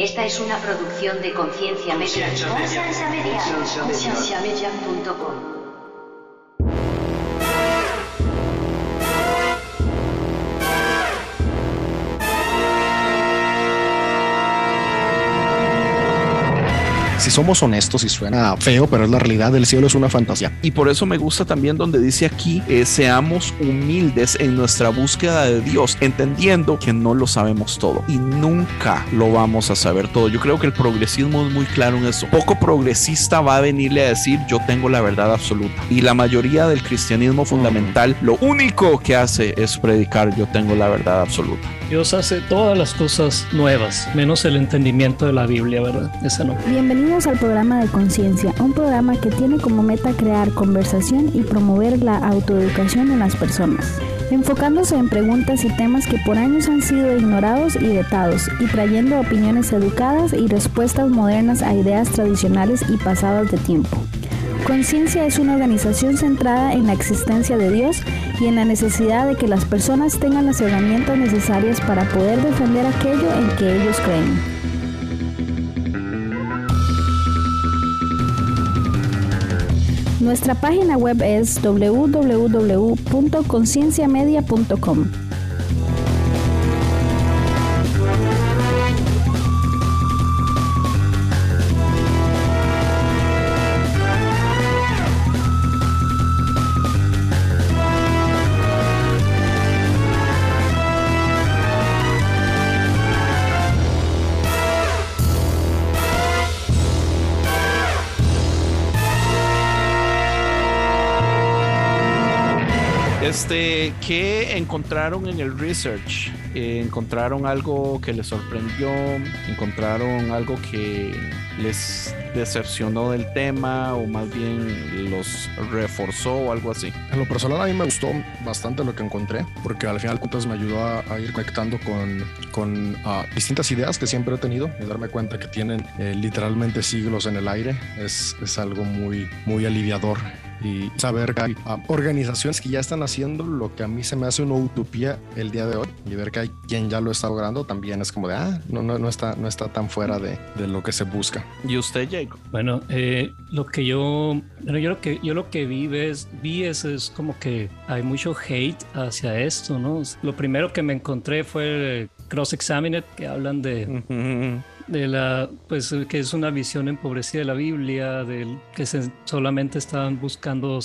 Esta es una producción de Conciencia Media. Conciencia Media. Concienciamedia.com. Si somos honestos y suena feo, pero es la realidad, el cielo es una fantasía. Y por eso me gusta también donde dice aquí, eh, seamos humildes en nuestra búsqueda de Dios, entendiendo que no lo sabemos todo y nunca lo vamos a saber todo. Yo creo que el progresismo es muy claro en eso. Poco progresista va a venirle a decir yo tengo la verdad absoluta. Y la mayoría del cristianismo fundamental lo único que hace es predicar yo tengo la verdad absoluta. Dios hace todas las cosas nuevas, menos el entendimiento de la Biblia, ¿verdad? Esa no. Bienvenidos al programa de Conciencia, un programa que tiene como meta crear conversación y promover la autoeducación en las personas, enfocándose en preguntas y temas que por años han sido ignorados y vetados, y trayendo opiniones educadas y respuestas modernas a ideas tradicionales y pasadas de tiempo. Conciencia es una organización centrada en la existencia de Dios y en la necesidad de que las personas tengan las herramientas necesarias para poder defender aquello en que ellos creen. Nuestra página web es www.concienciamedia.com. Este, ¿qué encontraron en el research? Eh, ¿Encontraron algo que les sorprendió? ¿Encontraron algo que les decepcionó del tema o más bien los reforzó o algo así? En lo personal a mí me gustó bastante lo que encontré, porque al final cuentas me ayudó a, a ir conectando con, con ah, distintas ideas que siempre he tenido y darme cuenta que tienen eh, literalmente siglos en el aire. Es, es algo muy, muy aliviador y saber que hay ah, organizaciones que ya están haciendo lo que a mí se me hace una utopía el día de hoy y ver que hay quien ya lo está logrando también es como de, ah, no, no, no, está, no está tan fuera de, de lo que se busca. ¿Y usted, Jacob? Bueno, eh, lo que yo, bueno, yo lo que yo lo que vi es, vi es, es como que hay mucho hate hacia esto, ¿no? Lo primero que me encontré fue Cross Examined, que hablan de de la, pues que es una visión empobrecida de la Biblia, del que se, solamente estaban buscando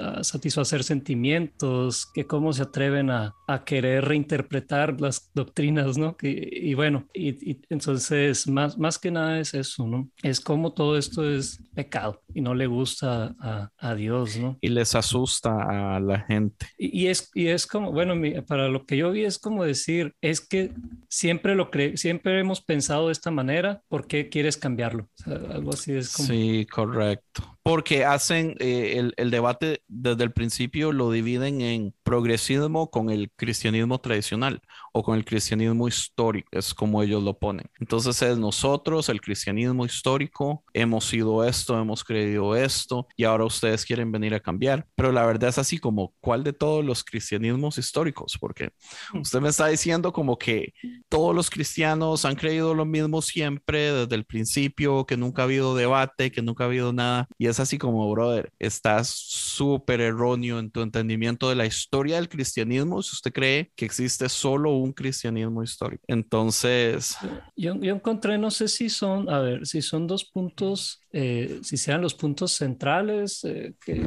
a satisfacer sentimientos, que cómo se atreven a, a querer reinterpretar las doctrinas, ¿no? Y, y bueno, y, y, entonces más, más que nada es eso, ¿no? Es como todo esto es pecado y no le gusta a, a Dios, ¿no? Y les asusta a la gente. Y, y es, y es como, bueno, mi, para lo que yo vi es como decir, es que siempre lo cre siempre hemos pensado de esta manera ¿por qué quieres cambiarlo? O sea, algo así es como... Sí, correcto. Porque hacen eh, el, el, debate desde el principio, lo dividen en progresismo con el cristianismo tradicional o con el cristianismo histórico, es como ellos lo ponen. Entonces es nosotros, el cristianismo histórico, hemos sido esto, hemos creído esto y ahora ustedes quieren venir a cambiar. Pero la verdad es así como, ¿cuál de todos los cristianismos históricos? Porque usted me está diciendo como que todos los cristianos han creído lo mismo siempre desde el principio, que nunca ha habido debate, que nunca ha habido nada. Y es así como, brother, estás súper erróneo en tu entendimiento de la historia del cristianismo si usted cree que existe solo un cristianismo histórico. Entonces... Yo, yo encontré, no sé si son, a ver, si son dos puntos, eh, si sean los puntos centrales, eh, que,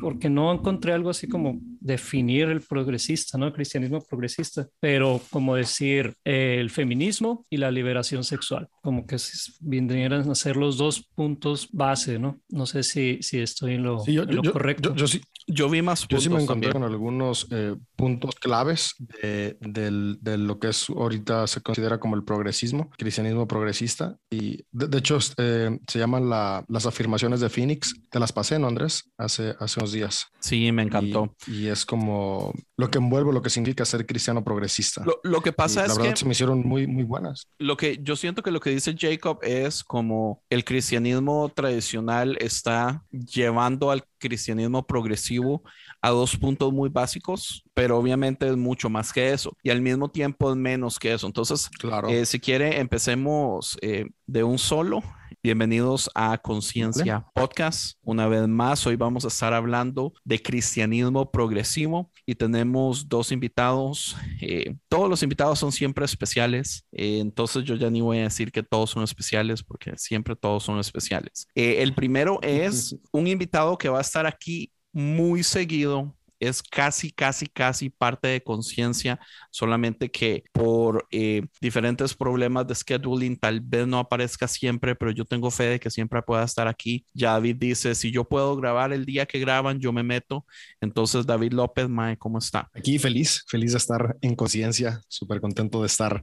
porque no encontré algo así como definir el progresista, ¿no? El cristianismo progresista, pero como decir eh, el feminismo y la liberación sexual, como que vinieran a ser los dos puntos base, ¿no? No sé si, si estoy en lo, sí, yo, en lo yo, correcto. Yo, yo, sí, yo vi más puntos. Yo sí me encontré también. con algunos eh, puntos claves de, de, de, lo que es ahorita se considera como el progresismo, cristianismo progresista. Y de, de hecho eh, se llaman la, las afirmaciones de Phoenix. Te las pasé, ¿no, Andrés? Hace, hace unos días. Sí, me encantó. Y, y es como lo que envuelve lo que significa ser cristiano progresista. Lo, que pasa es la verdad que se me hicieron muy, muy buenas. Lo que yo siento que lo que dice Jacob es como el cristianismo tradicional está llevando al cristianismo progresivo a dos puntos muy básicos, pero obviamente es mucho más que eso y al mismo tiempo es menos que eso. Entonces, claro. Eh, si quiere, empecemos eh, de un solo Bienvenidos a Conciencia Podcast. Una vez más, hoy vamos a estar hablando de cristianismo progresivo y tenemos dos invitados. Eh, todos los invitados son siempre especiales, eh, entonces yo ya ni voy a decir que todos son especiales porque siempre todos son especiales. Eh, el primero es un invitado que va a estar aquí muy seguido es casi, casi, casi parte de conciencia, solamente que por eh, diferentes problemas de scheduling tal vez no aparezca siempre, pero yo tengo fe de que siempre pueda estar aquí. Ya David dice, si yo puedo grabar el día que graban, yo me meto. Entonces, David López, Mae, ¿cómo está? Aquí feliz, feliz de estar en conciencia, súper contento de estar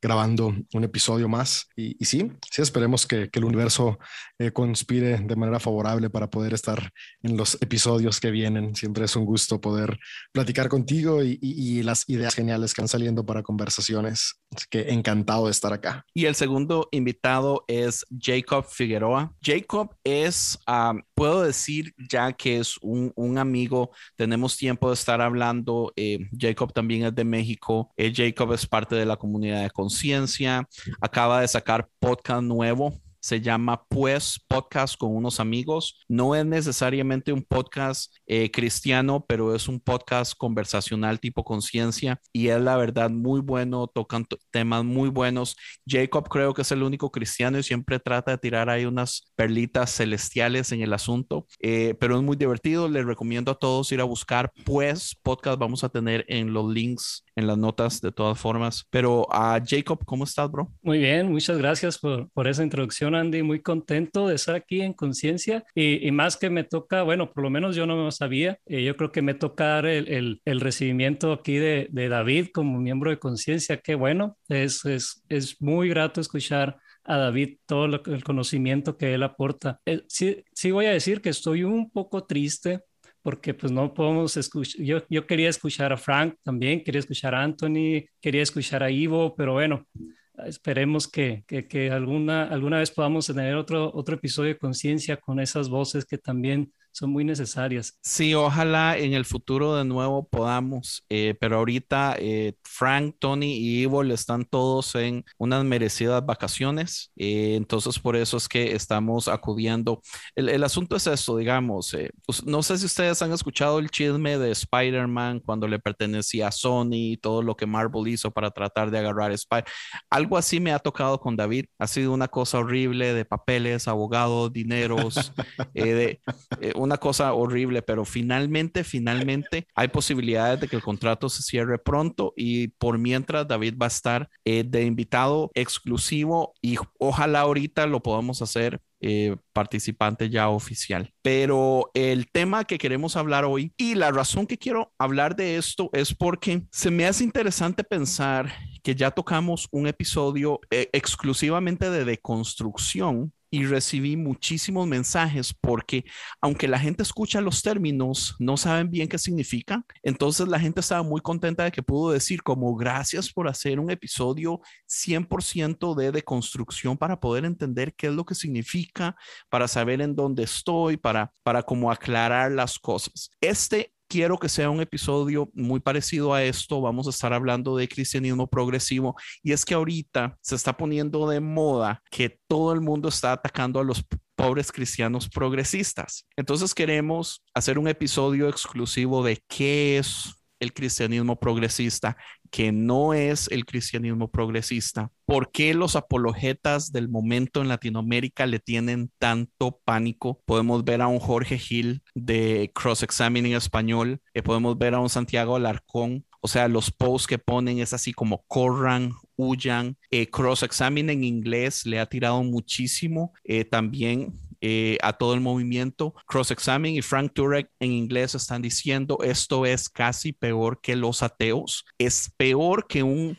grabando un episodio más. Y, sí, sí, esperemos que, el universo eh, conspire de manera favorable para poder estar en los episodios que vienen. Siempre es un gusto poder platicar contigo y, las ideas geniales que van saliendo para conversaciones. Así que encantado de estar acá. Y el segundo invitado es Jacob Figueroa. Jacob es, puedo decir ya que es un, amigo, tenemos tiempo de estar hablando. Eh, Jacob también es de México. Eh, Jacob es parte de la comunidad de conciencia. Acaba de sacar podcast nuevo se llama Pues Podcast con unos amigos. No es necesariamente un podcast eh, cristiano, pero es un podcast conversacional tipo conciencia y es la verdad muy bueno, tocan temas muy buenos. Jacob creo que es el único cristiano y siempre trata de tirar ahí unas perlitas celestiales en el asunto, eh, pero es muy divertido. Les recomiendo a todos ir a buscar Pues Podcast. Vamos a tener en los links en las notas de todas formas. Pero a Jacob, ¿cómo estás, bro? Muy bien, muchas gracias por, por esa introducción, Andy. Muy contento de estar aquí en Conciencia y, y, más que me toca, bueno, por lo menos yo no lo sabía. Eh, yo creo que me toca el, el, el recibimiento aquí de, de, David como miembro de Conciencia. Qué bueno, es, es, es muy grato escuchar a David todo el conocimiento que él aporta. Eh, sí, sí voy a decir que estoy un poco triste porque pues no podemos escuchar, yo, yo quería escuchar a Frank también, quería escuchar a Anthony, quería escuchar a Ivo, pero bueno, esperemos que, que, que, alguna, alguna vez podamos tener otro, otro episodio de conciencia con esas voces que también son muy necesarias. Sí, ojalá en el futuro de nuevo podamos, eh, pero ahorita eh, Frank, Tony y Ivo están todos en unas merecidas vacaciones, eh, entonces por eso es que estamos acudiendo. El, el asunto es esto, digamos, pues, no sé si ustedes han escuchado el chisme de Spider-Man cuando le pertenecía a Sony y todo lo que Marvel hizo para tratar de agarrar a Spider. Algo así me ha tocado con David, ha sido una cosa horrible de papeles, abogados, dineros, de una cosa horrible, pero finalmente, finalmente hay posibilidades de que el contrato se cierre pronto y por mientras David va a estar eh, de invitado exclusivo y ojalá ahorita lo podamos hacer eh, participante ya oficial. Pero el tema que queremos hablar hoy y la razón que quiero hablar de esto es porque se me hace interesante pensar que ya tocamos un episodio eh, exclusivamente de deconstrucción y recibí muchísimos mensajes porque aunque la gente escucha los términos, no saben bien qué significa. Entonces la gente estaba muy contenta de que pudo decir como gracias por hacer un episodio 100% de deconstrucción para poder entender qué es lo que significa, para saber en dónde estoy, para, para como aclarar las cosas. Este quiero que sea un episodio muy parecido a esto. Vamos a estar hablando de cristianismo progresivo y es que ahorita se está poniendo de moda que todo el mundo está atacando a los pobres cristianos progresistas. Entonces queremos hacer un episodio exclusivo de qué es el cristianismo progresista, que no es el cristianismo progresista, por qué los apologetas del momento en Latinoamérica le tienen tanto pánico. Podemos ver a un Jorge Gil de Cross Examining Español, eh, podemos ver a un Santiago Alarcón. O sea, los posts que ponen es así como corran, huyan. Eh, Cross Examining en inglés le ha tirado muchísimo. Eh, también eh, a todo el movimiento. Cross Examine y Frank Turek en inglés están diciendo esto es casi peor que los ateos, es peor que un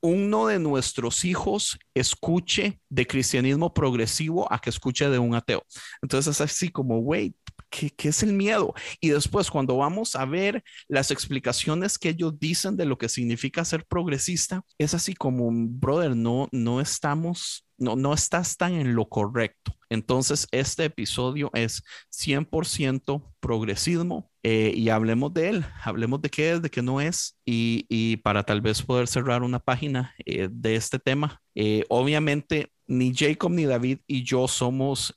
uno de nuestros hijos escuche de cristianismo progresivo a que escuche de un ateo. Entonces es así como, wait, ¿Qué, ¿qué, es el miedo? Y después, cuando vamos a ver las explicaciones que ellos dicen de lo que significa ser progresista, es así como, brother, no, no estamos no, no estás tan en lo correcto. Entonces, este episodio es 100% progresismo eh, y hablemos de él, hablemos de qué es, de qué no es y, para tal vez poder cerrar una página eh, de este tema. Eh, obviamente, ni Jacob ni David y yo somos,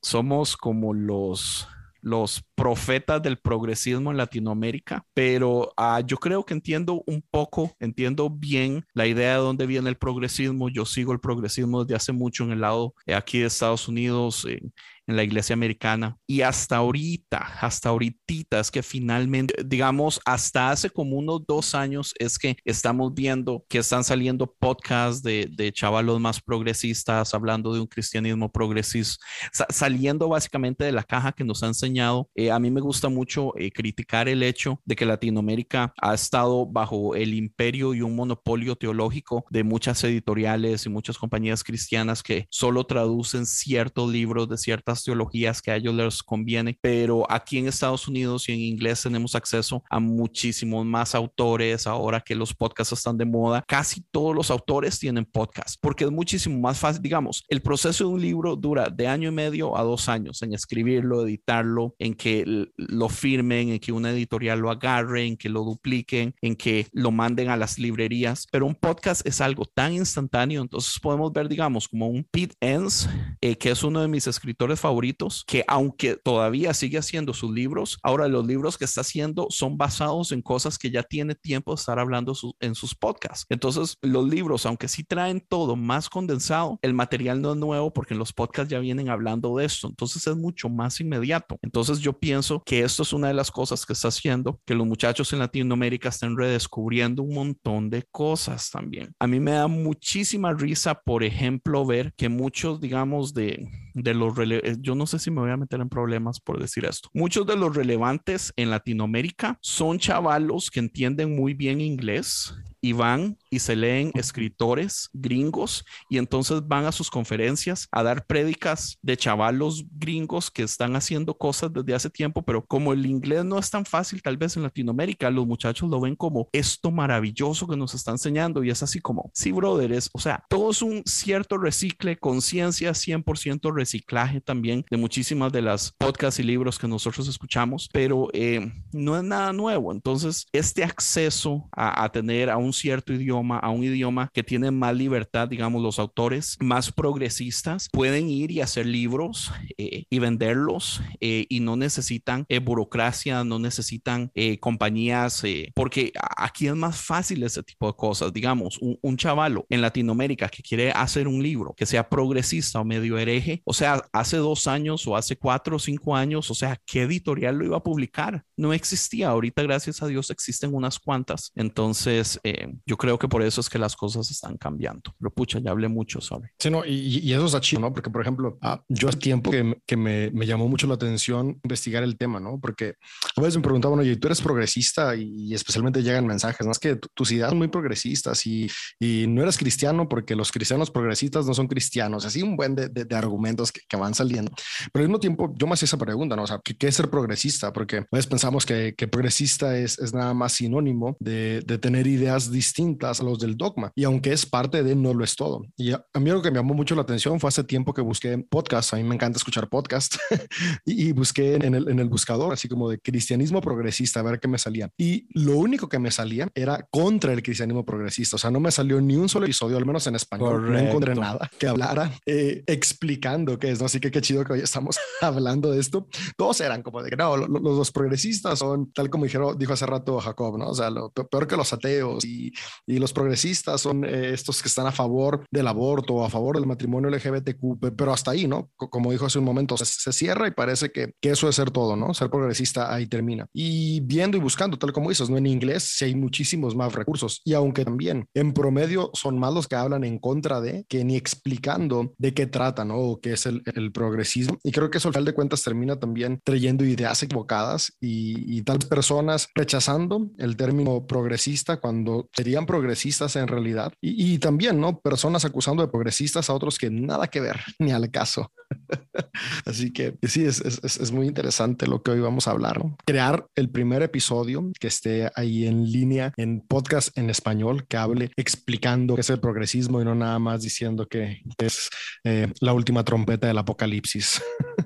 somos como los los profetas del progresismo en Latinoamérica, pero uh, yo creo que entiendo un poco, entiendo bien la idea de dónde viene el progresismo. Yo sigo el progresismo desde hace mucho en el lado eh, aquí de Estados Unidos, en, en la iglesia americana. Y hasta ahorita, hasta ahorita es que finalmente, digamos, hasta hace como unos dos años es que estamos viendo que están saliendo podcasts de, de chavalos más progresistas hablando de un cristianismo progresista, saliendo básicamente de la caja que nos ha enseñado. Eh, a mí me gusta mucho eh, criticar el hecho de que Latinoamérica ha estado bajo el imperio y un monopolio teológico de muchas editoriales y muchas compañías cristianas que solo traducen ciertos libros de ciertas teologías que a ellos les conviene, pero aquí en Estados Unidos y en inglés tenemos acceso a muchísimos más autores ahora que los podcasts están de moda. Casi todos los autores tienen podcast porque es muchísimo más fácil, digamos, el proceso de un libro dura de año y medio a dos años en escribirlo, editarlo, en que lo firmen, en que una editorial lo agarre, en que lo dupliquen, en que lo manden a las librerías, pero un podcast es algo tan instantáneo, entonces podemos ver, digamos, como un Pete Enns, eh, que es uno de mis escritores favoritos, que aunque todavía sigue haciendo sus libros, ahora los libros que está haciendo son basados en cosas que ya tiene tiempo de estar hablando en sus podcasts. Entonces, los libros, aunque sí traen todo más condensado, el material no es nuevo porque los podcasts ya vienen hablando de esto. Entonces, es mucho más inmediato. Entonces, yo pienso que esto es una de las cosas que está haciendo que los muchachos en Latinoamérica estén redescubriendo un montón de cosas también. A mí me da muchísima risa, por ejemplo, ver que muchos, digamos, de, de los yo no sé si me voy a meter en problemas por decir esto. Muchos de los relevantes en Latinoamérica son chavalos que entienden muy bien inglés y van y se leen escritores gringos y entonces van a sus conferencias a dar prédicas de chavalos gringos que están haciendo cosas desde hace tiempo, pero como el inglés no es tan fácil tal vez en Latinoamérica, los muchachos lo ven como esto maravilloso que nos está enseñando y es así como, sí, brothers, o sea, todo es un cierto recicle, conciencia, 100% reciclaje también de muchísimas de las podcasts y libros que nosotros escuchamos, pero eh, no es nada nuevo. Entonces, este acceso a, a tener a un cierto idioma, a un idioma que tiene más libertad, digamos, los autores más progresistas pueden ir y hacer libros eh, y venderlos eh, y no necesitan eh, burocracia, no necesitan compañías, porque aquí es más fácil ese tipo de cosas. Digamos, un, un chavalo en Latinoamérica que quiere hacer un libro que sea progresista o medio hereje, o sea, hace dos años o hace cuatro o cinco años, o sea, ¿qué editorial lo iba a publicar? No existía. Ahorita, gracias a Dios, existen unas cuantas. Entonces, yo creo que por eso es que las cosas están cambiando. Pero pucha, ya hablé mucho, sobre. Sí, no, y, y eso es chido, ¿no? Porque, por ejemplo, ah, yo hace tiempo que, que me, me, llamó mucho la atención investigar el tema, ¿no? Porque a veces me preguntaban, oye, tú eres progresista y, especialmente llegan mensajes, ¿no? Es que tus ideas son muy progresistas y, y, no eres cristiano porque los cristianos progresistas no son cristianos. Así un buen de, de, argumentos que, que, van saliendo. Pero al mismo tiempo, yo me hacía esa pregunta, ¿no? O sea, ¿qué, qué es ser progresista? Porque a veces pensamos que, que progresista es, es nada más sinónimo de, de tener ideas distintas a los del dogma. Y aunque es parte de, no lo es todo. Y a, mí lo que me llamó mucho la atención fue hace tiempo que busqué podcast. A mí me encanta escuchar podcast y, y, busqué en el, en el buscador, así como de cristianismo progresista, a ver qué me salía. Y lo único que me salía era contra el cristianismo progresista. O sea, no me salió ni un solo episodio, al menos en español. Correcto. No encontré nada que hablara eh, explicando qué es, ¿no? Así que qué chido que hoy estamos hablando de esto. Todos eran como de que no, los, los progresistas son tal como dijeron, dijo hace rato Jacob, ¿no? O sea, lo peor que los ateos y, y los progresistas son eh, estos que están a favor del aborto o a favor del matrimonio LGBTQ, pero hasta ahí, ¿no? Como dijo hace un momento, se, se cierra y parece que, que, eso es ser todo, ¿no? Ser progresista ahí termina. Y viendo y buscando, tal como dices, ¿no? En inglés sí hay muchísimos más recursos y aunque también en promedio son más los que hablan en contra de que ni explicando de qué trata, ¿no? O qué es el, el progresismo. Y creo que eso al final de cuentas termina también trayendo ideas equivocadas y, y tal personas rechazando el término progresista cuando serían progresistas progresistas en realidad. Y, también, ¿no? Personas acusando de progresistas a otros que nada que ver, ni al caso. Así que sí, es, es, es, muy interesante lo que hoy vamos a hablar. Crear el primer episodio que esté ahí en línea en podcast en español que hable explicando qué es el progresismo y no nada más diciendo que es eh, la última trompeta del apocalipsis.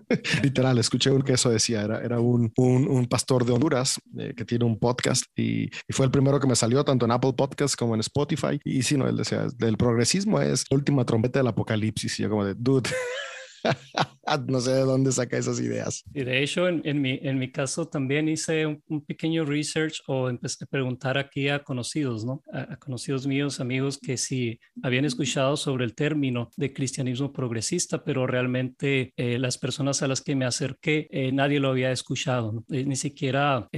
Literal, escuché un que eso decía, era, era un, un, un pastor de Honduras eh, que tiene un podcast y, y, fue el primero que me salió tanto en Apple Podcast como en Spotify. Y sí, no, él decía, del progresismo es la última trompeta del apocalipsis. Y yo como de, dude. no sé de dónde saca esas ideas. Y de hecho, en, en, mi, en mi caso también hice un, pequeño research o empecé a preguntar aquí a conocidos, ¿no? A, conocidos míos, amigos, que si habían escuchado sobre el término de cristianismo progresista, pero realmente eh, las personas a las que me acerqué, eh, nadie lo había escuchado, eh, ni siquiera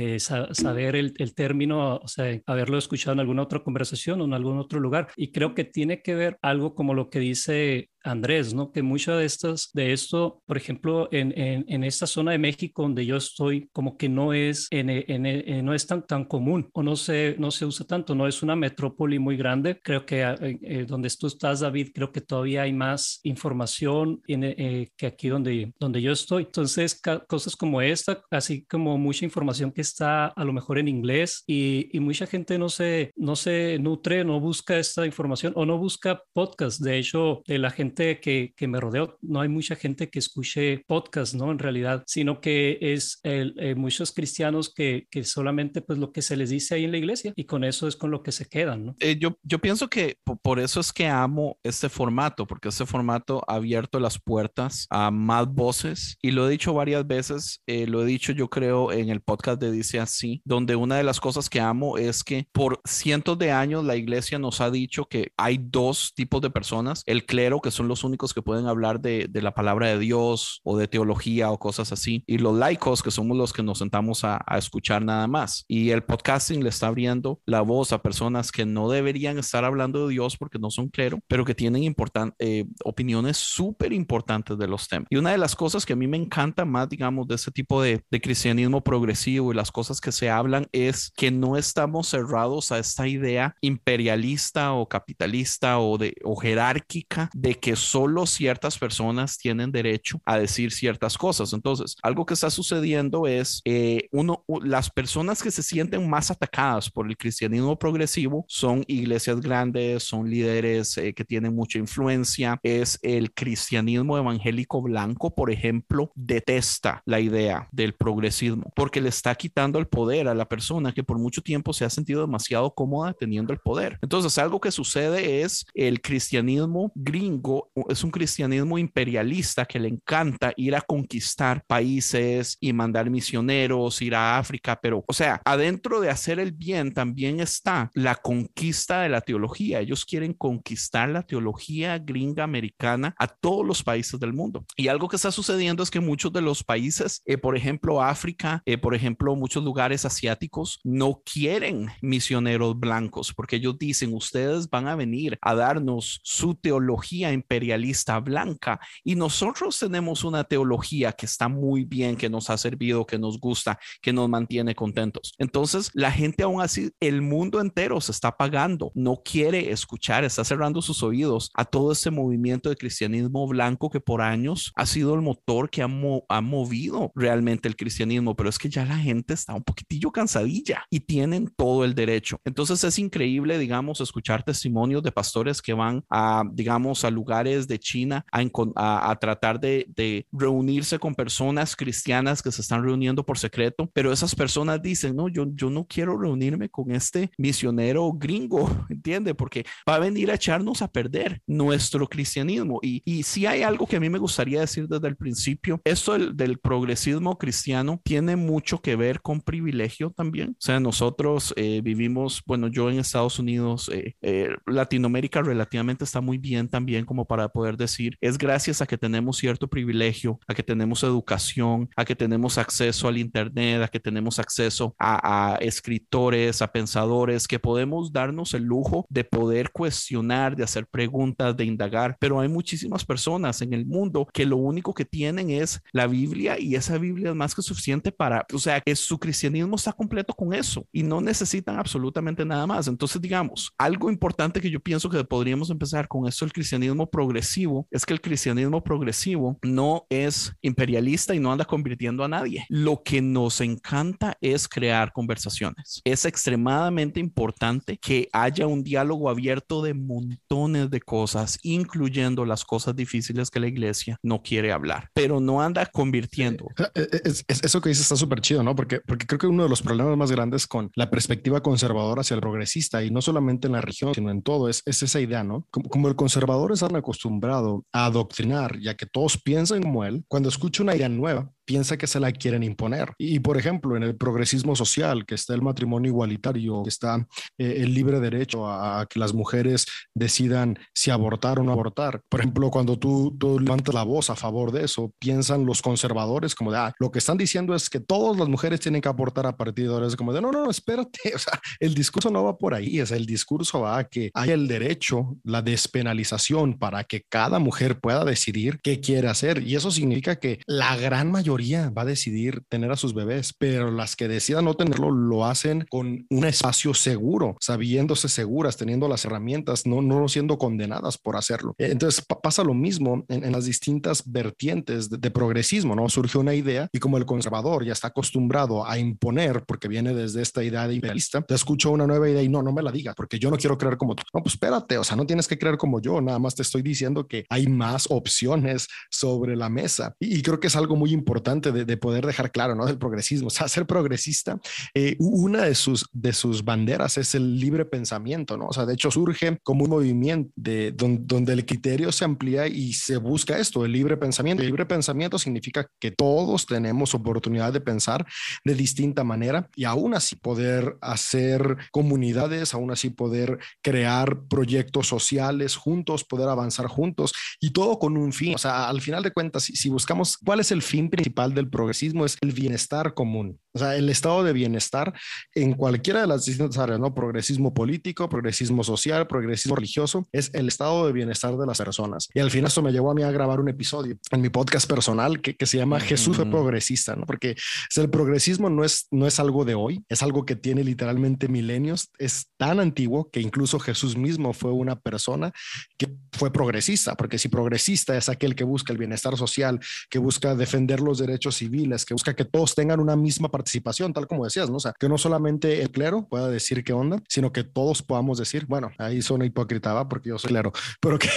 saber el, el, término, o sea, haberlo escuchado en alguna otra conversación o en algún otro lugar. Y creo que tiene que ver algo como lo que dice Andrés, ¿no? Que mucho de, estas, de esto, por ejemplo, en, en, esta zona de México donde yo estoy, como que no es, en, no es tan, tan común o no se, no se usa tanto, no es una metrópoli muy grande. Creo que eh, eh, donde tú estás, David, creo que todavía hay más información eh, que aquí donde, donde yo estoy. Entonces, cosas como esta, así como mucha información que está a lo mejor en inglés y, y mucha gente no se, no se nutre, no busca esta información o no busca podcast. De hecho, de la gente que, que, me rodeo, no hay mucha gente que escuche podcast, ¿no? En realidad, sino que es el, eh, muchos cristianos que, que, solamente pues lo que se les dice ahí en la iglesia y con eso es con lo que se quedan, ¿no? Eh, yo, yo pienso que por eso es que amo este formato, porque este formato ha abierto las puertas a más voces y lo he dicho varias veces, eh, lo he dicho yo creo en el podcast de Dice Así, donde una de las cosas que amo es que por cientos de años la iglesia nos ha dicho que hay dos tipos de personas, el clero que son son los únicos que pueden hablar de, de, la palabra de Dios o de teología o cosas así. Y los laicos, que somos los que nos sentamos a, a escuchar nada más. Y el podcasting le está abriendo la voz a personas que no deberían estar hablando de Dios porque no son clero, pero que tienen eh, opiniones súper importantes de los temas. Y una de las cosas que a mí me encanta más, digamos, de este tipo de, de cristianismo progresivo y las cosas que se hablan es que no estamos cerrados a esta idea imperialista o capitalista o, de, o jerárquica de que solo ciertas personas tienen derecho a decir ciertas cosas. Entonces, algo que está sucediendo es, eh, uno, las personas que se sienten más atacadas por el cristianismo progresivo son iglesias grandes, son líderes eh, que tienen mucha influencia, es el cristianismo evangélico blanco, por ejemplo, detesta la idea del progresismo porque le está quitando el poder a la persona que por mucho tiempo se ha sentido demasiado cómoda teniendo el poder. Entonces, algo que sucede es el cristianismo gringo es un cristianismo imperialista que le encanta ir a conquistar países y mandar misioneros, ir a África, pero, o sea, adentro de hacer el bien también está la conquista de la teología. Ellos quieren conquistar la teología gringa americana a todos los países del mundo. Y algo que está sucediendo es que muchos de los países, eh, por ejemplo, África, eh, por ejemplo, muchos lugares asiáticos, no quieren misioneros blancos porque ellos dicen, ustedes van a venir a darnos su teología imperialista blanca y nosotros tenemos una teología que está muy bien, que nos ha servido, que nos gusta, que nos mantiene contentos. Entonces, la gente aún así, el mundo entero se está pagando, no quiere escuchar, está cerrando sus oídos a todo este movimiento de cristianismo blanco que por años ha sido el motor que ha, ha movido realmente el cristianismo, pero es que ya la gente está un poquitillo cansadilla y tienen todo el derecho. Entonces es increíble, digamos, escuchar testimonios de pastores que van a, digamos, a lugares de China a, tratar de, reunirse con personas cristianas que se están reuniendo por secreto, pero esas personas dicen, no, yo, yo no quiero reunirme con este misionero gringo, ¿entiende? Porque va a venir a echarnos a perder nuestro cristianismo. Y, y si hay algo que a mí me gustaría decir desde el principio, esto del, progresismo cristiano tiene mucho que ver con privilegio también. O sea, nosotros eh, vivimos, bueno, yo en Estados Unidos, eh, eh, Latinoamérica relativamente está muy bien también como para poder decir, es gracias a que tenemos cierto privilegio, a que tenemos educación, a que tenemos acceso al Internet, a que tenemos acceso a, a escritores, a pensadores, que podemos darnos el lujo de poder cuestionar, de hacer preguntas, de indagar, pero hay muchísimas personas en el mundo que lo único que tienen es la Biblia y esa Biblia es más que suficiente para, o sea, que su cristianismo está completo con eso y no necesitan absolutamente nada más. Entonces, digamos, algo importante que yo pienso que podríamos empezar con esto, el cristianismo progresivo, es que el cristianismo progresivo no es imperialista y no anda convirtiendo a nadie. Lo que nos encanta es crear conversaciones. Es extremadamente importante que haya un diálogo abierto de montones de cosas, incluyendo las cosas difíciles que la iglesia no quiere hablar, pero no anda convirtiendo. E, e, eso que dices está súper chido, ¿no? Porque, porque creo que uno de los problemas más grandes con la perspectiva conservadora hacia el progresista, y no solamente en la región, sino en todo, es, es esa idea, ¿no? Como, como el conservador es tan acostumbrado a adoctrinar, ya que todos piensan como él, cuando escucha una idea nueva, piensa que se la quieren imponer. Y, por ejemplo, en el progresismo social, que está el matrimonio igualitario, que está eh, el libre derecho a, que las mujeres decidan si abortar o no abortar. Por ejemplo, cuando tú, tú levantas la voz a favor de eso, piensan los conservadores como de, ah, lo que están diciendo es que todas las mujeres tienen que abortar a partir como de, no, no, espérate. O sea, el discurso no va por ahí. Es el discurso va a que haya el derecho, la despenalización para que cada mujer pueda decidir qué quiere hacer. Y eso significa que la gran mayoría va a decidir tener a sus bebés, pero las que decidan no tenerlo lo hacen con un espacio seguro, sabiéndose seguras, teniendo las herramientas, no, no siendo condenadas por hacerlo. Eh, entonces pasa lo mismo en, las distintas vertientes de, progresismo, ¿no? Surge una idea y como el conservador ya está acostumbrado a imponer, porque viene desde esta idea de imperialista, te escucho una nueva idea y no, no me la diga, porque yo no quiero creer como tú. No, pues espérate, o sea, no tienes que creer como yo, nada más te estoy diciendo que hay más opciones sobre la mesa. Y, y creo que es algo muy importante de, poder dejar claro, ¿no? Del progresismo. O sea, ser progresista, eh, una de sus, de sus banderas es el libre pensamiento, ¿no? O sea, de hecho surge como un movimiento de, donde, el criterio se amplía y se busca esto, el libre pensamiento. El libre pensamiento significa que todos tenemos oportunidad de pensar de distinta manera y aún así poder hacer comunidades, aún así poder crear proyectos sociales juntos, poder avanzar juntos y todo con un fin. O sea, al final de cuentas, si buscamos cuál es el fin principal, del progresismo es el bienestar común. O sea, el estado de bienestar en cualquiera de las distintas áreas, ¿no? Progresismo político, progresismo social, progresismo religioso, es el estado de bienestar de las personas. Y al final esto me llevó a mí a grabar un episodio en mi podcast personal que, que se llama Jesús fue progresista, ¿no? Porque el progresismo no es, no es algo de hoy, es algo que tiene literalmente milenios, es tan antiguo que incluso Jesús mismo fue una persona que fue progresista, porque si progresista es aquel que busca el bienestar social, que busca defender los derechos civiles, que busca que todos tengan una misma participación, tal como decías, ¿no? O sea, que no solamente el clero pueda decir qué onda, sino que todos podamos decir, bueno, ahí suena hipócrita, ¿va? Porque yo soy clero, pero que,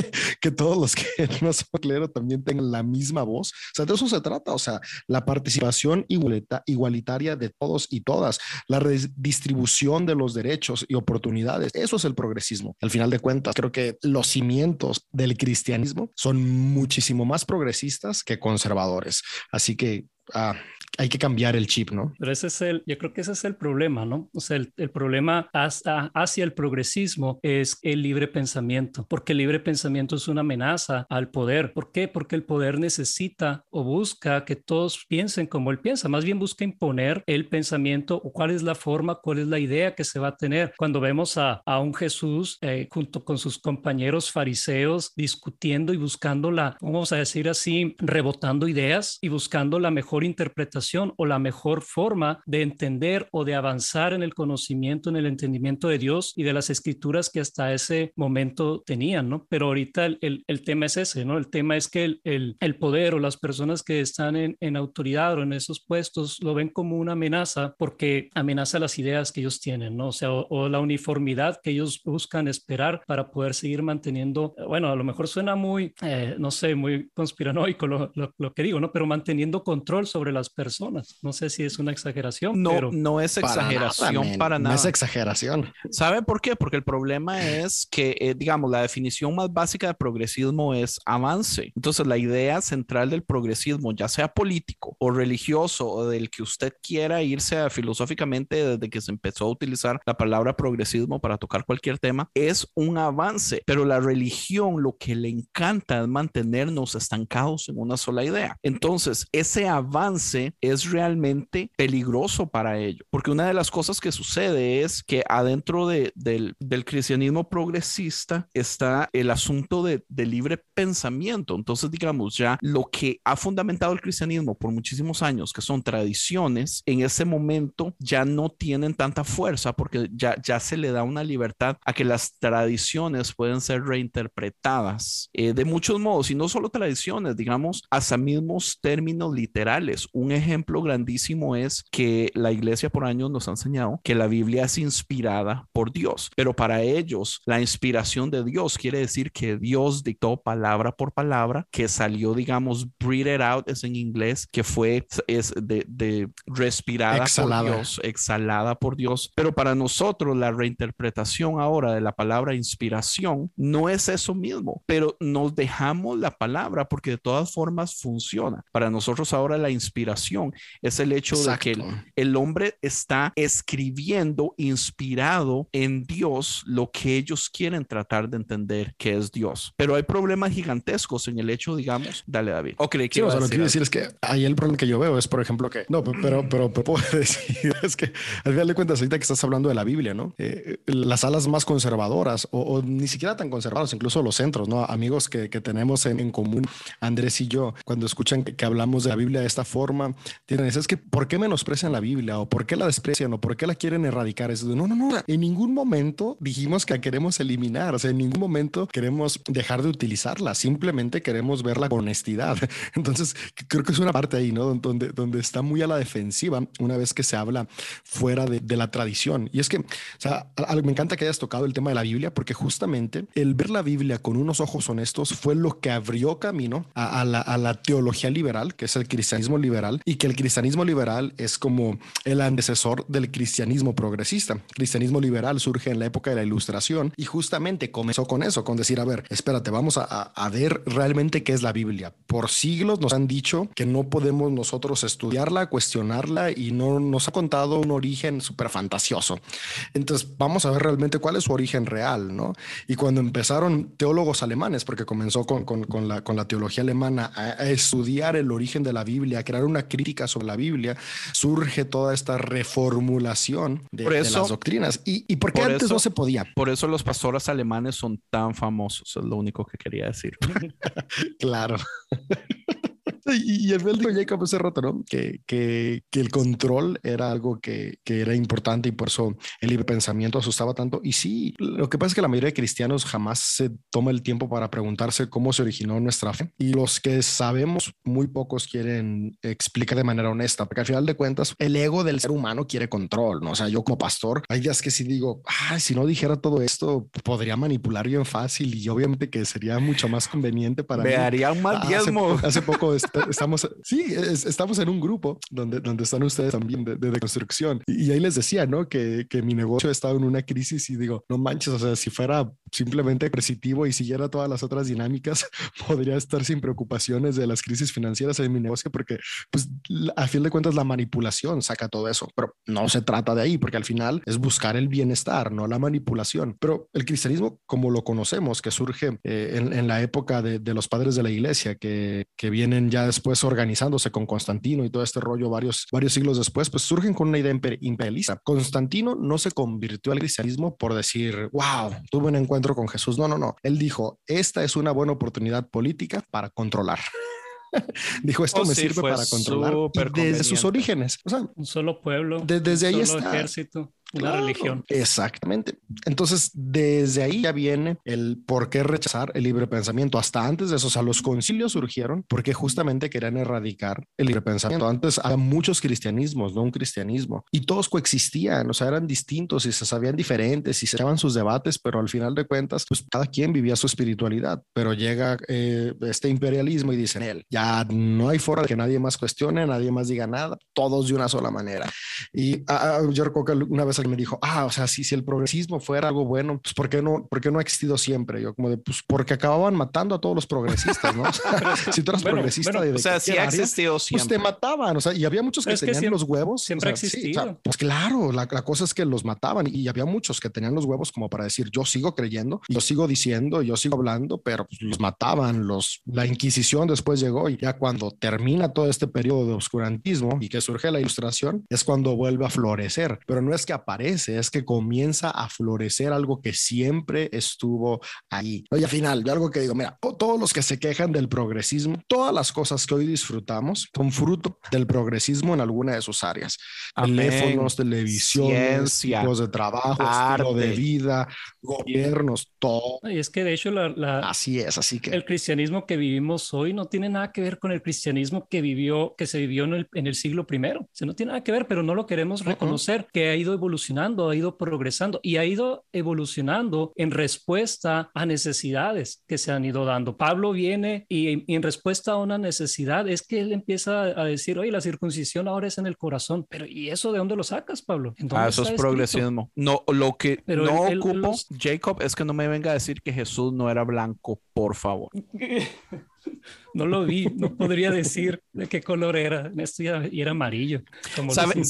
que todos los que no son clero también tengan la misma voz. O sea, de eso se trata, o sea, la participación igualitaria de todos y todas, la redistribución de los derechos y oportunidades. Eso es el progresismo. Al final de cuentas, creo que los cimientos del cristianismo son muchísimo más progresistas que conservadores. Así que ah, hay que cambiar el chip, ¿no? Pero ese es el, yo creo que ese es el problema, ¿no? O sea, el, el problema hasta hacia el progresismo es el libre pensamiento, porque el libre pensamiento es una amenaza al poder. ¿Por qué? Porque el poder necesita o busca que todos piensen como él piensa, más bien busca imponer el pensamiento o cuál es la forma, cuál es la idea que se va a tener. Cuando vemos a, a un Jesús eh, junto con sus compañeros fariseos discutiendo y buscando la, vamos a decir así, rebotando ideas y buscando la mejor interpretación o la mejor forma de entender o de avanzar en el conocimiento, en el entendimiento de Dios y de las escrituras que hasta ese momento tenían, ¿no? Pero ahorita el, el, tema es ese, ¿no? El tema es que el, el, el poder o las personas que están en, en, autoridad o en esos puestos lo ven como una amenaza porque amenaza las ideas que ellos tienen, ¿no? O sea, o, la uniformidad que ellos buscan esperar para poder seguir manteniendo, bueno, a lo mejor suena muy, eh, no sé, muy conspiranoico lo, lo, lo, que digo, ¿no? Pero manteniendo control sobre las personas personas. No sé si es una exageración, No, pero no es exageración para nada. No es exageración. ¿Sabe por qué? Porque el problema es que, eh, digamos, la definición más básica de progresismo es avance. Entonces, la idea central del progresismo, ya sea político o religioso o del que usted quiera irse a filosóficamente desde que se empezó a utilizar la palabra progresismo para tocar cualquier tema, es un avance. Pero la religión lo que le encanta es mantenernos estancados en una sola idea. Entonces, ese avance es realmente peligroso para ello, porque una de las cosas que sucede es que adentro de, del, del, cristianismo progresista está el asunto de, de, libre pensamiento. Entonces, digamos, ya lo que ha fundamentado el cristianismo por muchísimos años, que son tradiciones, en ese momento ya no tienen tanta fuerza porque ya, ya se le da una libertad a que las tradiciones pueden ser reinterpretadas eh, de muchos modos y no solo tradiciones, digamos, hasta mismos términos literales. Un ejemplo grandísimo es que la iglesia por años nos ha enseñado que la Biblia es inspirada por Dios, pero para ellos la inspiración de Dios quiere decir que Dios dictó palabra por palabra, que salió, digamos, breathed out es en inglés, que fue es de, de respirada exhalada. por Dios, exhalada por Dios. Pero para nosotros la reinterpretación ahora de la palabra inspiración no es eso mismo, pero nos dejamos la palabra porque de todas formas funciona. Para nosotros ahora la inspiración es el hecho Exacto. de que el, el hombre está escribiendo inspirado en Dios lo que ellos quieren tratar de entender que es Dios. Pero hay problemas gigantescos en el hecho, digamos, dale David. O creí que sí, o sea, lo que quiero decir es que ahí el problema que yo veo es, por ejemplo, que no, pero, pero, pero puedo decir es que al final de cuentas, ahorita que estás hablando de la Biblia, ¿no? Eh, las alas más conservadoras o, o, ni siquiera tan conservadoras, incluso los centros, ¿no? Amigos que, que tenemos en, en, común, Andrés y yo, cuando escuchan que, que, hablamos de la Biblia de esta forma, tienen es que ¿por qué menosprecian la Biblia o por qué la desprecian o por qué la quieren erradicar? Es no, no, no, en ningún momento dijimos que queremos eliminar, o sea, en ningún momento queremos dejar de utilizarla, simplemente queremos verla con honestidad. Entonces, creo que es una parte ahí, ¿no? Donde, donde está muy a la defensiva una vez que se habla fuera de, la tradición. Y es que, o sea, me encanta que hayas tocado el tema de la Biblia, porque justamente el ver la Biblia con unos ojos honestos fue lo que abrió camino a, a, la, la, teología liberal, que es el cristianismo liberal, y que el cristianismo liberal es como el antecesor del cristianismo progresista. El cristianismo liberal surge en la época de la ilustración y justamente comenzó con eso, con decir, a ver, espérate, vamos a, a ver realmente qué es la Biblia. Por siglos nos han dicho que no podemos nosotros estudiarla, cuestionarla y no nos ha contado un origen súper fantasioso. Entonces, vamos a ver realmente cuál es su origen real, ¿no? Y cuando empezaron teólogos alemanes, porque comenzó con, con, con, la, con la, teología alemana a, a, estudiar el origen de la Biblia, a crear una crítica sobre la Biblia, surge toda esta reformulación de, por eso, de las doctrinas. ¿Y, y por qué por antes eso, no se podía? Por eso los pastores alemanes son tan famosos, es lo único que quería decir. claro. Y, y el dijo Jacob hace rato, ¿no? Que, que, que, el control era algo que, que, era importante y por eso el libre pensamiento asustaba tanto. Y sí, lo que pasa es que la mayoría de cristianos jamás se toma el tiempo para preguntarse cómo se originó nuestra fe. Y los que sabemos, muy pocos quieren explicar de manera honesta, porque al final de cuentas, el ego del ser humano quiere control, ¿no? O sea, yo como pastor, hay días que si digo, ah, si no dijera todo esto, podría manipular bien fácil y obviamente que sería mucho más conveniente para Me mí. haría un mal diezmo. Hace, hace poco estamos, sí, es, estamos en un grupo donde, donde están ustedes también de, de, de construcción. Y, y, ahí les decía, ¿no? Que, que mi negocio ha estado en una crisis y digo, no manches, o sea, si fuera simplemente positivo y siguiera todas las otras dinámicas, podría estar sin preocupaciones de las crisis financieras en mi negocio porque, pues, a fin de cuentas, la manipulación saca todo eso. Pero no se trata de ahí, porque al final es buscar el bienestar, no la manipulación. Pero el cristianismo, como lo conocemos, que surge eh, en, en, la época de, de, los padres de la iglesia, que, que vienen ya después organizándose con Constantino y todo este rollo varios, varios siglos después, pues surgen con una idea imperialista. Constantino no se convirtió al cristianismo por decir, wow, tuve un encuentro con Jesús. No, no, no. Él dijo, esta es una buena oportunidad política para controlar. Dijo, esto Oh, me sí, sirve para controlar desde sus orígenes. O sea, Un solo pueblo, de- desde un ahí solo está. ejército. Una religión. Exactamente. Entonces, desde ahí ya viene el por qué rechazar el libre pensamiento. Hasta antes de eso, o sea, los concilios surgieron porque justamente querían erradicar el libre pensamiento. Antes había muchos cristianismos, no un cristianismo, y todos coexistían, o sea, eran distintos y se sabían diferentes y se echaban sus debates, pero al final de cuentas, pues cada quien vivía su espiritualidad. Pero llega eh, este imperialismo y dicen él, ya no hay forma de que nadie más cuestione, nadie más diga nada, todos de una sola manera. Y ah, ah, yo recuerdo que una vez alguien me dijo, ah, o sea, si, si el progresismo fuera algo bueno, pues ¿por qué no, por qué no ha existido siempre? Yo como de, pues porque acababan matando a todos los progresistas, ¿no? si tú eras progresista de, O sea, sí ha existido siempre. Pues te mataban, o sea, y había muchos que tenían los huevos. Siempre ha existido. pues claro, la, la, cosa es que los mataban y había muchos que tenían los huevos como para decir, yo sigo creyendo, yo sigo diciendo, yo sigo hablando, pero pues, los mataban, los, la Inquisición después llegó y ya cuando termina todo este periodo de oscurantismo y que surge la ilustración, es cuando vuelve a florecer, pero no es que aparece, es que comienza a florecer algo que siempre estuvo ahí. Y al final, yo algo que digo, mira, todos los que se quejan del progresismo, todas las cosas que hoy disfrutamos son fruto del progresismo en alguna de sus áreas. Teléfonos, televisión, tipos de trabajo, estilo de vida, gobiernos, todo. Y es que de hecho la, así es, así que el cristianismo que vivimos hoy no tiene nada que ver con el cristianismo que vivió, que se vivió en el, en el siglo primero. O sea, no tiene nada que ver, pero no lo queremos reconocer, que ha ido evolucionando, ha ido progresando y ha ido evolucionando en respuesta a necesidades que se han ido dando. Pablo viene y, en respuesta a una necesidad es que él empieza a decir, oye, la circuncisión ahora es en el corazón, pero ¿y eso de dónde lo sacas, Pablo? Ah, eso es progresismo. No, lo que no ocupo, Jacob, es que no me venga a decir que Jesús no era blanco, por favor. no lo vi, no podría decir de qué color era. Esto ya, era amarillo. ¿Sabe,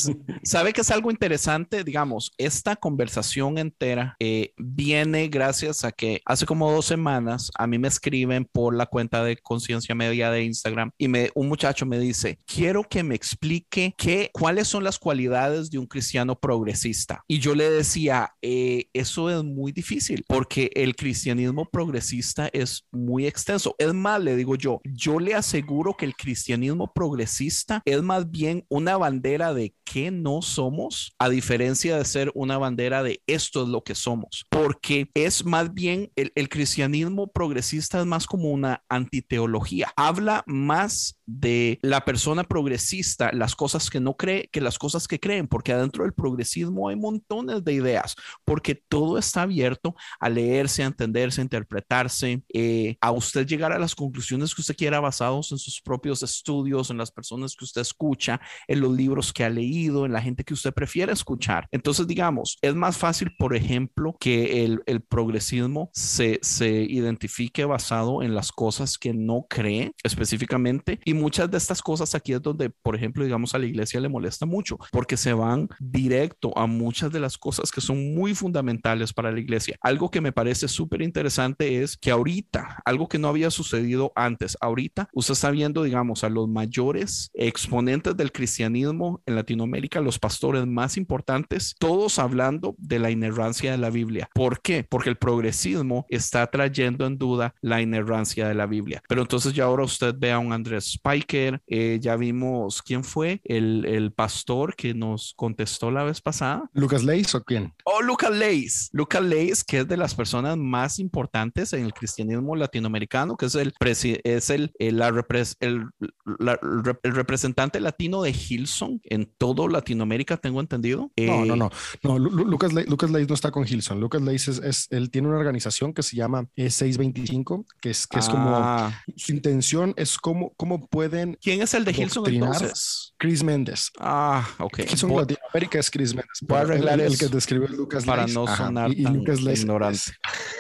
¿Sabe, que es algo interesante? Digamos, esta conversación entera eh, viene gracias a que hace como dos semanas a mí me escriben por la cuenta de Conciencia Media de Instagram y me, un muchacho me dice, quiero que me explique qué, cuáles son las cualidades de un cristiano progresista. Y yo le decía, eh, eso es muy difícil porque el cristianismo progresista es muy extenso. Es más, le digo yo, yo le aseguro que el cristianismo progresista es más bien una bandera de que no somos, a diferencia de ser una bandera de esto es lo que somos, porque es más bien el, el cristianismo progresista es más como una antiteología, habla más de la persona progresista, las cosas que no cree, que las cosas que creen, porque adentro del progresismo hay montones de ideas, porque todo está abierto a leerse, a entenderse, a interpretarse, eh, a usted llegar a las conclusiones que usted quiera basados en sus propios estudios, en las personas que usted escucha, en los libros que ha leído, en la gente que usted prefiere escuchar. Entonces, digamos, es más fácil, por ejemplo, que el, el progresismo se, se identifique basado en las cosas que no cree específicamente y muchas de estas cosas aquí es donde, por ejemplo, digamos, a la iglesia le molesta mucho, porque se van directo a muchas de las cosas que son muy fundamentales para la iglesia. Algo que me parece súper interesante es que ahorita, algo que no había sucedido antes, ahorita usted está viendo, digamos, a los mayores exponentes del cristianismo en Latinoamérica, los pastores más importantes, todos hablando de la inerrancia de la Biblia. ¿Por qué? Porque el progresismo está trayendo en duda la inerrancia de la Biblia. Pero entonces ya ahora usted ve a un Andrés Spiker, eh, ya vimos quién fue el, el, pastor que nos contestó la vez pasada. Lucas Leis o quién? Oh, Lucas Leis. Lucas Leis, que es de las personas más importantes en el cristianismo latinoamericano, que es el, es el, el, la el, la, el representante latino de Hilson en todo Latinoamérica, tengo entendido. No, no, no. no Lucas, Leis, Lucas Leis no está con Hilson. Lucas Leis es, es, él tiene una organización que se llama 625, que es, que es ah. como su intención es como, cómo pueden. ¿Quién es el de Hilson entonces? Chris Méndez. Ah, ok. Hilson Voy, Latinoamérica es Chris Méndez. Voy a arreglar el, que describe Lucas Para no sonar y, y Lucas Leis ignorante.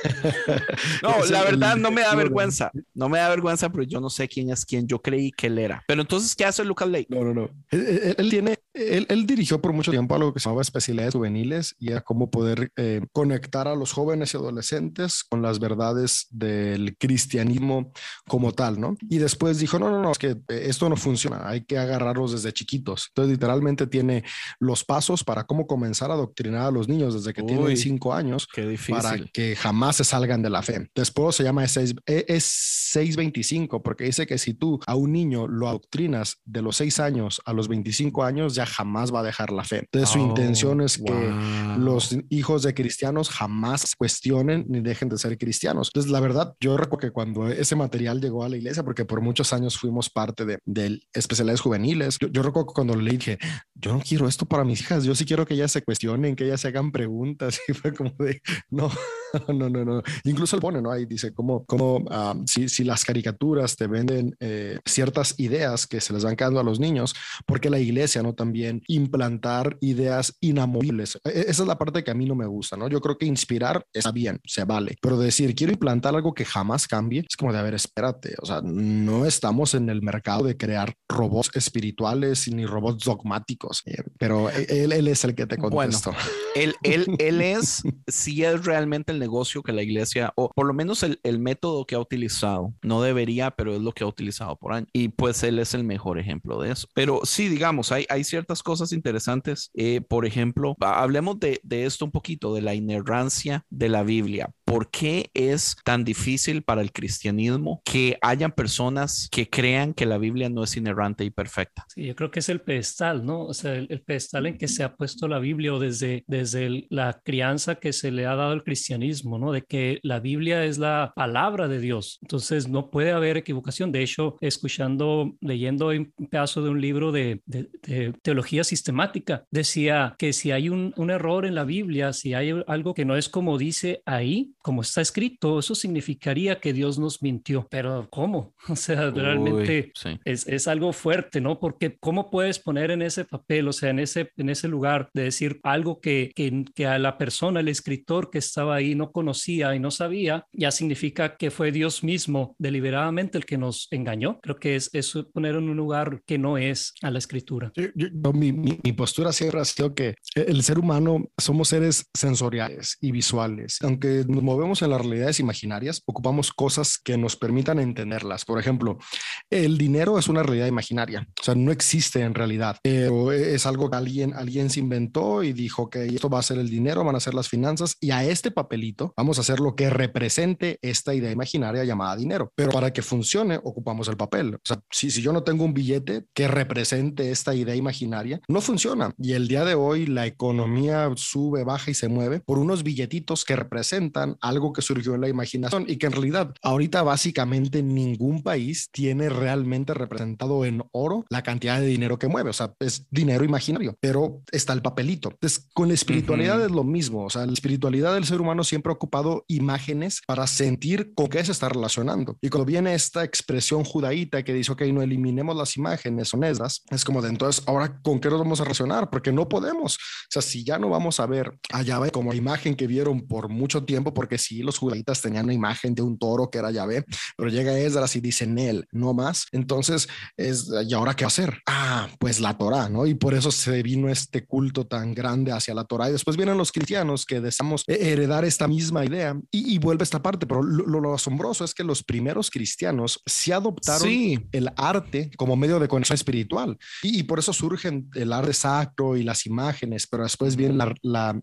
no, la verdad no me da vergüenza. No me da vergüenza, pero yo no sé quién es quién. Yo creí que él era. Pero entonces, ¿qué hace Lucas Leis? No, no, no. Él, él tiene, él, él, dirigió por mucho tiempo algo que se llamaba especialidades juveniles y era cómo poder eh, conectar a los jóvenes y adolescentes con las verdades del cristianismo como tal, ¿no? Y después dijo, no, no, no, es que esto no funciona, hay que agarrarlos desde chiquitos. Entonces, literalmente tiene los pasos para cómo comenzar a adoctrinar a los niños desde que tienen cinco años para que jamás se salgan de la fe. Después se llama es, es 625 porque dice que si tú a un niño lo adoctrinas de los seis años a los 25 años, ya jamás va a dejar la fe. Entonces, su intención es que los hijos de cristianos jamás cuestionen ni dejen de ser cristianos. Entonces, la verdad, yo recuerdo que cuando ese material llegó a la iglesia, porque por muchos años fuimos parte de, de especialidades juveniles, yo, recuerdo cuando le dije, yo no quiero esto para mis hijas, yo sí quiero que ellas se cuestionen, que ellas se hagan preguntas. Y fue como de, no, no, no, no. Incluso él pone, ¿no? Ahí dice, como, como ah, si, si, las caricaturas te venden eh, ciertas ideas que se les van quedando a los niños, porque la iglesia, ¿no? También implantar ideas inamovibles. E, esa es la parte que a mí no me gusta, ¿no? Yo creo que inspirar está bien, se vale, pero decir, quiero implantar algo que jamás cambie, es como de, a ver, espérate, o sea, no estamos en el mercado de crear robots espirituales ni robots dogmáticos, eh, pero e, él, él, es el que te contestó. Bueno, él, él, él es, si es realmente el negocio que la iglesia, o por lo menos el, el método que ha utilizado, no debería, pero es lo que ha utilizado por años. Y pues él es el mejor ejemplo de eso. Pero sí, digamos, hay, hay ciertas cosas interesantes. Eh, por ejemplo, hablemos de, de esto un poquito, de la inerrancia de la Biblia. ¿Por qué es tan difícil para el cristianismo que hayan personas que crean que la Biblia no es inerrante y perfecta? Sí, yo creo que es el pedestal, ¿no? O sea, el, pedestal en que se ha puesto la Biblia o desde, desde la crianza que se le ha dado al cristianismo, ¿no? De que la Biblia es la palabra de Dios. Entonces, no puede haber equivocación. De hecho, escuchando, leyendo un pedazo de un libro de, de, teología sistemática, decía que si hay un, un error en la Biblia, si hay algo que no es como dice ahí, como está escrito, eso significaría que Dios nos mintió. Pero ¿cómo? O sea, realmente es, es, algo fuerte, ¿no? Porque ¿cómo puedes poner en ese papel, o sea, en ese, en ese lugar de decir algo que, que, que a la persona, el escritor que estaba ahí no conocía y no sabía, ya significa que fue Dios mismo deliberadamente el que nos engañó? Creo que es eso poner en un lugar que no es a la escritura. mi, mi, mi postura siempre ha sido que el ser humano somos seres sensoriales y visuales. Aunque nos movemos en las realidades imaginarias, ocupamos cosas que nos permitan entenderlas. Por ejemplo, el dinero es una realidad imaginaria, o sea, no existe en realidad, pero es algo que alguien, alguien se inventó y dijo que esto va a ser el dinero, van a ser las finanzas y a este papelito vamos a hacer lo que represente esta idea imaginaria llamada dinero. Pero para que funcione, ocupamos el papel. O sea, si, si yo no tengo un billete que represente esta idea imaginaria, no funciona. Y el día de hoy la economía sube, baja y se mueve por unos billetitos que representan algo que surgió en la imaginación y que en realidad ahorita básicamente ningún país tiene realmente representado en oro la cantidad de dinero que mueve, o sea, es dinero imaginario, pero está el papelito. Entonces, con la espiritualidad es lo mismo, o sea, la espiritualidad del ser humano siempre ha ocupado imágenes para sentir con qué se está relacionando. Y cuando viene esta expresión judaíta que dice, ok, no eliminemos las imágenes honestas, es como de entonces, ahora con qué nos vamos a relacionar, porque no podemos. O sea, si ya no vamos a ver allá como imagen que vieron por mucho tiempo, por porque sí, los judaítas tenían una imagen de un toro que era Yahvé, pero llega Esdras y dice él, no más. Entonces, es, ¿y ahora qué hacer? Ah, pues la Torah, ¿no? Y por eso se vino este culto tan grande hacia la Torah. Y después vienen los cristianos que deseamos heredar esta misma idea y, vuelve esta parte. Pero lo, asombroso es que los primeros cristianos sí adoptaron el arte como medio de conexión espiritual y, por eso surgen el arte sacro y las imágenes, pero después viene la, la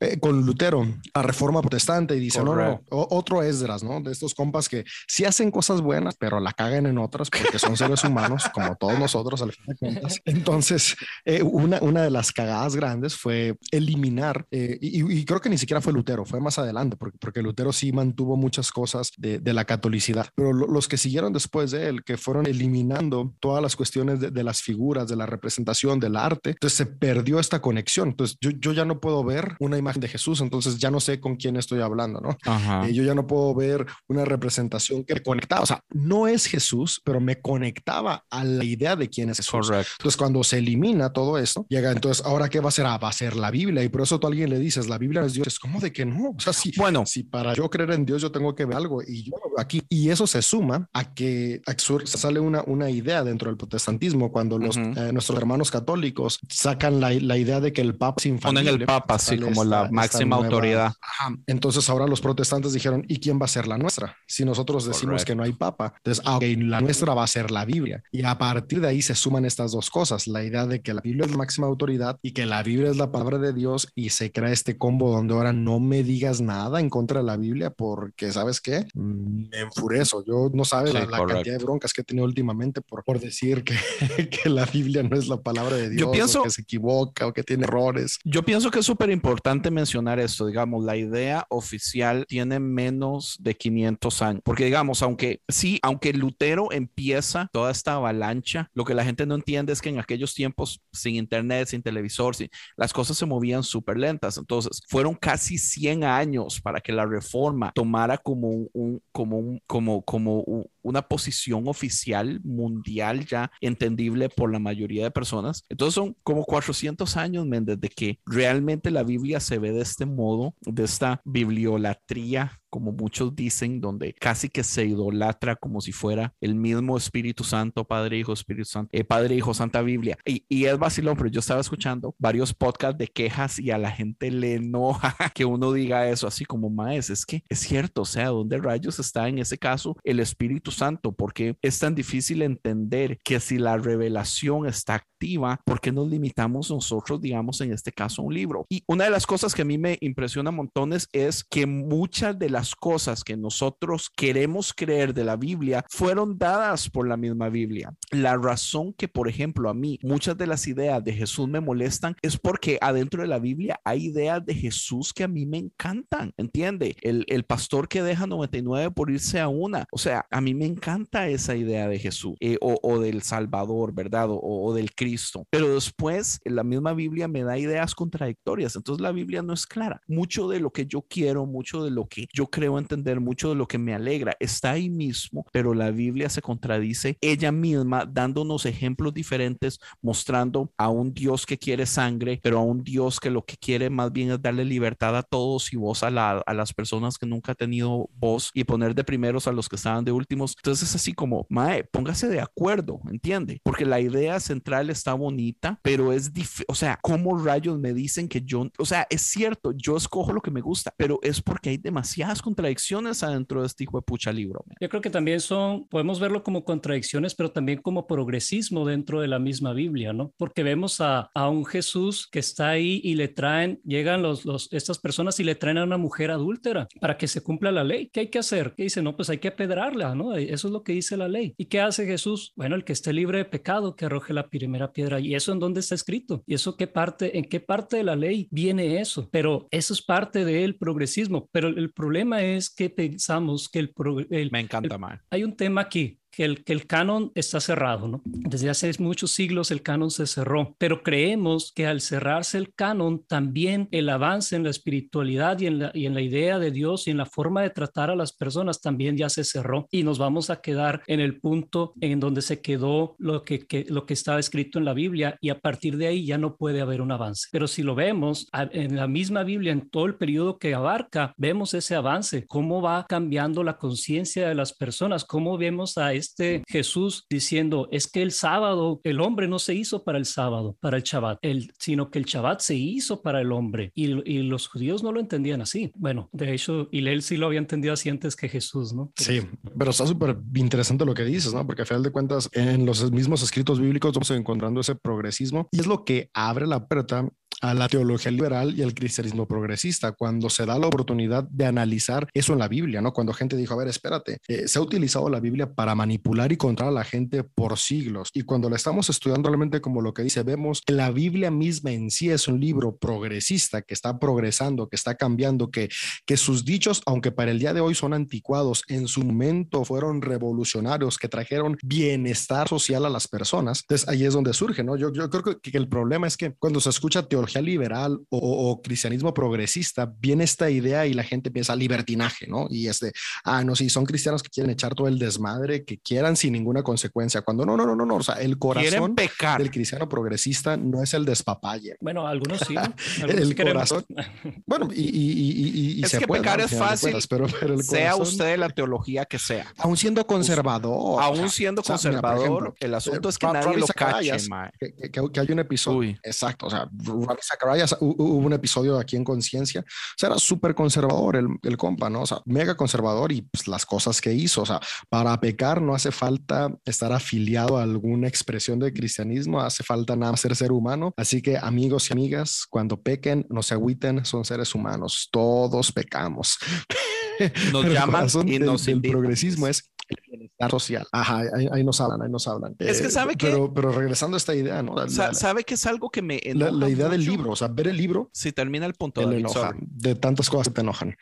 eh, con Lutero, la reforma protestante y dice, no, no, otro Esdras, ¿no? De estos compas que sí hacen cosas buenas, pero la cagan en otras porque son seres humanos, como todos nosotros al fin de cuentas. Entonces, eh, una, una de las cagadas grandes fue eliminar, eh, y, creo que ni siquiera fue Lutero, fue más adelante, porque, porque Lutero sí mantuvo muchas cosas de, de la catolicidad, pero los que siguieron después de él, que fueron eliminando todas las cuestiones de, de, las figuras, de la representación, del arte, entonces se perdió esta conexión. Entonces, yo, yo ya no puedo ver una imagen de Jesús, entonces ya no sé con quién estoy hablando, ¿no? Eh, yo ya no puedo ver una representación que me conectaba, o sea, no es Jesús, pero me conectaba a la idea de quién es Jesús. Correcto. Entonces, cuando se elimina todo esto, llega entonces, ¿ahora qué va a ser? Ah, va a ser la Biblia. Y por eso tú a alguien le dices, la Biblia es Dios. Es como de que no. O sea, si, bueno, si para yo creer en Dios yo tengo que ver algo y yo aquí, y eso se suma a que sale una, una idea dentro del protestantismo cuando los, eh, nuestros hermanos católicos sacan la, la, idea de que el Papa es. Ponen el Papa así como la máxima autoridad. Entonces ahora los protestantes dijeron, ¿y quién va a ser la nuestra? Si nosotros decimos que no hay papa. Entonces, ah, la nuestra va a ser la Biblia. Y a partir de ahí se suman estas dos cosas, la idea de que la Biblia es la máxima autoridad y que la Biblia es la palabra de Dios y se crea este combo donde ahora no me digas nada en contra de la Biblia porque, ¿sabes qué? Mm, me enfurezo. Yo no sabes la, cantidad de broncas que he tenido últimamente por, por decir que, que la Biblia no es la palabra de Dios, yo pienso, que se equivoca o que tiene errores. Yo pienso que es súper importante mencionar esto, digamos, la idea oficial tiene menos de 500 años, porque digamos, aunque sí, aunque Lutero empieza toda esta avalancha, lo que la gente no entiende es que en aquellos tiempos, sin internet, sin televisor, sin, las cosas se movían súper lentas, entonces fueron casi 100 años para que la reforma tomara como un, como un, como, como un, una posición oficial mundial ya entendible por la mayoría de personas. Entonces son como 400 años desde que realmente la Biblia se ve de este modo, de esta bibliolatría como muchos dicen, donde casi que se idolatra como si fuera el mismo Espíritu Santo, Padre, Hijo, Espíritu Santo, eh, Padre, Hijo, Santa Biblia. Y, y es vacilón, pero yo estaba escuchando varios podcasts de quejas y a la gente le enoja que uno diga eso así como maes. Es que es cierto, o sea, ¿dónde rayos está en ese caso el Espíritu Santo? Porque es tan difícil entender que si la revelación está activa, ¿por qué nos limitamos nosotros, digamos, en este caso, a un libro? Y una de las cosas que a mí me impresiona montones es que muchas de las cosas que nosotros queremos creer de la Biblia fueron dadas por la misma Biblia. La razón que, por ejemplo, a mí muchas de las ideas de Jesús me molestan es porque adentro de la Biblia hay ideas de Jesús que a mí me encantan, ¿entiende? El, el pastor que deja 99 por irse a una, o sea, a mí me encanta esa idea de Jesús eh, o, o, del Salvador, ¿verdad? O, o del Cristo. Pero después la misma Biblia me da ideas contradictorias, entonces la Biblia no es clara. Mucho de lo que yo quiero, mucho de lo que yo creo entender mucho de lo que me alegra. Está ahí mismo, pero la Biblia se contradice ella misma dándonos ejemplos diferentes, mostrando a un Dios que quiere sangre, pero a un Dios que lo que quiere más bien es darle libertad a todos y voz a, a las personas que nunca han tenido voz y poner de primeros a los que estaban de últimos. Entonces es así como, Mae, póngase de acuerdo, ¿entiende? Porque la idea central está bonita, pero es difícil, o sea, ¿cómo rayos me dicen que yo, o sea, es cierto, yo escojo lo que me gusta, pero es porque hay demasiadas contradicciones adentro de este hijo de pucha libro. Yo creo que también son, podemos verlo como contradicciones, pero también como progresismo dentro de la misma Biblia, ¿no? Porque vemos a, a un Jesús que está ahí y le traen, llegan los, los, estas personas y le traen a una mujer adúltera para que se cumpla la ley. ¿Qué hay que hacer? ¿Qué dice? No, pues hay que pedrarla, ¿no? Eso es lo que dice la ley. ¿Y qué hace Jesús? Bueno, el que esté libre de pecado, que arroje la primera piedra. ¿Y eso en dónde está escrito? ¿Y eso qué parte, en qué parte de la ley viene eso? Pero eso es parte del progresismo. Pero el problema es que pensamos que el... el Me encanta, el. Hay un tema aquí que el, que el canon está cerrado, ¿no? Desde hace muchos siglos el canon se cerró, pero creemos que al cerrarse el canon, también el avance en la espiritualidad y en la, y en la idea de Dios y en la forma de tratar a las personas también ya se cerró y nos vamos a quedar en el punto en donde se quedó lo que, que, lo que estaba escrito en la Biblia y a partir de ahí ya no puede haber un avance. Pero si lo vemos en la misma Biblia, en todo el periodo que abarca, vemos ese avance, cómo va cambiando la conciencia de las personas, cómo vemos a este Jesús diciendo, es que el sábado, el hombre no se hizo para el sábado, para el Shabbat, el, sino que el Shabbat se hizo para el hombre. Y, los judíos no lo entendían así. Bueno, de hecho, él sí lo había entendido así antes que Jesús, ¿no? Sí, pero está súper interesante lo que dices, ¿no? Porque a final de cuentas, en los mismos escritos bíblicos vamos encontrando ese progresismo y es lo que abre la puerta a la teología liberal y al cristianismo progresista, cuando se da la oportunidad de analizar eso en la Biblia, ¿no? Cuando gente dijo, a ver, espérate, eh, se ha utilizado la Biblia para manipular y controlar a la gente por siglos. Y cuando la estamos estudiando realmente como lo que dice, vemos que la Biblia misma en sí es un libro progresista, que está progresando, que está cambiando, que, que sus dichos, aunque para el día de hoy son anticuados, en su momento fueron revolucionarios, que trajeron bienestar social a las personas. Entonces ahí es donde surge, ¿no? Yo, yo creo que, el problema es que cuando se escucha teología liberal o, o, cristianismo progresista, viene esta idea y la gente piensa libertinaje, ¿no? Y este, ah, no, si son cristianos que quieren echar todo el desmadre que quieran sin ninguna consecuencia, cuando no, no, no, no, no, o sea, el corazón pecar. del cristiano progresista no es el despapalle. Bueno, algunos sí. Algunos el corazón. bueno, y, y, y, y es se que puede, pecar es fácil, cuentas, pero, pero el sea corazón, usted la teología que sea. aún siendo conservador, Aún siendo o sea, mira, conservador, ejemplo, el asunto eh, es que nadie lo cache, que, que- que hay un episodio, Uy. exacto, o sea, Ravi Zacharias, hubo un episodio aquí en Conciencia, o sea, era súper conservador el, el, compa, ¿no? O sea, mega conservador y pues, las cosas que hizo, o sea, para pecar no hace falta estar afiliado a alguna expresión de cristianismo, hace falta nada ser ser humano, así que amigos y amigas, cuando pequen, no se agüiten, son seres humanos, todos pecamos. Nos llaman y nos El progresismo es bienestar social. Ajá, ahí, nos hablan, ahí nos hablan. Es que eh, sabe que... Pero, pero regresando a esta idea, ¿no? sabe que es algo que me... La, idea del libro, o sea, ver el libro... Si termina el punto. de, de tantas cosas que te enojan.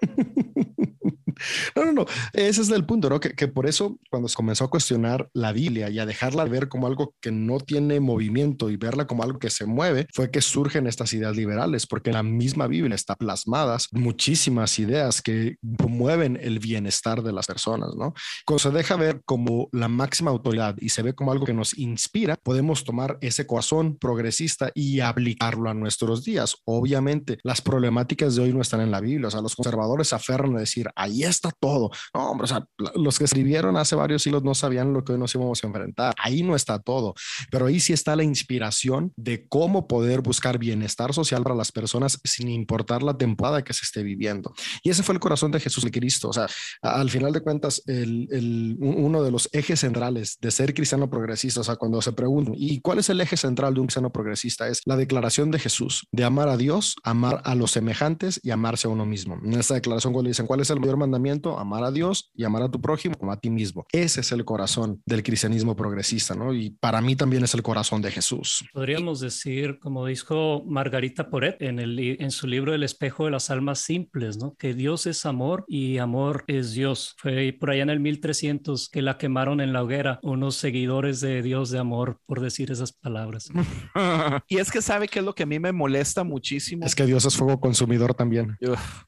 No, no, no. Ese es el punto, ¿no? Que, por eso cuando se comenzó a cuestionar la Biblia y a dejarla ver como algo que no tiene movimiento y verla como algo que se mueve, fue que surgen estas ideas liberales, porque en la misma Biblia está plasmadas muchísimas ideas que promueven el bienestar de las personas, ¿no? Cuando se deja ver como la máxima autoridad y se ve como algo que nos inspira, podemos tomar ese corazón progresista y aplicarlo a nuestros días. Obviamente, las problemáticas de hoy no están en la Biblia, o sea, los conservadores se aferran a decir, ahí está todo. No, hombre, o sea, los que escribieron hace varios siglos no sabían lo que hoy nos íbamos a enfrentar. Ahí no está todo, pero ahí sí está la inspiración de cómo poder buscar bienestar social para las personas sin importar la temporada que se esté viviendo. Y ese fue el corazón de Jesús de Cristo. O sea, al final de cuentas, el, el, uno de los ejes centrales de ser cristiano progresista, o sea, cuando se preguntan, ¿y cuál es el eje central de un cristiano progresista? Es la declaración de Jesús, de amar a Dios, amar a los semejantes y amarse a uno mismo. En esta declaración, cuando dicen, ¿cuál es el mayor mandamiento? Amar a Dios y amar a tu prójimo como a ti mismo. Ese es el corazón del cristianismo progresista, ¿no? Y para mí también es el corazón de Jesús. Podríamos decir, como dijo Margarita Poret en, el, en su libro El espejo de las almas simples, ¿no? Que Dios es amor y amor es Dios. Fue por allá en el 1300 que la quemaron en la hoguera unos seguidores de Dios de amor por decir esas palabras. y es que sabe que es lo que a mí me molesta muchísimo. Es que Dios es fuego consumidor también.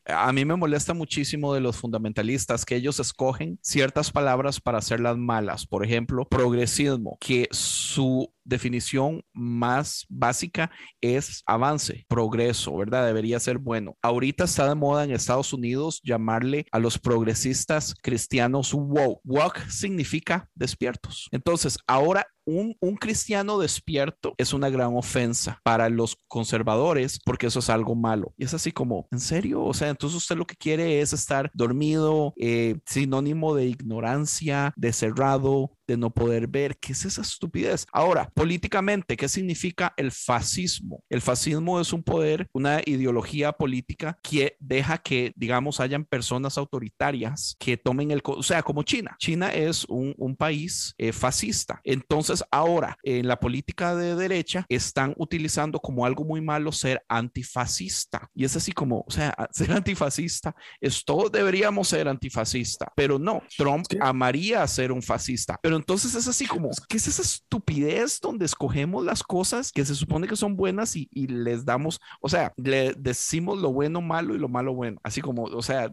A mí me molesta muchísimo de los fundamentales fundamentalistas que ellos escogen ciertas palabras para hacerlas malas. Por ejemplo, progresismo, que su definición más básica es avance, progreso, ¿verdad? Debería ser bueno. Ahorita está de moda en Estados Unidos llamarle a los progresistas cristianos woke. Woke significa despiertos. Entonces, ahora un, un, cristiano despierto es una gran ofensa para los conservadores porque eso es algo malo. Y es así como, ¿en serio? O sea, entonces usted lo que quiere es estar dormido, eh, sinónimo de ignorancia, de cerrado, de no poder ver. ¿Qué es esa estupidez? Ahora, políticamente, ¿qué significa el fascismo? El fascismo es un poder, una ideología política que deja que, digamos, hayan personas autoritarias que tomen el, o sea, como China. China es un, un país eh, fascista. Entonces, ahora, en la política de derecha, están utilizando como algo muy malo ser antifascista. Y es así como, o sea, ser antifascista es todo, deberíamos ser antifascista, pero no, Trump amaría ser un fascista. Pero entonces es así como, ¿qué es esa estupidez donde escogemos las cosas que se supone que son buenas y, y les damos, o sea, le decimos lo bueno malo y lo malo bueno? Así como, o sea,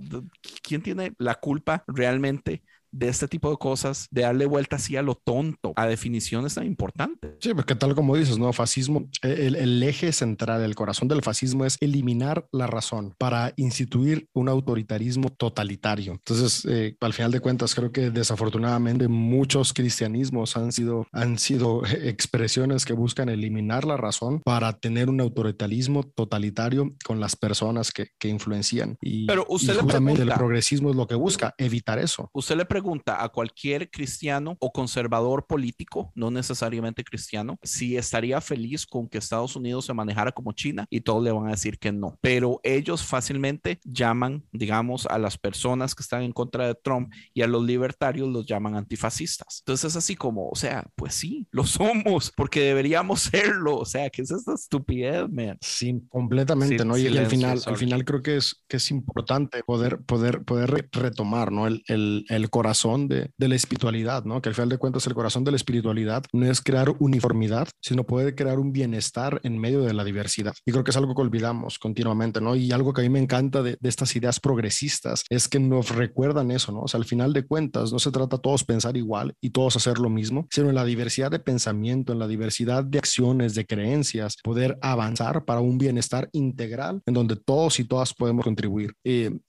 ¿quién tiene la culpa realmente de este tipo de cosas, de darle vuelta así a lo tonto, a definiciones tan importantes. Sí, porque tal como dices, ¿no? Fascismo, el, el, eje central, el corazón del fascismo es eliminar la razón para instituir un autoritarismo totalitario. Entonces, eh, al final de cuentas, creo que desafortunadamente muchos cristianismos han sido, han sido expresiones que buscan eliminar la razón para tener un autoritarismo totalitario con las personas que, que influencian. Y, Pero usted y justamente el progresismo es lo que busca, evitar eso. Usted le pregunta a cualquier cristiano o conservador político, no necesariamente cristiano, si estaría feliz con que Estados Unidos se manejara como China y todos le van a decir que no. Pero ellos fácilmente llaman, digamos, a las personas que están en contra de Trump y a los libertarios los llaman antifascistas. Entonces es así como, o sea, pues sí, lo somos porque deberíamos serlo. O sea, ¿qué es esta estupidez, man? Sí, completamente, ¿no? Y al final, al final creo que es, que es importante poder, poder, poder retomar, ¿no? El, el, el corazón corazón de, de, la espiritualidad, ¿no? Que al final de cuentas el corazón de la espiritualidad no es crear uniformidad, sino puede crear un bienestar en medio de la diversidad. Y creo que es algo que olvidamos continuamente, ¿no? Y algo que a mí me encanta de, de estas ideas progresistas es que nos recuerdan eso, ¿no? O sea, al final de cuentas no se trata todos pensar igual y todos hacer lo mismo, sino en la diversidad de pensamiento, en la diversidad de acciones, de creencias, poder avanzar para un bienestar integral en donde todos y todas podemos contribuir. Y, uh,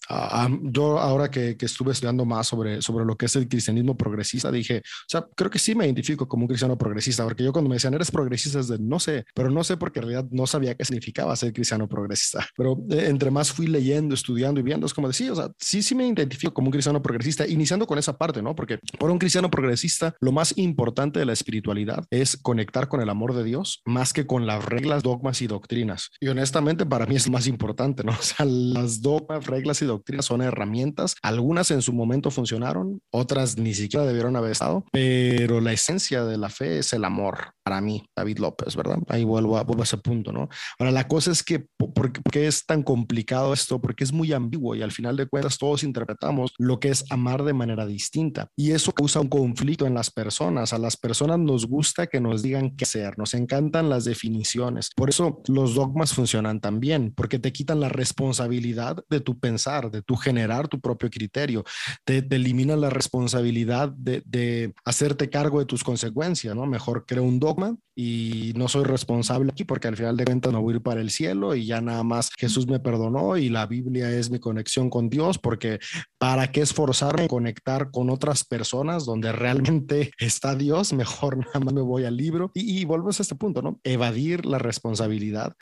yo ahora que, que estuve estudiando más sobre, sobre lo que es el cristianismo progresista, dije, o sea, creo que sí me identifico como un cristiano progresista, porque yo cuando me decían, eres progresista, es de no sé, pero no sé porque en realidad no sabía qué significaba ser cristiano progresista. Pero eh, entre más fui leyendo, estudiando y viendo, es como decir, o sea, sí, sí me identifico como un cristiano progresista, iniciando con esa parte, ¿no? Porque para un cristiano progresista, lo más importante de la espiritualidad es conectar con el amor de Dios más que con las reglas, dogmas y doctrinas. Y honestamente, para mí es más importante, ¿no? O sea, las dogmas, reglas y doctrinas son herramientas. Algunas en su momento funcionaron, otras ni siquiera debieron haber estado, pero la esencia de la fe es el amor para mí, David López, ¿verdad? Ahí vuelvo a, vuelvo a ese punto, ¿no? Ahora, la cosa es que, ¿por, qué es tan complicado esto? Porque es muy ambiguo y al final de cuentas todos interpretamos lo que es amar de manera distinta. Y eso causa un conflicto en las personas. A las personas nos gusta que nos digan qué hacer, nos encantan las definiciones. Por eso los dogmas funcionan tan bien, porque te quitan la responsabilidad de tu pensar, de tu generar tu propio criterio, te, eliminan la responsabilidad de, de hacerte cargo de tus consecuencias, ¿no? Mejor creo un dogma y no soy responsable aquí porque al final de cuentas no voy a ir para el cielo y ya nada más Jesús me perdonó y la Biblia es mi conexión con Dios porque para qué esforzarme en conectar con otras personas donde realmente está Dios, mejor nada más me voy al libro y, y vuelvo a este punto, ¿no? Evadir la responsabilidad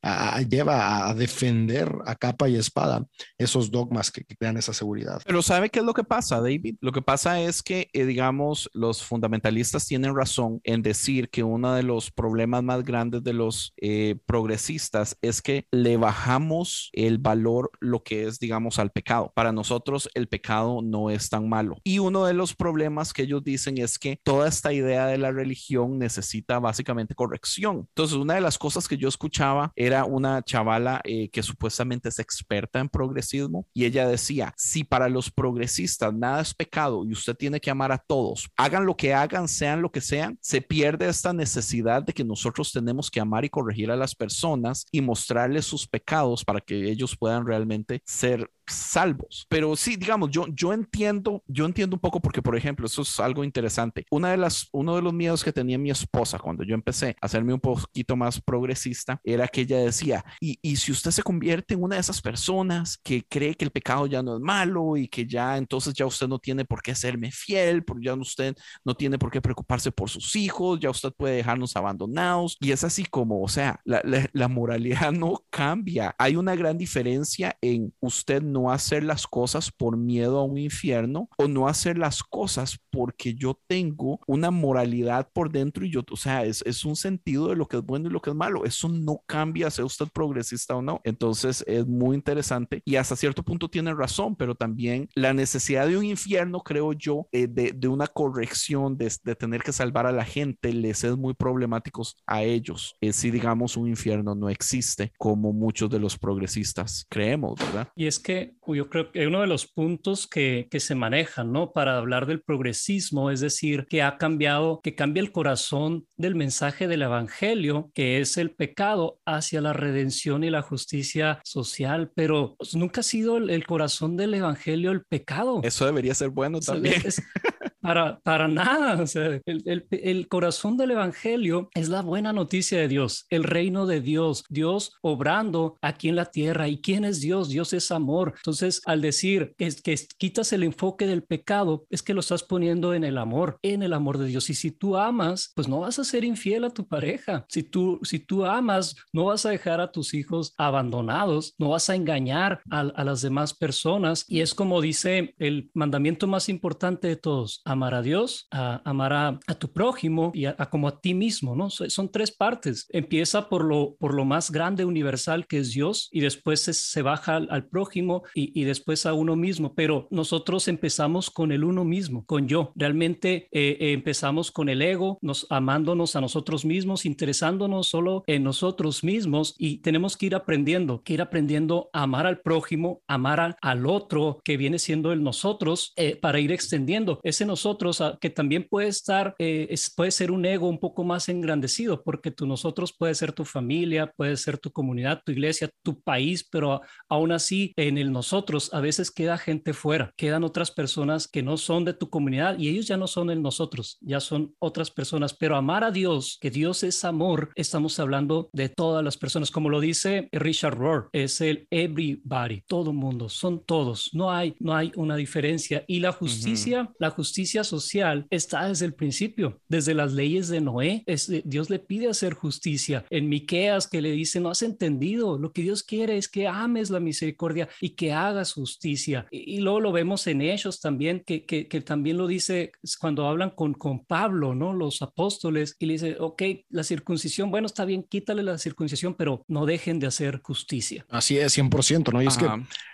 lleva a defender a capa y espada esos dogmas que, crean esa seguridad. Pero ¿sabe qué es lo que pasa, David? Lo que pasa es que, eh, digamos, los fundamentalistas tienen razón en decir que una de los problemas más grandes de los eh, progresistas es que le bajamos el valor, lo que es, digamos, al pecado. Para nosotros el pecado no es tan malo. Y uno de los problemas que ellos dicen es que toda esta idea de la religión necesita básicamente corrección. Entonces, una de las cosas que yo escuchaba era una chavala eh, que supuestamente es experta en progresismo y ella decía, si para los progresistas nada es pecado y usted tiene que amar a todos, hagan lo que hagan, sean lo que sean, se pierde esta necesidad que nosotros tenemos que amar y corregir a las personas y mostrarles sus pecados para que ellos puedan realmente ser salvos. Pero sí, digamos, yo, yo entiendo, yo entiendo un poco porque, por ejemplo, eso es algo interesante. Una de las, uno de los miedos que tenía mi esposa cuando yo empecé a hacerme un poquito más progresista era que ella decía, y, y si usted se convierte en una de esas personas que cree que el pecado ya no es malo y que ya entonces ya usted no tiene por qué serme fiel, porque ya usted no tiene por qué preocuparse por sus hijos, ya usted puede dejarnos abandonados. Y es así como, o sea, la, la, la moralidad no cambia. Hay una gran diferencia en usted no no hacer las cosas por miedo a un infierno o no hacer las cosas porque yo tengo una moralidad por dentro y yo, o sea, es, es un sentido de lo que es bueno y lo que es malo. Eso no cambia, sea usted progresista o no. Entonces es muy interesante y hasta cierto punto tiene razón, pero también la necesidad de un infierno, creo yo, eh, de, de, una corrección, de, de, tener que salvar a la gente, les es muy problemático a ellos. Eh, si digamos un infierno no existe, como muchos de los progresistas creemos, ¿verdad? Y es que yo creo que uno de los puntos que, que se manejan, ¿no? Para hablar del progresismo, es decir, que ha cambiado, que cambia el corazón del mensaje del Evangelio, que es el pecado, hacia la redención y la justicia social, pero pues, nunca ha sido el, el, corazón del Evangelio el pecado. Eso debería ser bueno también. Es, para, para nada. O sea, el, el, corazón del Evangelio es la buena noticia de Dios, el reino de Dios, Dios obrando aquí en la tierra. ¿Y quién es Dios? Dios es amor. Entonces, al decir que, que quitas el enfoque del pecado, es que lo estás poniendo en el amor, en el amor de Dios. Y si tú amas, pues no vas a ser infiel a tu pareja. Si tú, si tú amas, no vas a dejar a tus hijos abandonados, no vas a engañar a, a las demás personas. Y es como dice el mandamiento más importante de todos amar a Dios, a amar a, tu prójimo y a, como a ti mismo, ¿no? Son tres partes. Empieza por lo, por lo más grande, universal que es Dios y después se, se baja al, al prójimo y, y, después a uno mismo. Pero nosotros empezamos con el uno mismo, con yo. Realmente eh, eh, empezamos con el ego, nos amándonos a nosotros mismos, interesándonos solo en nosotros mismos y tenemos que ir aprendiendo, que ir aprendiendo a amar al prójimo, amar a, al otro que viene siendo el nosotros eh, para ir extendiendo ese nosotros nosotros, ah, que también puede estar, eh, puede ser un ego un poco más engrandecido, porque tú nosotros puede ser tu familia, puede ser tu comunidad, tu iglesia, tu país, pero aún así en el nosotros a veces queda gente fuera, quedan otras personas que no son de tu comunidad y ellos ya no son el nosotros, ya son otras personas, pero amar a Dios, que Dios es amor, estamos hablando de todas las personas, como lo dice Richard Rohr, es el everybody, todo mundo, son todos, no hay, no hay una diferencia. Y la justicia, la justicia social está desde el principio, desde las leyes de Noé, es, Dios le pide hacer justicia. En Miqueas que le dice, no has entendido, lo que Dios quiere es que ames la misericordia y que hagas justicia. Y, luego lo vemos en ellos también, que, que, también lo dice cuando hablan con, con Pablo, ¿no? Los apóstoles, y le dice, ok, la circuncisión, bueno, está bien, quítale la circuncisión, pero no dejen de hacer justicia. Así es, 100%, ¿no? Y es que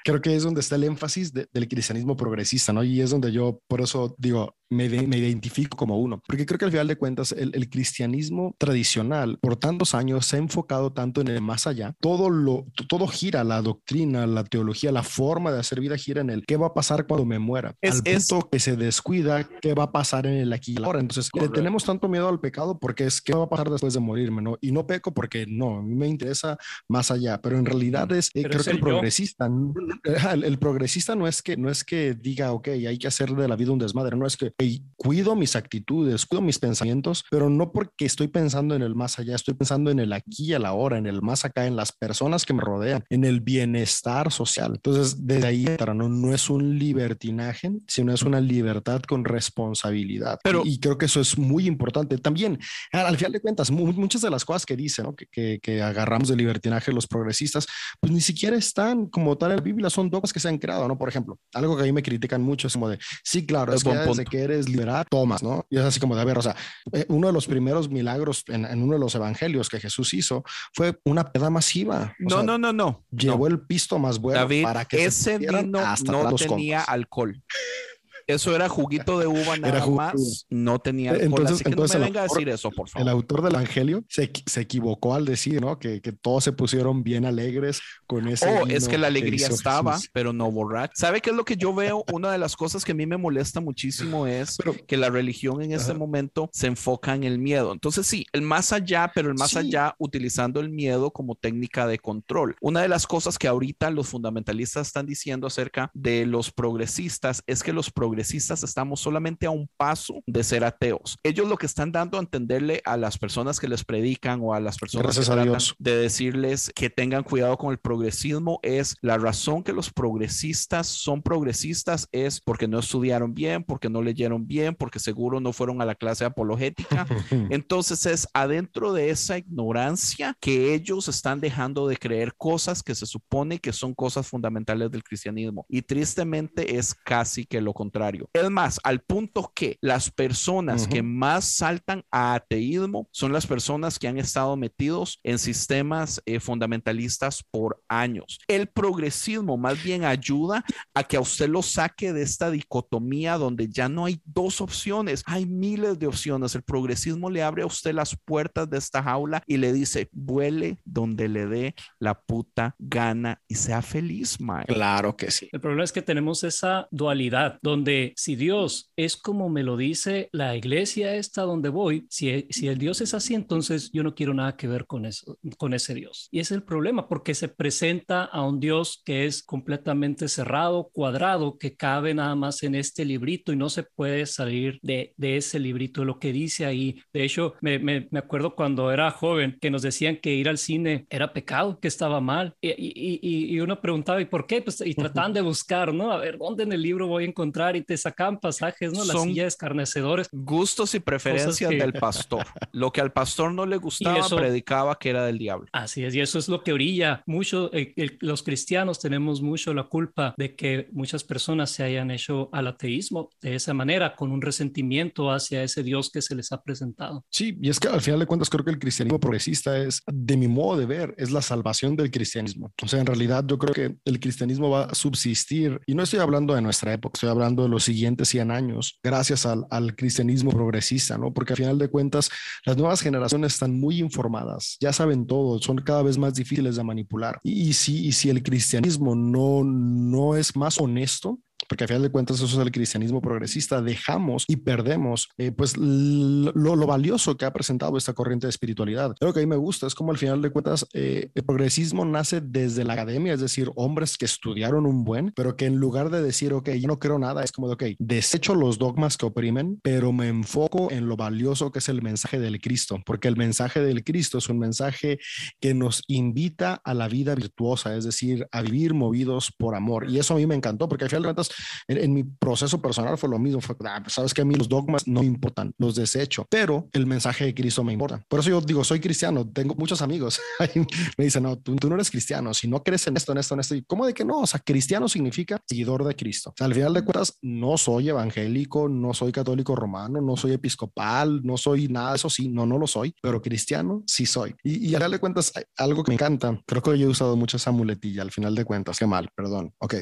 creo que es donde está el énfasis del cristianismo progresista, ¿no? Y es donde yo, por eso digo, got me, identifico como uno, porque creo que al final de cuentas el, cristianismo tradicional por tantos años se ha enfocado tanto en el más allá, todo lo, todo gira, la doctrina, la teología, la forma de hacer vida gira en el qué va a pasar cuando me muera, es, al punto que se descuida qué va a pasar en el aquí y ahora. Entonces le tenemos tanto miedo al pecado porque es qué va a pasar después de morirme, ¿no? Y no peco porque no, a mí me interesa más allá, pero en realidad es, eh, creo que el, progresista, el, progresista no es que, no es que diga, ok, hay que hacer de la vida un desmadre, no es que cuido mis actitudes, cuido mis pensamientos, pero no porque estoy pensando en el más allá, estoy pensando en el aquí y a la hora, en el más acá, en las personas que me rodean, en el bienestar social. Entonces, desde ahí, no, no es un libertinaje, sino es una libertad con responsabilidad. Pero, y, creo que eso es muy importante. También, al, final de cuentas, muchas de las cosas que dicen, ¿no? que, que, agarramos de libertinaje los progresistas, pues ni siquiera están como tal en la Biblia, son dogmas que se han creado, ¿no? Por ejemplo, algo que a mí me critican mucho es como de, sí, claro, es, que desde que eres liberar, tomas, ¿no? Y es así como de, a ver, o sea, eh, uno de los primeros milagros en, uno de los evangelios que Jesús hizo fue una peda masiva. no, no, no, no. Llevó el pisto más bueno para que ese se vino no tenía alcohol. Eso era juguito de uva nada era más, no tenía alcohol. Entonces, así que no me venga a decir eso, por favor. El autor del Evangelio se, se equivocó al decir, ¿no? Que, que, todos se pusieron bien alegres con ese. Oh, es que la alegría estaba, pero no borracho. ¿Sabe qué es lo que yo veo? Una de las cosas que a mí me molesta muchísimo es que la religión en este momento se enfoca en el miedo. Entonces, sí, el más allá, pero el más allá utilizando el miedo como técnica de control. Una de las cosas que ahorita los fundamentalistas están diciendo acerca de los progresistas es que los progresistas progresistas estamos solamente a un paso de ser ateos. Ellos lo que están dando a entenderle a las personas que les predican o a las personas que tratan de decirles que tengan cuidado con el progresismo es la razón que los progresistas son progresistas es porque no estudiaron bien, porque no leyeron bien, porque seguro no fueron a la clase apologética. Entonces es adentro de esa ignorancia que ellos están dejando de creer cosas que se supone que son cosas fundamentales del cristianismo. Y tristemente es casi que lo contrario es más, al punto que las personas que más saltan a ateísmo son las personas que han estado metidos en sistemas eh, fundamentalistas por años. El progresismo más bien ayuda a que a usted lo saque de esta dicotomía donde ya no hay dos opciones, hay miles de opciones. El progresismo le abre a usted las puertas de esta jaula y le dice, vuele donde le dé la puta gana y sea feliz, Mike. Claro que sí. El problema es que tenemos esa dualidad donde si Dios es como me lo dice la iglesia esta donde voy, si, si el Dios es así, entonces yo no quiero nada que ver con eso, con ese Dios. Y es el problema porque se presenta a un Dios que es completamente cerrado, cuadrado, que cabe nada más en este librito y no se puede salir de, de ese librito, lo que dice ahí. De hecho, me, me, me, acuerdo cuando era joven que nos decían que ir al cine era pecado, que estaba mal. Y, y, y, y uno preguntaba, ¿y por qué? Pues, y trataban de buscar, ¿no? A ver, ¿dónde en el libro voy a encontrar? Y te sacaban pasajes, ¿no? Las sillas escarnecedores. Gustos y preferencias del pastor. Lo que al pastor no le gustaba, predicaba que era del diablo. Así es, y eso es lo que orilla mucho. Eh, los cristianos tenemos mucho la culpa de que muchas personas se hayan hecho al ateísmo de esa manera, con un resentimiento hacia ese Dios que se les ha presentado. Sí, y es que al final de cuentas creo que el cristianismo progresista es, de mi modo de ver, es la salvación del cristianismo. O sea, en realidad yo creo que el cristianismo va a subsistir, y no estoy hablando de nuestra época, estoy hablando de los siguientes 100 años gracias al, cristianismo progresista, ¿no? Porque al final de cuentas las nuevas generaciones están muy informadas, ya saben todo, son cada vez más difíciles de manipular. Y, y si, y si el cristianismo no, no es más honesto, porque a final de cuentas eso es el cristianismo progresista, dejamos y perdemos eh, pues lo, lo, valioso que ha presentado esta corriente de espiritualidad. Lo que a mí me gusta es como al final de cuentas eh, el progresismo nace desde la academia, es decir, hombres que estudiaron un buen, pero que en lugar de decir, ok, yo no creo nada, es como de, ok, desecho los dogmas que oprimen, pero me enfoco en lo valioso que es el mensaje del Cristo, porque el mensaje del Cristo es un mensaje que nos invita a la vida virtuosa, es decir, a vivir movidos por amor. Y eso a mí me encantó, porque al final de cuentas, en, mi proceso personal fue lo mismo, fue, ah, pues, sabes que a mí los dogmas no me importan, los desecho, pero el mensaje de Cristo me importa. Por eso yo digo, soy cristiano, tengo muchos amigos, me dicen, no, tú, tú, no eres cristiano, si no crees en esto, en esto, en esto, y ¿cómo de que no? O sea, cristiano significa seguidor de Cristo. O sea, al final de cuentas, no soy evangélico, no soy católico romano, no soy episcopal, no soy nada, eso sí, no, no lo soy, pero cristiano sí soy. Y, y al final de cuentas, algo que me encanta, creo que yo he usado mucho esa muletilla, al final de cuentas, qué mal, perdón, ok.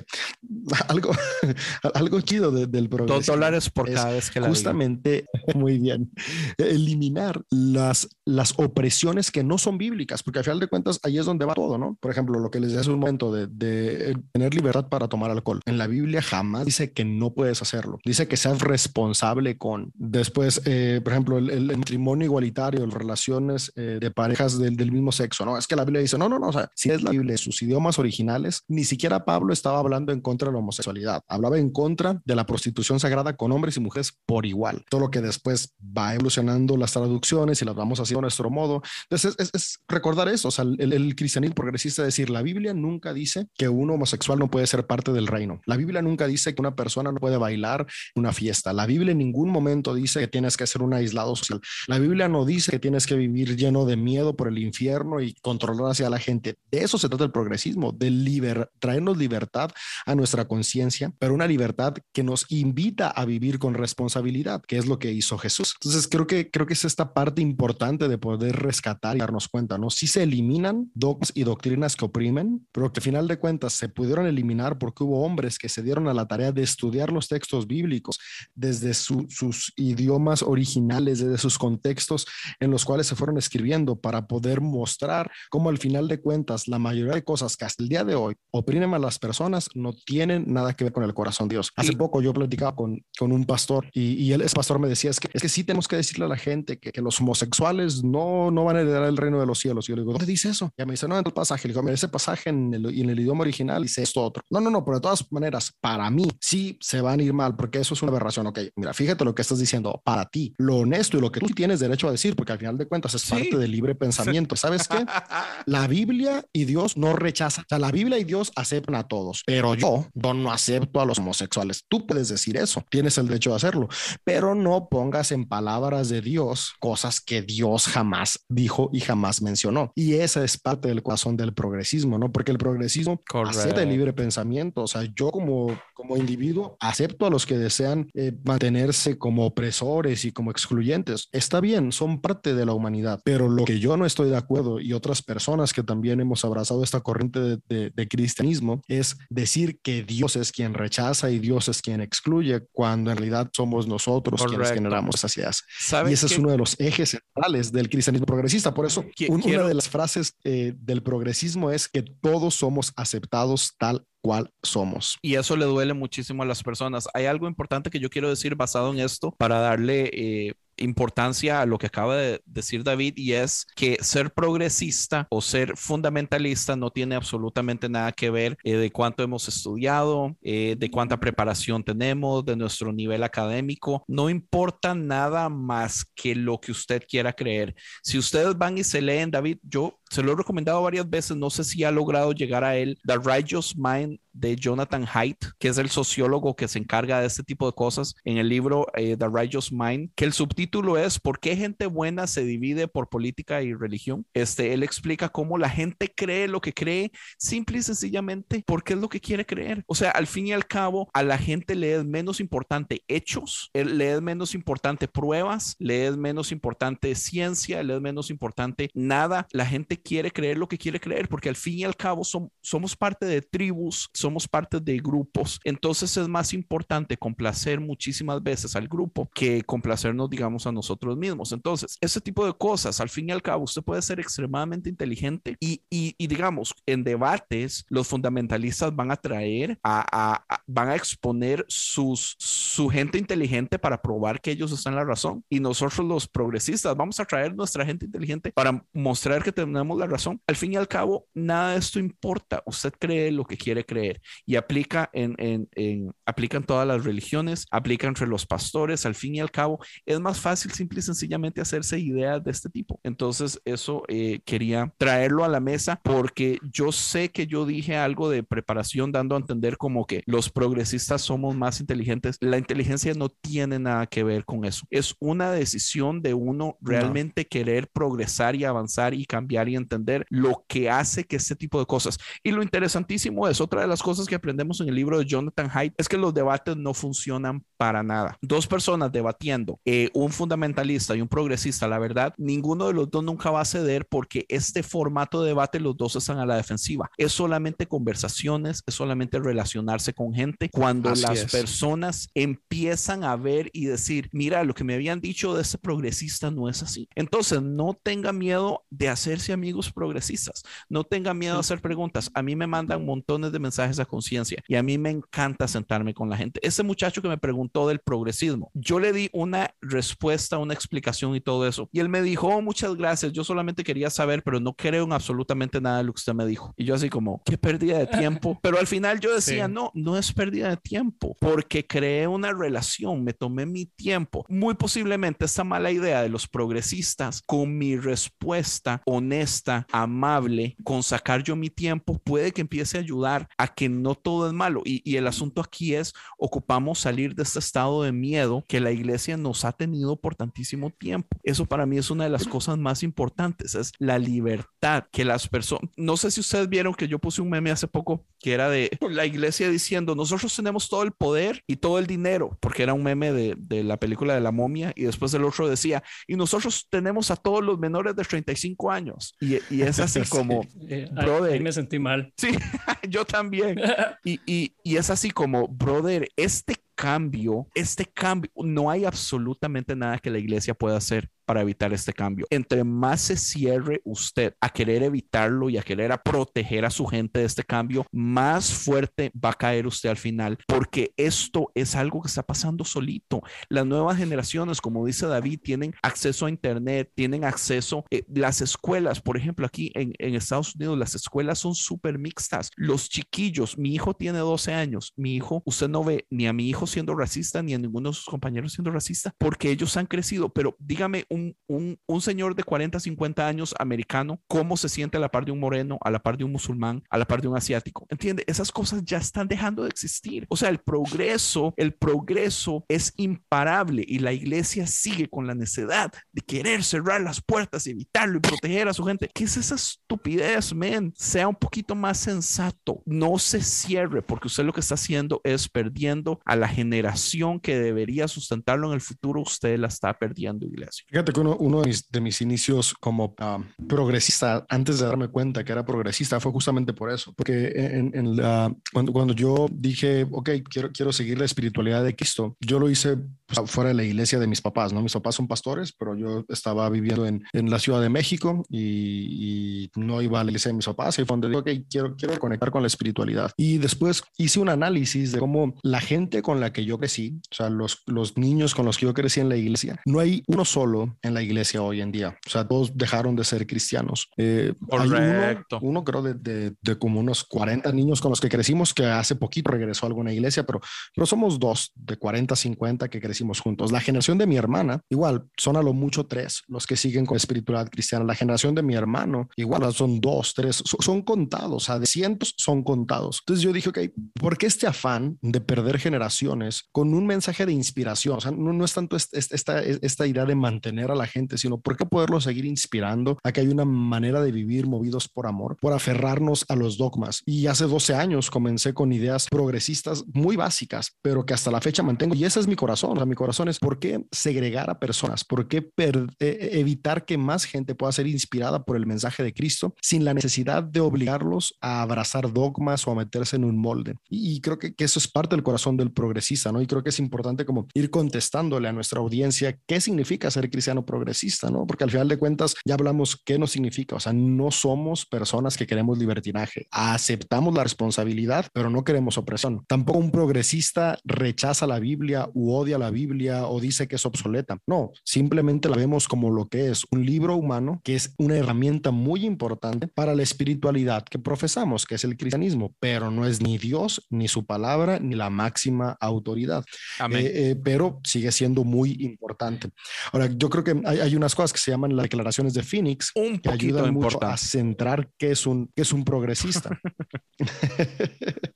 Algo, algo chido del programa. Dos dólares por cada vez que la Justamente, muy bien, eliminar las, las opresiones que no son bíblicas, porque al final de cuentas ahí es donde va todo, ¿no? Por ejemplo, lo que les decía hace un momento de, de tener libertad para tomar alcohol. En la Biblia jamás dice que no puedes hacerlo. Dice que seas responsable con. Después, eh, por ejemplo, el, el, matrimonio igualitario, las relaciones eh, de parejas del, del, mismo sexo, ¿no? Es que la Biblia dice, no, no, no, o sea, si es la Biblia, sus idiomas originales, ni siquiera Pablo estaba hablando en contra de la homosexualidad, hablaba en contra de la prostitución sagrada con hombres y mujeres por igual. Todo lo que después va evolucionando las traducciones y las vamos haciendo a nuestro modo. Entonces, es, recordar eso, o sea, el, cristianismo progresista es decir, la Biblia nunca dice que un homosexual no puede ser parte del reino. La Biblia nunca dice que una persona no puede bailar en una fiesta. La Biblia en ningún momento dice que tienes que ser un aislado social. La Biblia no dice que tienes que vivir lleno de miedo por el infierno y controlar hacia la gente. De eso se trata el progresismo, de liber traernos libertad a nuestra conciencia, pero una libertad que nos invita a vivir con responsabilidad, que es lo que hizo Jesús. Entonces creo que creo que es esta parte importante de poder rescatar y darnos cuenta, ¿no? Si se eliminan dogmas y doctrinas que oprimen, pero que al final de cuentas se pudieron eliminar porque hubo hombres que se dieron a la tarea de estudiar los textos bíblicos desde su, sus idiomas originales, desde sus contextos en los cuales se fueron escribiendo para poder mostrar cómo al final de cuentas la mayoría de cosas que hasta el día de hoy oprimen a las personas no tienen nada que ver con el corazón de Dios. Hace poco yo platicaba con, con un pastor y, y él, ese pastor me decía, es que, es que sí tenemos que decirle a la gente que, que los homosexuales no, no van a heredar el reino de los cielos. Y yo le digo, ¿dónde dice eso? Y me dice, no, en el pasaje. Le digo, mira, ese pasaje en el, en el idioma original dice esto otro. No, no, no, pero de todas maneras, para mí sí se van a ir mal porque eso es una aberración. Ok, mira, fíjate lo que estás diciendo. Para ti, lo honesto y lo que tú tienes derecho a decir, porque al final de cuentas es sí. parte del libre pensamiento. ¿Sabes qué? La Biblia y Dios no rechazan. O sea, la Biblia y Dios aceptan a todos, pero yo, yo no acepto a los homosexuales. Tú puedes decir eso, tienes el derecho de hacerlo, pero no pongas en palabras de Dios cosas que Dios jamás dijo y jamás mencionó. Y esa es parte del corazón del progresismo, ¿no? Porque el progresismo acepta el libre pensamiento. O sea, yo como, como individuo acepto a los que desean eh, mantenerse como opresores y como excluyentes. Está bien, son parte de la humanidad, pero lo que yo no estoy de acuerdo y otras personas que también hemos abrazado esta corriente de, de, de cristianismo es decir que Dios es quien rechaza y Dios es quien excluye, cuando en realidad somos nosotros Correcto. quienes generamos esas ideas. Y ese es uno de los ejes centrales del cristianismo progresista. Por eso, un, una de las frases eh, del progresismo es que todos somos aceptados tal cual somos. Y eso le duele muchísimo a las personas. Hay algo importante que yo quiero decir basado en esto para darle eh, importancia a lo que acaba de decir David y es que ser progresista o ser fundamentalista no tiene absolutamente nada que ver eh, de cuánto hemos estudiado, eh, de cuánta preparación tenemos, de nuestro nivel académico. No importa nada más que lo que usted quiera creer. Si ustedes van y se leen, David, yo se lo he recomendado varias veces, no sé si ha logrado llegar a él, The Righteous Mind de Jonathan Haidt, que es el sociólogo que se encarga de este tipo de cosas en el libro eh, The Righteous Mind, que el subtítulo es ¿Por qué gente buena se divide por política y religión? Este, él explica cómo la gente cree lo que cree simple y sencillamente porque es lo que quiere creer. O sea, al fin y al cabo, a la gente le es menos importante hechos, le es menos importante pruebas, le es menos importante ciencia, le es menos importante nada. La gente quiere creer lo que quiere creer, porque al fin y al cabo somos parte de tribus, somos parte de grupos, entonces es más importante complacer muchísimas veces al grupo que complacernos, digamos, a nosotros mismos. Entonces, ese tipo de cosas, al fin y al cabo, usted puede ser extremadamente inteligente y, y, digamos, en debates, los fundamentalistas van a traer, a, van a exponer sus, su gente inteligente para probar que ellos están en la razón y nosotros los progresistas vamos a traer nuestra gente inteligente para mostrar que tenemos la razón. Al fin y al cabo, nada de esto importa. Usted cree lo que quiere creer y aplica en, en, en aplica en todas las religiones, aplica entre los pastores. Al fin y al cabo, es más fácil simple y sencillamente hacerse ideas de este tipo. Entonces, eso eh, quería traerlo a la mesa porque yo sé que yo dije algo de preparación dando a entender como que los progresistas somos más inteligentes. La inteligencia no tiene nada que ver con eso. Es una decisión de uno realmente querer progresar y avanzar y cambiar y entender lo que hace que este tipo de cosas. Y lo interesantísimo es, otra de las cosas que aprendemos en el libro de Jonathan Haidt es que los debates no funcionan para nada. Dos personas debatiendo, eh, un fundamentalista y un progresista, la verdad, ninguno de los dos nunca va a ceder porque este formato de debate los dos están a la defensiva. Es solamente conversaciones, es solamente relacionarse con gente. Cuando las personas empiezan a ver y decir, mira, lo que me habían dicho de ese progresista no es así. Entonces, no tenga miedo de hacerse amigos progresistas. No tenga miedo de hacer preguntas. A mí me mandan montones de mensajes a conciencia y a mí me encanta sentarme con la gente. Ese muchacho que me preguntó del progresismo, yo le di una respuesta, una explicación y todo eso. Y él me dijo, oh, muchas gracias. Yo solamente quería saber, pero no creo en absolutamente nada de lo que usted me dijo. Y yo así como, qué pérdida de tiempo. Pero al final yo decía, no, no es pérdida de tiempo, porque creé una relación, me tomé mi tiempo. Muy posiblemente esta mala idea de los progresistas con mi respuesta honesta, amable, con sacar yo mi tiempo, puede que empiece a ayudar a que no todo es malo. Y, y el asunto aquí es, ocupamos salir de este estado de miedo que la iglesia nos ha tenido por tantísimo tiempo. Eso para mí es una de las cosas más importantes, es la libertad que las personas, no sé si ustedes vieron que yo puse un meme hace poco que era de la iglesia diciendo, nosotros tenemos todo el poder y todo el dinero, porque era un meme de, de la película de la momia y después el otro decía, y nosotros tenemos a todos los menores de 35 años. Y, y es así como, eh, brother. Ahí me sentí mal. Sí, yo también. Y, y, y es así como, brother, este cambio, este cambio, no hay absolutamente nada que la iglesia pueda hacer para evitar este cambio. Entre más se cierre usted a querer evitarlo y a querer a proteger a su gente de este cambio, más fuerte va a caer usted al final, porque esto es algo que está pasando solito. Las nuevas generaciones, como dice David, tienen acceso a Internet, tienen acceso, eh, las escuelas, por ejemplo, aquí en, en Estados Unidos, las escuelas son súper mixtas. Los chiquillos, mi hijo tiene 12 años, mi hijo, usted no ve ni a mi hijo siendo racista, ni a ninguno de sus compañeros siendo racista, porque ellos han crecido, pero dígame un, un, señor de 40, 50 años americano, cómo se siente a la par de un moreno, a la par de un musulmán, a la par de un asiático. ¿Entiende? Esas cosas ya están dejando de existir. O sea, el progreso, el progreso es imparable y la iglesia sigue con la necesidad de querer cerrar las puertas y evitarlo y proteger a su gente. ¿Qué es esa estupidez, men? Sea un poquito más sensato. No se cierre porque usted lo que está haciendo es perdiendo a la generación que debería sustentarlo en el futuro. Usted la está perdiendo, iglesia. Fíjate que uno, uno de, mis, de, mis, inicios como ah, progresista, antes de darme cuenta que era progresista, fue justamente por eso. Porque en, en la, cuando, cuando, yo dije, ok, quiero, quiero seguir la espiritualidad de Cristo, yo lo hice pues, fuera de la iglesia de mis papás, ¿no? Mis papás son pastores, pero yo estaba viviendo en, en la Ciudad de México y, y, no iba a la iglesia de mis papás. Y fue donde dije, ok, quiero, quiero conectar con la espiritualidad. Y después hice un análisis de cómo la gente con la que yo crecí, o sea, los, los niños con los que yo crecí en la iglesia, no hay uno solo en la iglesia hoy en día. O sea, todos dejaron de ser cristianos. Eh, Correcto. Uno, uno, creo de, de, de, como unos 40 niños con los que crecimos, que hace poquito regresó a alguna iglesia, pero, pero somos dos de 40, 50 que crecimos juntos. La generación de mi hermana, igual, son a lo mucho tres los que siguen con espiritualidad cristiana. La generación de mi hermano, igual, son dos, tres, son, contados, sea, de cientos son contados. Entonces yo dije, ok, ¿por qué este afán de perder generaciones con un mensaje de inspiración? O sea, no, no es tanto esta, esta, esta idea de mantener a la gente, sino por qué poderlo seguir inspirando a que hay una manera de vivir movidos por amor, por aferrarnos a los dogmas. Y hace 12 años comencé con ideas progresistas muy básicas, pero que hasta la fecha mantengo. Y ese es mi corazón. O sea, mi corazón es por qué segregar a personas, por qué e, e, evitar que más gente pueda ser inspirada por el mensaje de Cristo sin la necesidad de obligarlos a abrazar dogmas o a meterse en un molde. Y, creo que, que, eso es parte del corazón del progresista, ¿no? Y creo que es importante como ir contestándole a nuestra audiencia qué significa ser cristiano progresista, ¿no? Porque al final de cuentas ya hablamos qué nos significa, o sea, no somos personas que queremos libertinaje, aceptamos la responsabilidad, pero no queremos opresión. Tampoco un progresista rechaza la Biblia u odia la Biblia o dice que es obsoleta. No, simplemente la vemos como lo que es un libro humano que es una herramienta muy importante para la espiritualidad que profesamos, que es el cristianismo, pero no es ni Dios, ni su palabra, ni la máxima autoridad. Eh, eh, pero sigue siendo muy importante. Ahora, yo creo que hay, unas cosas que se llaman las declaraciones de Phoenix que ayudan mucho a centrar qué es un, qué es un progresista.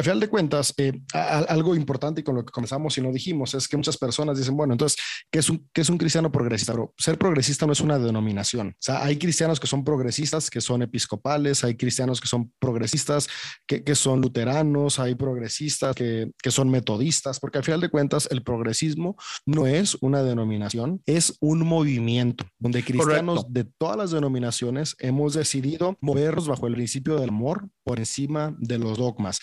Porque al final de cuentas, eh, algo importante y con lo que comenzamos y no dijimos es que muchas personas dicen, bueno, entonces, ¿qué es un, qué es un cristiano progresista? Pero ser progresista no es una denominación. O sea, hay cristianos que son progresistas, que son episcopales, hay cristianos que son progresistas, que, que son luteranos, hay progresistas que, que son metodistas, porque al final de cuentas, el progresismo no es una denominación, es un movimiento donde cristianos de todas las denominaciones hemos decidido movernos bajo el principio del amor por encima de los dogmas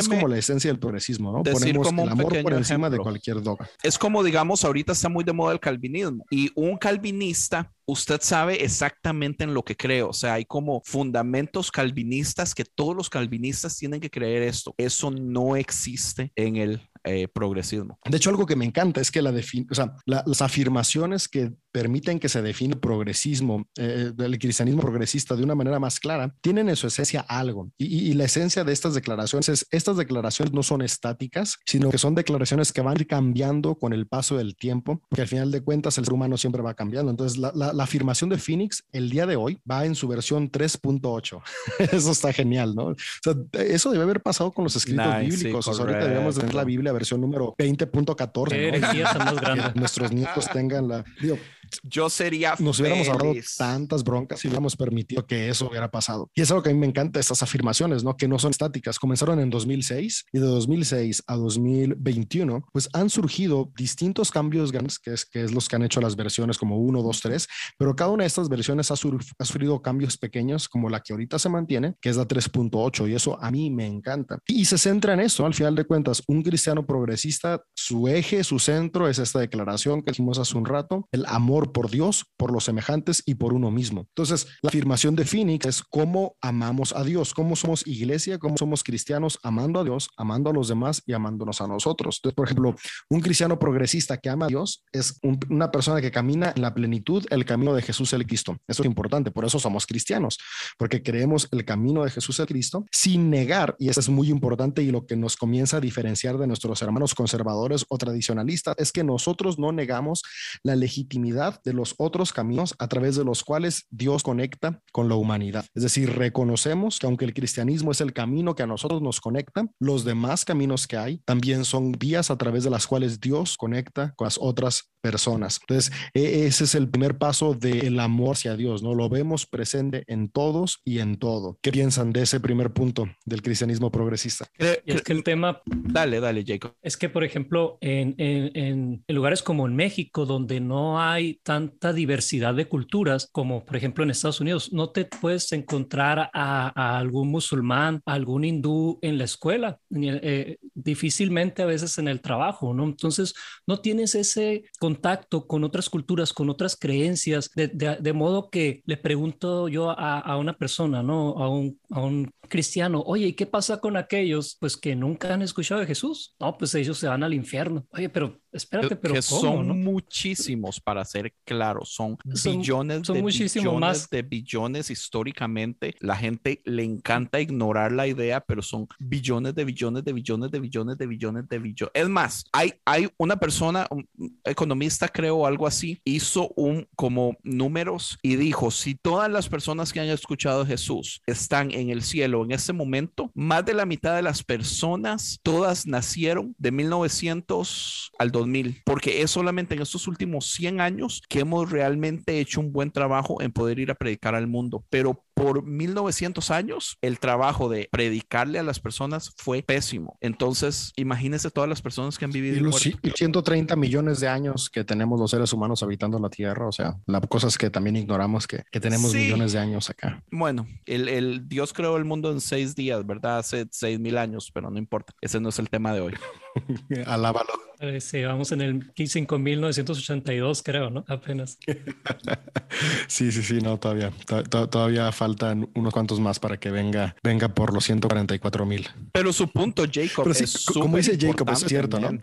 es como la esencia del progresismo, ¿no? Ponemos el amor por encima de cualquier dogma. Es como, digamos, ahorita está muy de moda el calvinismo y un calvinista usted sabe exactamente en lo que cree. O sea, hay como fundamentos calvinistas que todos los calvinistas tienen que creer esto. Eso no existe en el eh, progresismo. De hecho, algo que me encanta es que la o sea, las afirmaciones que permiten que se define el progresismo, eh, el cristianismo progresista de una manera más clara, tienen en su esencia algo. Y, la esencia de estas declaraciones es, estas declaraciones no son estáticas, sino que son declaraciones que van cambiando con el paso del tiempo, porque al final de cuentas el ser humano siempre va cambiando. Entonces, la, la afirmación de Phoenix el día de hoy va en su versión 3.8. eso está genial, ¿no? O sea, eso debe haber pasado con los escritos bíblicos. o sea, ahorita debemos tener la Biblia versión número 20.14. nuestros nietos tengan la... Digo, yo sería nos hubiéramos ahorrado tantas broncas si hubiéramos permitido que eso hubiera pasado. Y es algo que a mí me encanta estas afirmaciones, ¿no? Que no son estáticas. Comenzaron en 2006 y de 2006 a 2021, pues han surgido distintos cambios grandes, que es, que es los que han hecho las versiones como 1, 2, 3, pero cada una de estas versiones ha, ha sufrido cambios pequeños como la que ahorita se mantiene, que es la 3.8 y eso a mí me encanta. Y se centra en eso, al final de cuentas, un cristiano progresista, su eje, su centro es esta declaración que dijimos hace un rato, el amor por Dios, por los semejantes y por uno mismo. Entonces, la afirmación de Phoenix es cómo amamos a Dios, cómo somos iglesia, cómo somos cristianos amando a Dios, amando a los demás y amándonos a nosotros. Entonces, por ejemplo, un cristiano progresista que ama a Dios es una persona que camina en la plenitud, el camino de Jesús el Cristo. Eso es importante, por eso somos cristianos, porque creemos el camino de Jesús el Cristo sin negar, y eso es muy importante y lo que nos comienza a diferenciar de nuestro los hermanos conservadores o tradicionalistas es que nosotros no negamos la legitimidad de los otros caminos a través de los cuales Dios conecta con la humanidad. Es decir, reconocemos que aunque el cristianismo es el camino que a nosotros nos conecta, los demás caminos que hay también son vías a través de las cuales Dios conecta con las otras personas. Entonces, e, ese es el primer paso del amor hacia Dios, ¿no? Lo vemos presente en todos y en todo. ¿Qué piensan de ese primer punto del cristianismo progresista? es que el tema... Dale, dale, Jacob. Es que, por ejemplo, en, en, lugares como en México, donde no hay tanta diversidad de culturas, como por ejemplo en Estados Unidos, no te puedes encontrar a, algún musulmán, algún hindú en la escuela, eh, difícilmente a veces en el trabajo, ¿no? Entonces, no tienes ese contacto con otras culturas, con otras creencias, de, modo que le pregunto yo a, a, una persona, ¿no? A un, a un cristiano, oye, ¿y qué pasa con aquellos pues que nunca han escuchado de Jesús? No, pues ellos se van al infierno. Oye, pero espérate, pero que son muchísimos para ser claros, son, billones de billones de billones históricamente. La gente le encanta ignorar la idea, pero son billones de billones de billones de billones de billones de billones. Es más, hay, hay una persona, un economista creo, algo así, hizo un como números y dijo, si todas las personas que han escuchado a Jesús están en el cielo en ese momento, más de la mitad de las personas, todas nacieron de 1900 al 2000, porque es solamente en estos últimos 100 años que hemos realmente hecho un buen trabajo en poder ir a predicar al mundo. Pero por 1900 años el trabajo de predicarle a las personas fue pésimo. Entonces, imagínense todas las personas que han vivido. Y los 130 millones de años que tenemos los seres humanos habitando la Tierra, o sea, la cosa es que también ignoramos que, que tenemos millones de años acá. Bueno, el, el, Dios creó el mundo en seis días, ¿verdad? Hace seis mil años, pero no importa. Ese no es el tema de hoy. Alábalo. Eh, sí, vamos en el 5.982, creo, ¿no? Apenas. sí, sí, sí, no, todavía, todavía faltan unos cuantos más para que venga, venga por los 144 mil. Pero su punto, Jacob, es como dice Jacob, es cierto, ¿no?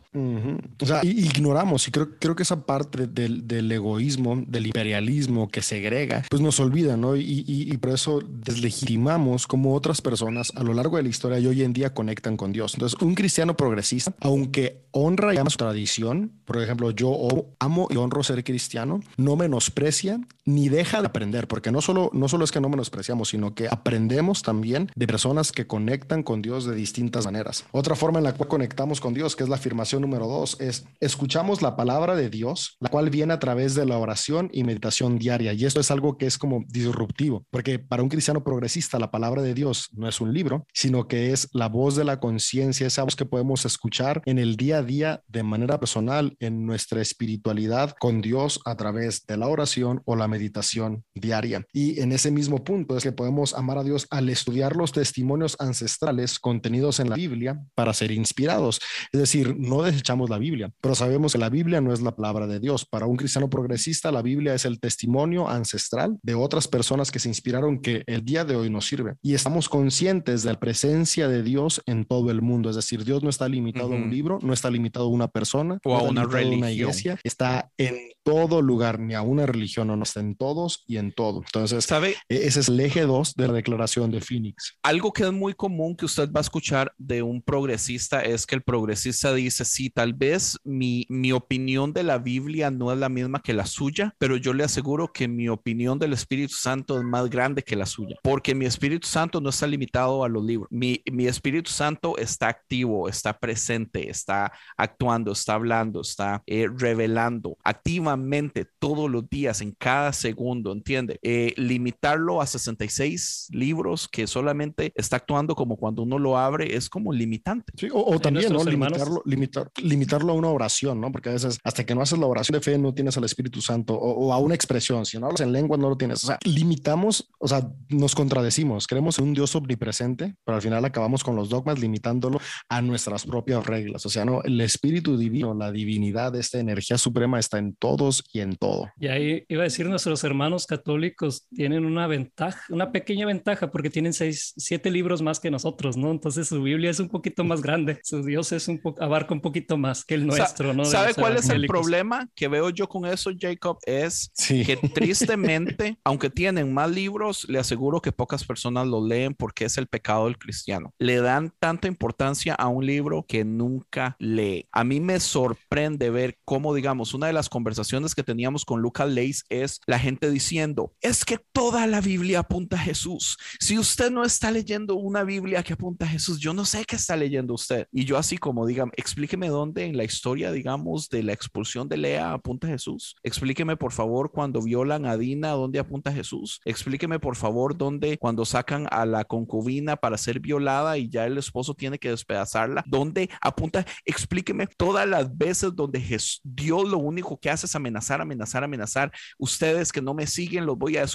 O sea, ignoramos y creo, creo que esa parte del, del, egoísmo, del imperialismo que segrega, pues nos olvida, ¿no? Y, y, y por eso deslegitimamos como otras personas a lo largo de la historia y hoy en día conectan con Dios. Entonces, un cristiano progresista aunque honra y ama su tradición, por ejemplo, yo amo y honro ser cristiano, no menosprecia ni deja de aprender, porque no solo, no solo es que no menospreciamos, sino que aprendemos también de personas que conectan con Dios de distintas maneras. Otra forma en la cual conectamos con Dios, que es la afirmación número dos, es escuchamos la palabra de Dios, la cual viene a través de la oración y meditación diaria. Y esto es algo que es como disruptivo, porque para un cristiano progresista la palabra de Dios no es un libro, sino que es la voz de la conciencia, esa voz que podemos escuchar en el día a día de manera personal en nuestra espiritualidad con Dios a través de la oración o la meditación diaria. Y en ese mismo punto es que podemos amar a Dios al estudiar los testimonios ancestrales contenidos en la Biblia para ser inspirados. Es decir, no desechamos la Biblia, pero sabemos que la Biblia no es la palabra de Dios. Para un cristiano progresista, la Biblia es el testimonio ancestral de otras personas que se inspiraron que el día de hoy nos sirve. Y estamos conscientes de la presencia de Dios en todo el mundo. Es decir, Dios no está limitado un libro, no está limitado a una persona o a una religión. Una iglesia, está en todo lugar, ni a una religión, no, está en todos y en todo. Entonces, ¿sabe? E-, ese es el eje 2 de la declaración de Phoenix. Algo que es muy común que usted va a escuchar de un progresista es que el progresista dice, sí, tal vez mi, mi opinión de la Biblia no es la misma que la suya, pero yo le aseguro que mi opinión del Espíritu Santo es más grande que la suya, porque mi Espíritu Santo no está limitado a los libros. Mi, mi Espíritu Santo está activo, está presente está actuando, está hablando, está eh, revelando activamente todos los días, en cada segundo, ¿entiende? Eh, limitarlo a 66 libros que solamente está actuando como cuando uno lo abre es como limitante. o, también, ¿no? Limitarlo, limitar, limitarlo a una oración, ¿no? Porque a veces hasta que no haces la oración de fe no tienes al Espíritu Santo o, a una expresión. Si no hablas en lengua no lo tienes. O sea, limitamos, o sea, nos contradecimos. Creemos en un Dios omnipresente, pero al final acabamos con los dogmas limitándolo a nuestras propias reglas reglas. O sea, no, el espíritu divino, la divinidad, esta energía suprema está en todos y en todo. Y ahí iba a decir, nuestros hermanos católicos tienen una ventaja, una pequeña ventaja, porque tienen seis, siete libros más que nosotros, ¿no? Entonces su Biblia es un poquito más grande, su Dios es un poco, abarca un poquito más que el nuestro, ¿no? ¿Sabe cuál es el problema que veo yo con eso, Jacob? Es que tristemente, aunque tienen más libros, le aseguro que pocas personas lo leen porque es el pecado del cristiano. Le dan tanta importancia a un libro que nunca lee. A mí me sorprende ver cómo, digamos, una de las conversaciones que teníamos con Lucas Leis es la gente diciendo, es que toda la Biblia apunta a Jesús. Si usted no está leyendo una Biblia que apunta a Jesús, yo no sé qué está leyendo usted. Y yo así como, digan, explíqueme dónde en la historia, digamos, de la expulsión de Lea apunta a Jesús. Explíqueme, por favor, cuando violan a Dina, dónde apunta Jesús. Explíqueme, por favor, dónde cuando sacan a la concubina para ser violada y ya el esposo tiene que despedazarla, dónde apunta punta, explíqueme todas las veces donde Dios lo único que hace es amenazar, amenazar, amenazar. Ustedes que no me siguen, los voy a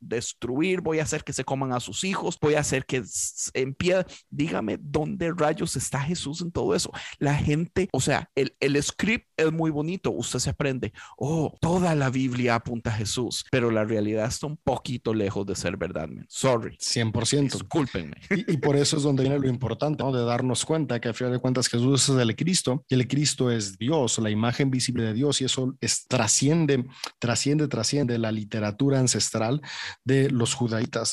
destruir, voy a hacer que se coman a sus hijos, voy a hacer que en pie, dígame dónde rayos está Jesús en todo eso. La gente, o sea, el, el script es muy bonito, usted se aprende, oh, toda la Biblia apunta a Jesús, pero la realidad está un poquito lejos de ser verdad, man. Sorry. 100%. Discúlpenme. Y, y, por eso es donde viene lo importante, ¿no? De darnos cuenta que al final de cuentas Jesús es el Cristo y el Cristo es Dios, la imagen visible de Dios y eso es, trasciende, trasciende, trasciende la literatura ancestral de los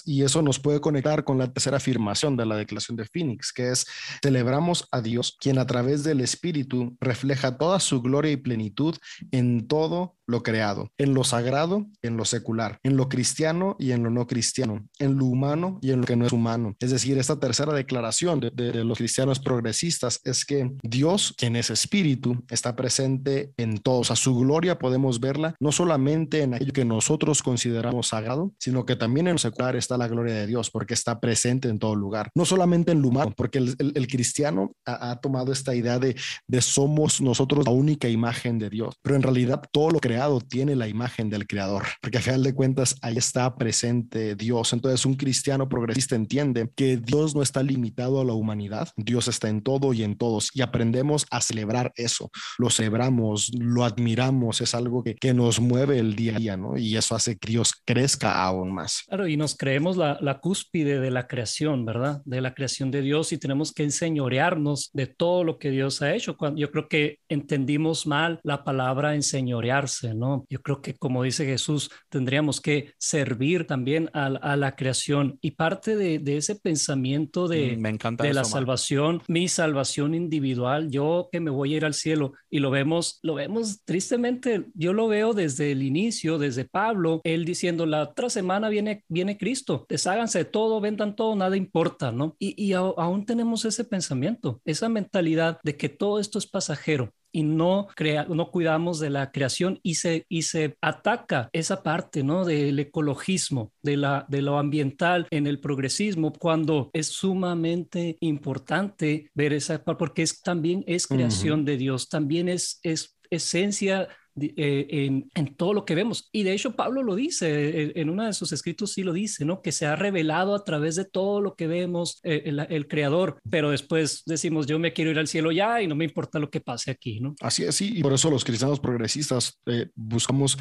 y eso nos puede conectar con la tercera afirmación de la declaración de Phoenix, que es celebramos a Dios, quien a través del Espíritu refleja toda su gloria y plenitud en todo lo creado, en lo sagrado, en lo secular, en lo cristiano y en lo no cristiano, en lo humano y en lo que no es humano. Es decir, esta tercera declaración de, de los cristianos progresistas es que Dios, quien es espíritu, está presente en todos. A su gloria podemos verla no solamente en aquello que nosotros consideramos sagrado, sino que también en lo secular está la gloria de Dios, porque está presente en todo lugar. No solamente en lo humano, porque el, el, cristiano ha, ha, tomado esta idea de, de somos nosotros la única imagen de Dios, pero en realidad todo lo creado tiene la imagen del creador, porque a final de cuentas ahí está presente Dios. Entonces un cristiano progresista entiende que Dios no está limitado a la humanidad, Dios está en todo y en todos y aprendemos a celebrar eso, lo celebramos, lo admiramos, es algo que, que nos mueve el día a día, ¿no? Y eso hace que Dios crezca aún más. Claro, y nos creemos la, la cúspide de la creación, ¿verdad? De la creación de Dios y tenemos que enseñorearnos de todo lo que Dios ha hecho. Cuando, yo creo que entendimos mal la palabra enseñorearse, ¿no? Yo creo que como dice Jesús, tendríamos que servir también a, a la creación y parte de, de ese pensamiento de, Mm, Me encanta de la eso, Omar. salvación, mi salvación individual, yo que me voy a ir al cielo y lo vemos, lo vemos tristemente, yo lo veo desde el inicio, desde Pablo, él diciendo la otra semana viene, viene Cristo, desháganse de todo, vendan todo, nada importa, ¿no? Y, y a- aún tenemos ese pensamiento, esa mentalidad de que todo esto es pasajero, y no, crea, no cuidamos de la creación y se, y se ataca esa parte ¿no? del ecologismo, de, la, de lo ambiental en el progresismo, cuando es sumamente importante ver esa parte, porque es, también es creación de Dios, también es, es esencia eh, en, en todo lo que vemos. Y de hecho Pablo lo dice, eh, en uno de sus escritos sí lo dice, ¿no? Que se ha revelado a través de todo lo que vemos eh, el, el creador, pero después decimos, yo me quiero ir al cielo ya y no me importa lo que pase aquí, ¿no? Así es, sí, y por eso los cristianos progresistas eh, buscamos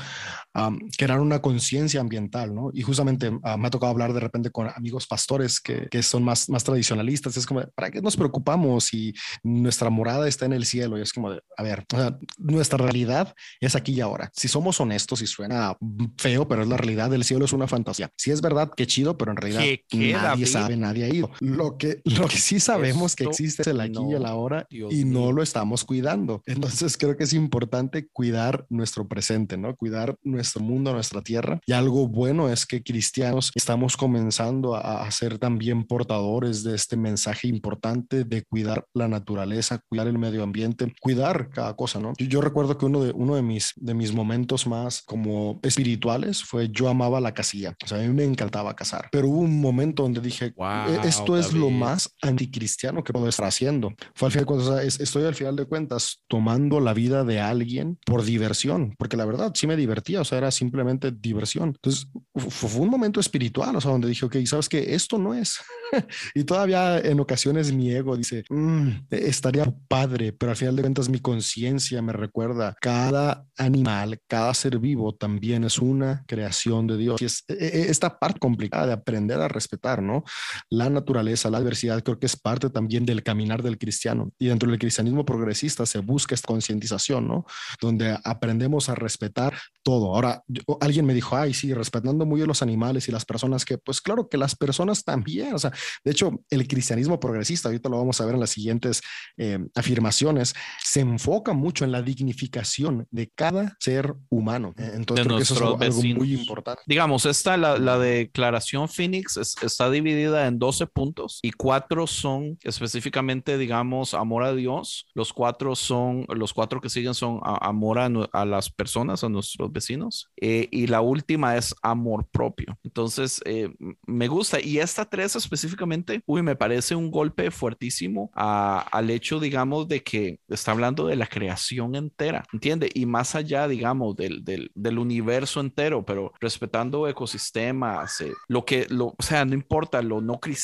am, crear una conciencia ambiental, ¿no? Y justamente ah, me ha tocado hablar de repente con amigos pastores que, que son más, más tradicionalistas, es como, ¿para qué nos preocupamos si nuestra morada está en el cielo? Y es como, de, a ver, o sea, nuestra realidad es aquí y ahora. Si somos honestos y suena feo, pero es la realidad del cielo, es una fantasía. Si es verdad, qué chido, pero en realidad ¿Qué- qué, nadie David? sabe, nadie ha ido. Lo que, lo que sí sabemos que Esto existe es el aquí y el no, ahora Dios y no lo estamos cuidando. Entonces creo que es importante cuidar nuestro presente, ¿no? Cuidar nuestro mundo, nuestra tierra. Y algo bueno es que cristianos estamos comenzando a, a ser también portadores de este mensaje importante de cuidar la naturaleza, cuidar el medio ambiente, cuidar cada cosa, ¿no? Yo, yo recuerdo que uno de, uno de mis, de mis momentos más como espirituales fue yo amaba la casilla. O sea, a mí me encantaba cazar. Pero hubo un momento donde dije, Wow, "E- esto es lo David. más anticristiano que puedo estar haciendo. Fue al final de cuentas, o sea, es- estoy al final de cuentas tomando la vida de alguien por diversión, porque la verdad sí me divertía, o sea, era simplemente diversión. Entonces, fu- fue un momento espiritual, o sea, donde dije, ok, sabes que esto no es. y todavía en ocasiones mi ego dice, "Mm, estaría padre, pero al final de cuentas mi conciencia me recuerda, cada animal, cada ser vivo también es una creación de Dios. Y es e- e- esta parte complicada de aprender a respetar, ¿no? La naturaleza, la diversidad, creo que es parte también del caminar del cristiano. Y dentro del cristianismo progresista se busca esta concientización, ¿no? Donde aprendemos a respetar todo. Ahora, alguien me dijo, ay, sí, respetando muy a los animales y las personas que, pues claro que las personas también, o sea, de hecho, el cristianismo progresista, ahorita lo vamos a ver en las siguientes eh, afirmaciones, se enfoca mucho en la dignificación de cada ser humano. Entonces, creo que eso es algo, algo muy importante. Digamos, esta, la, la declaración Phoenix es- está dividida en 12 puntos y cuatro son específicamente, digamos, amor a Dios. Los cuatro son, los cuatro que siguen son a- amor a, a las personas, a nuestros vecinos. Eh, y la última es amor propio. Entonces, eh, me gusta. Y esta tres específicamente, uy, me parece un golpe fuertísimo a- al hecho, digamos, de que está hablando de la creación entera, ¿entiende? Y más allá, digamos, del, del, del universo entero, pero respetando ecosistemas, eh, lo que, lo, o sea, no importa, lo no, eh,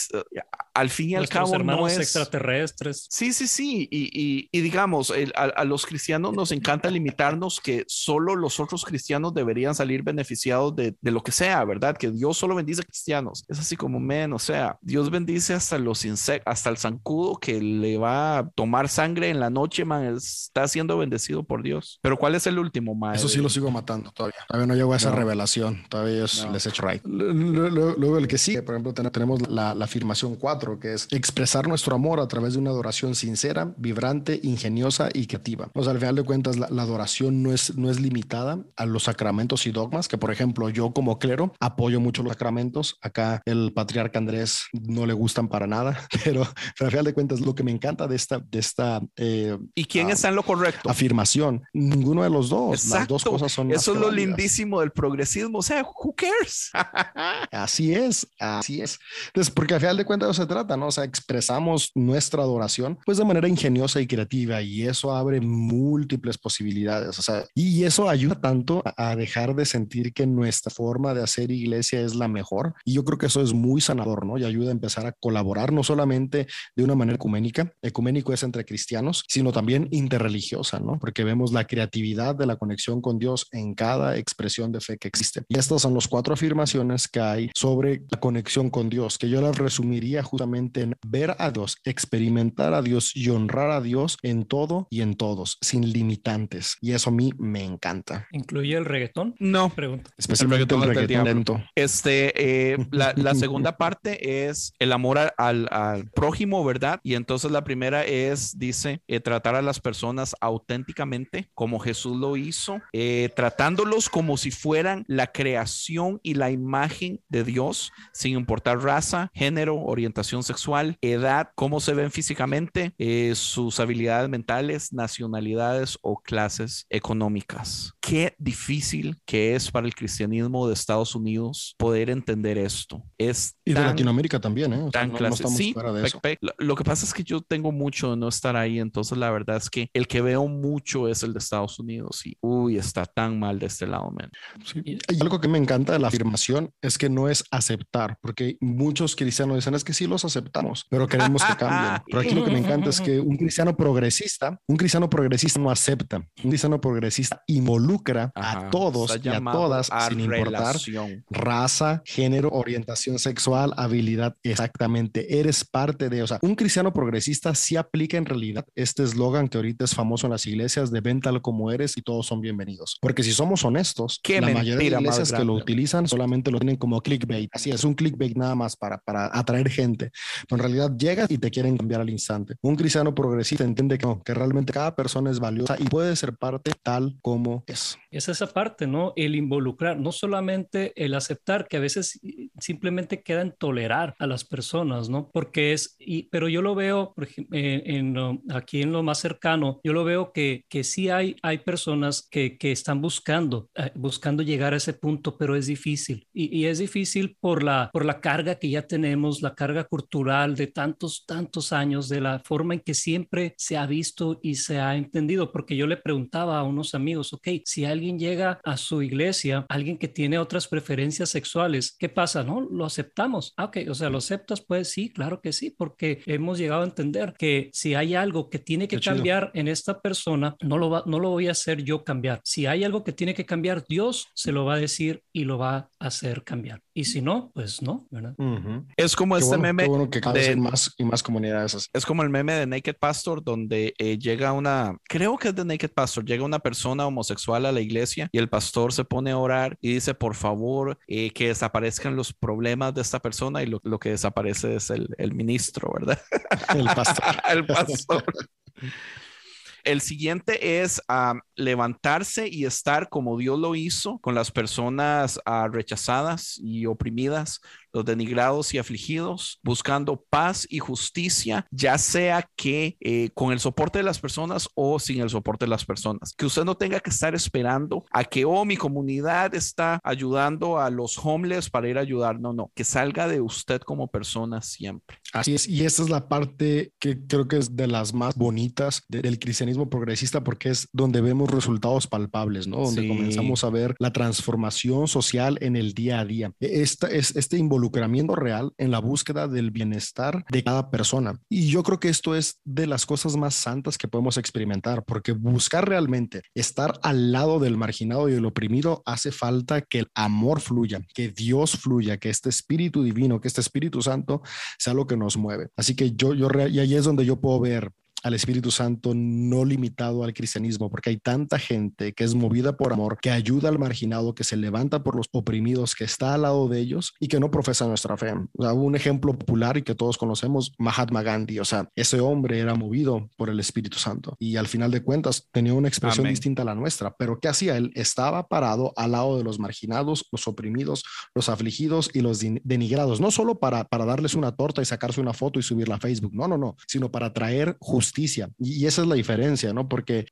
al fin y al cabo no es... extraterrestres. Sí, sí, sí. Y, y- y digamos, el- a, a los cristianos nos encanta limitarnos que solo los otros cristianos deberían salir beneficiados de, de lo que sea, ¿verdad? Que Dios solo bendice a cristianos. Es así como, men, o sea, Dios bendice hasta los insectos, hasta el zancudo que le va a tomar sangre en la noche, man, está siendo bendecido por Dios. Pero ¿cuál es el último, man? Eso sí lo sigo matando todavía. Todavía no llego a esa No. revelación. Todavía ellos No. les he hecho right. Luego, el que sigue, por ejemplo, ten- tenemos la, la afirmación 4 4, que es expresar nuestro amor a través de una adoración sincera, vibrante, ingeniosa y creativa. O sea, al final de cuentas, la, adoración no es, no es limitada a los sacramentos y dogmas, que por ejemplo, yo como clero apoyo mucho los sacramentos. Acá el patriarca Andrés no le gustan para nada, pero, al final de cuentas, lo que me encanta de esta, de esta eh, ¿Y quién está en lo correcto? Afirmación. Ninguno de los dos. Exacto. Las dos cosas son. Eso es lo lindísimo del progresismo. O sea, who cares? así es, así es. Entonces, porque al final de cuentas se trata, ¿no? O sea, expresamos nuestra adoración pues de manera ingeniosa y creativa y eso abre múltiples posibilidades. O sea, y eso ayuda tanto a dejar de sentir que nuestra forma de hacer iglesia es la mejor. Y yo creo que eso es muy sanador, ¿no? Y ayuda a empezar a colaborar no solamente de una manera ecuménica, ecuménico es entre cristianos, sino también interreligiosa, ¿no? Porque vemos la creatividad de la conexión con Dios en cada expresión de fe que existe. Y estas son las cuatro afirmaciones que hay sobre la conexión con Dios, que yo las resumiría justamente en ver a Dios, experimentar a Dios y honrar a Dios en todo y en todos, sin limitantes. Y eso a mí me encanta. ¿Incluye el reggaetón? No. Pregunta. Especialmente el reggaetón, Este, eh, la, segunda parte es el amor al, al, prójimo, ¿verdad? Y entonces la primera es, dice, eh, tratar a las personas auténticamente como Jesús lo hizo, eh, tratándolos como si fueran la creación y la imagen de Dios, sin importar raza, género, orientación sexual, edad, cómo se ven físicamente, sus habilidades mentales, nacionalidades o clases económicas. Qué difícil que es para el cristianismo de Estados Unidos poder entender esto. Es y de Latinoamérica también, ¿eh? tan clase. Sí, Lo, que pasa es que yo tengo mucho de no estar ahí, entonces la verdad es que el que veo mucho es el de Estados Unidos y, uy, está tan mal de este lado, man. Sí. Y algo que me encanta de la afirmación es que no es aceptar, porque muchos cristianos dicen es que sí los aceptamos, pero queremos que cambien. Pero aquí lo que me encanta es que un cristiano progresista, un cristiano progresista no acepta, un cristiano progresista involucra a todos y a todas sin importar raza, género, orientación sexual, habilidad, exactamente. Eres parte de, o sea, un cristiano progresista sí aplica en realidad este eslogan que ahorita es famoso en las iglesias de ven tal como eres y todos son bienvenidos. Porque si somos honestos, la mayoría de iglesias que lo utilizan solamente lo tienen como clickbait. Así es, un clickbait nada más para, para atraer gente. Pero en realidad llegas y te quieren cambiar al instante. Un cristiano progresista entiende que, que realmente cada persona es valiosa y puede ser parte tal como es. Es esa parte, ¿no? El involucrar, no solamente el aceptar, que a veces simplemente queda en tolerar a las personas, ¿no? Porque es, y, pero yo lo veo, por ejemplo, en, aquí en lo más cercano, yo lo veo que, que sí hay, hay personas que, que están buscando, eh, buscando llegar a ese punto, pero es difícil. Y, y, es difícil por la, por la carga que ya tenemos, la carga cultural de tantos, tantos años, de la forma en que siempre se ha visto y se ha entendido. Porque yo le preguntaba a unos amigos, ok, si alguien llega a su iglesia, alguien que tiene otras preferencias sexuales, ¿qué pasa? ¿No? Lo aceptamos. Ah, ok, o sea, ¿lo aceptas? Pues sí, claro que sí, porque hemos llegado a entender que si hay algo que tiene que cambiar en esta persona, no lo, va, no lo voy a hacer yo cambiar. Si hay algo que tiene que cambiar, Dios se lo va a decir y lo va a hacer cambiar. Y si no, pues no, ¿verdad? Es como este meme. que de, más y más comunidades Es como el meme de Naked Pastor, donde eh, llega una, creo que es de Naked Pastor, llega una persona homosexual a la iglesia y el pastor se pone a orar y dice, por favor, eh, que desaparezcan los problemas de esta persona y lo, lo que desaparece es el, el ministro, ¿verdad? El pastor. el pastor. El siguiente es ah, levantarse y estar como Dios lo hizo con las personas ah, rechazadas y oprimidas, los denigrados y afligidos, buscando paz y justicia, ya sea que eh, con el soporte de las personas o sin el soporte de las personas. Que usted no tenga que estar esperando a que, oh, mi comunidad está ayudando a los homeless para ir a ayudar. No, no, que salga de usted como persona siempre. Así es, y esta es la parte que creo que es de las más bonitas del cristianismo progresista porque es donde vemos resultados palpables, ¿no? Donde comenzamos a ver la transformación social en el día a día. Esta es este involucramiento involucramiento real en la búsqueda del bienestar de cada persona. Y yo creo que esto es de las cosas más santas que podemos experimentar, porque buscar realmente estar al lado del marginado y del oprimido hace falta que el amor fluya, que Dios fluya, que este Espíritu Divino, que este Espíritu Santo sea lo que nos mueve. Así que yo, yo, y ahí es donde yo puedo ver al Espíritu Santo no limitado al cristianismo, porque hay tanta gente que es movida por amor, que ayuda al marginado, que se levanta por los oprimidos, que está al lado de ellos y que no profesa nuestra fe. un ejemplo popular y que todos conocemos, Mahatma Gandhi, o sea, ese hombre era movido por el Espíritu Santo y al final de cuentas tenía una expresión distinta a la nuestra, pero ¿qué hacía? Él estaba parado al lado de los marginados, los oprimidos, los afligidos y los denigrados, no solo para, para darles una torta y sacarse una foto y subirla a Facebook, no, no, no, sino para traer justicia. Y, esa es la diferencia, ¿no? Porque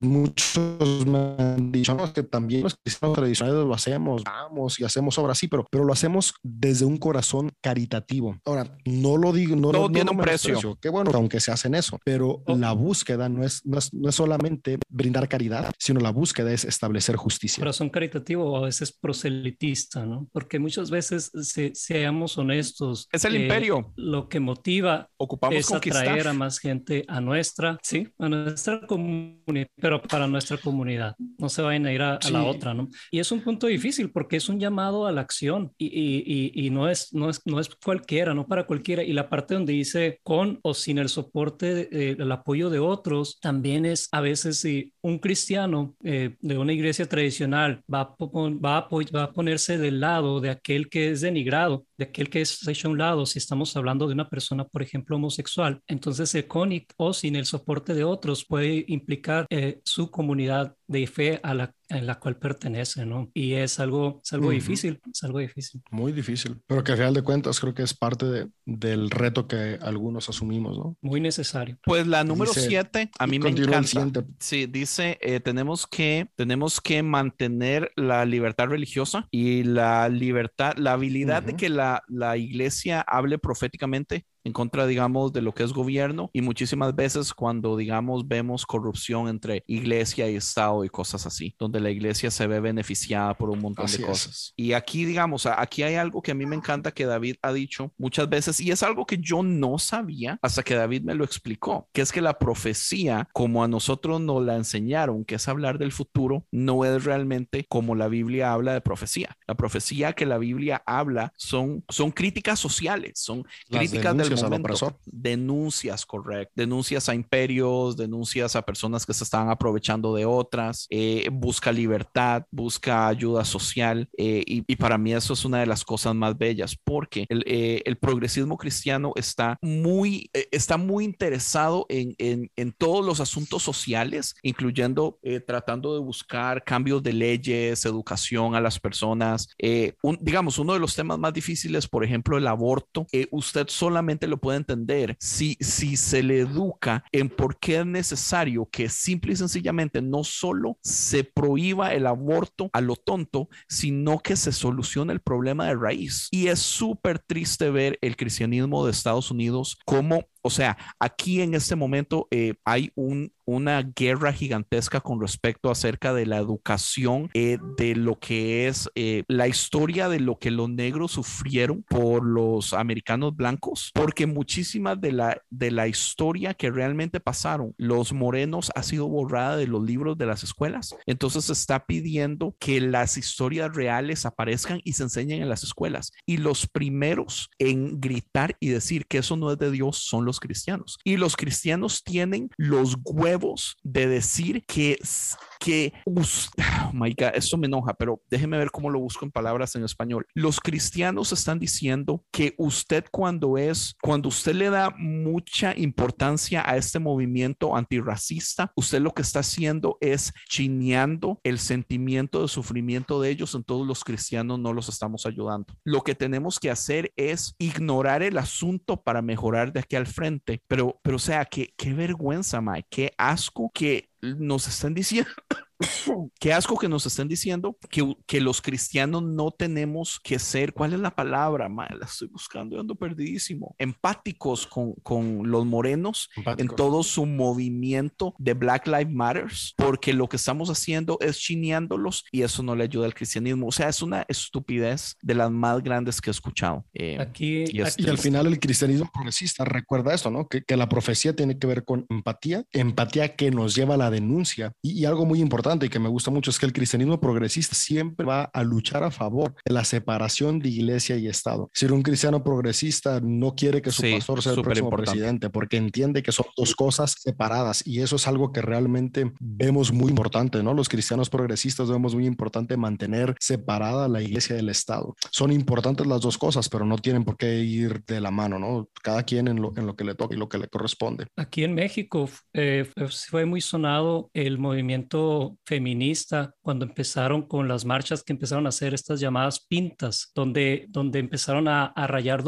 muchos me han dicho que también los cristianos tradicionales lo hacemos, vamos y hacemos obras así, pero, pero lo hacemos desde un corazón caritativo. Ahora, no lo digo, no, no, tiene un precio. Qué bueno, aunque se hacen eso, pero oh. la búsqueda no es, no es, no, es, solamente brindar caridad, sino la búsqueda es establecer justicia. Corazón caritativo a veces proselitista, ¿no? Porque muchas veces, seamos honestos, es el imperio. Lo que motiva Ocupamos es atraer a más gente a nuestra, sí, a nuestra comunidad, pero para nuestra comunidad. No se vayan a ir a, la otra, ¿no? Y es un punto difícil porque es un llamado a la acción y, y, y, no, es, no, es, no es cualquiera, no para cualquiera. Y la parte donde dice con o sin el soporte, eh, el apoyo de otros, también es a veces si un cristiano eh, de una iglesia tradicional va a, va, a, va a ponerse del lado de aquel que es denigrado, de aquel que es hecho a un lado, si estamos hablando de una persona, por ejemplo, homosexual, entonces el con o sin el soporte de otros puede implicar eh, su comunidad de fe a la en la cual pertenece, ¿no? Y es algo, es algo difícil, es algo difícil. Muy difícil, pero que al final de cuentas creo que es parte de, del reto que algunos asumimos, ¿no? Muy necesario. Pues la número siete, a mí me encanta. Sí, dice, eh, tenemos, que, tenemos que mantener la libertad religiosa y la libertad, la habilidad de que la, la iglesia hable proféticamente en contra, digamos, de lo que es gobierno y muchísimas veces cuando, digamos, vemos corrupción entre iglesia y Estado y cosas así, donde la iglesia se ve beneficiada por un montón de cosas. Y aquí, digamos, aquí hay algo que a mí me encanta que David ha dicho muchas veces y es algo que yo no sabía hasta que David me lo explicó, que es que la profecía, como a nosotros nos la enseñaron, que es hablar del futuro, no es realmente como la Biblia habla de profecía. La profecía que la Biblia habla son, son críticas sociales, son críticas del Denuncias, correcto. Denuncias a imperios, denuncias a personas que se están aprovechando de otras, eh, busca libertad, busca ayuda social. Eh, y, para mí eso es una de las cosas más bellas porque el, eh, el progresismo cristiano está muy, está muy interesado en, en, en, todos los asuntos sociales, incluyendo tratando de buscar cambios de leyes, educación a las personas. digamos, uno de los temas más difíciles, por ejemplo, el aborto, usted solamente lo puede entender si, si se le educa en por qué es necesario que simple y sencillamente no solo se prohíba el aborto a lo tonto, sino que se solucione el problema de raíz. Y es súper triste ver el cristianismo de Estados Unidos como o sea, aquí en este momento eh, hay un, una guerra gigantesca con respecto acerca de la educación, eh, de lo que es eh, la historia de lo que los negros sufrieron por los americanos blancos, porque muchísimas de la, de la historia que realmente pasaron los morenos ha sido borrada de los libros de las escuelas. Entonces se está pidiendo que las historias reales aparezcan y se enseñen en las escuelas. Y los primeros en gritar y decir que eso no es de Dios son los cristianos. Y los cristianos tienen los huevos de decir que que, oh my God, esto me enoja, pero déjeme ver cómo lo busco en palabras en español. Los cristianos están diciendo que usted cuando es, cuando usted le da mucha importancia a este movimiento antirracista, usted lo que está haciendo es chineando el sentimiento de sufrimiento de ellos, en todos los cristianos no los estamos ayudando. Lo que tenemos que hacer es ignorar el asunto para mejorar de aquí al frente, pero, pero o sea, qué, qué vergüenza, Mike, qué asco que nos están diciendo Qué asco que nos estén diciendo que, que, los cristianos no tenemos que ser, ¿cuál es la palabra? la estoy buscando, ando perdidísimo. Empáticos con, con los morenos en todo su movimiento de Black Lives Matters, porque lo que estamos haciendo es chineándolos y eso no le ayuda al cristianismo. O sea, es una estupidez de las más grandes que he escuchado. Eh, aquí, y, al final el cristianismo progresista recuerda esto, ¿no? Que, que, la profecía tiene que ver con empatía, empatía que nos lleva a la denuncia y, y algo muy importante importante y que me gusta mucho es que el cristianismo progresista siempre va a luchar a favor de la separación de iglesia y Estado. Si un cristiano progresista no quiere que su pastor sea el próximo presidente porque entiende que son dos cosas separadas y eso es algo que realmente vemos muy importante, ¿no? Los cristianos progresistas vemos muy importante mantener separada la iglesia del Estado. Son importantes las dos cosas, pero no tienen por qué ir de la mano, ¿no? Cada quien en lo, en lo que le toca y lo que le corresponde. Aquí en México eh, fue muy sonado el movimiento feminista cuando empezaron con las marchas que empezaron a hacer estas llamadas pintas, donde, donde empezaron a, rayar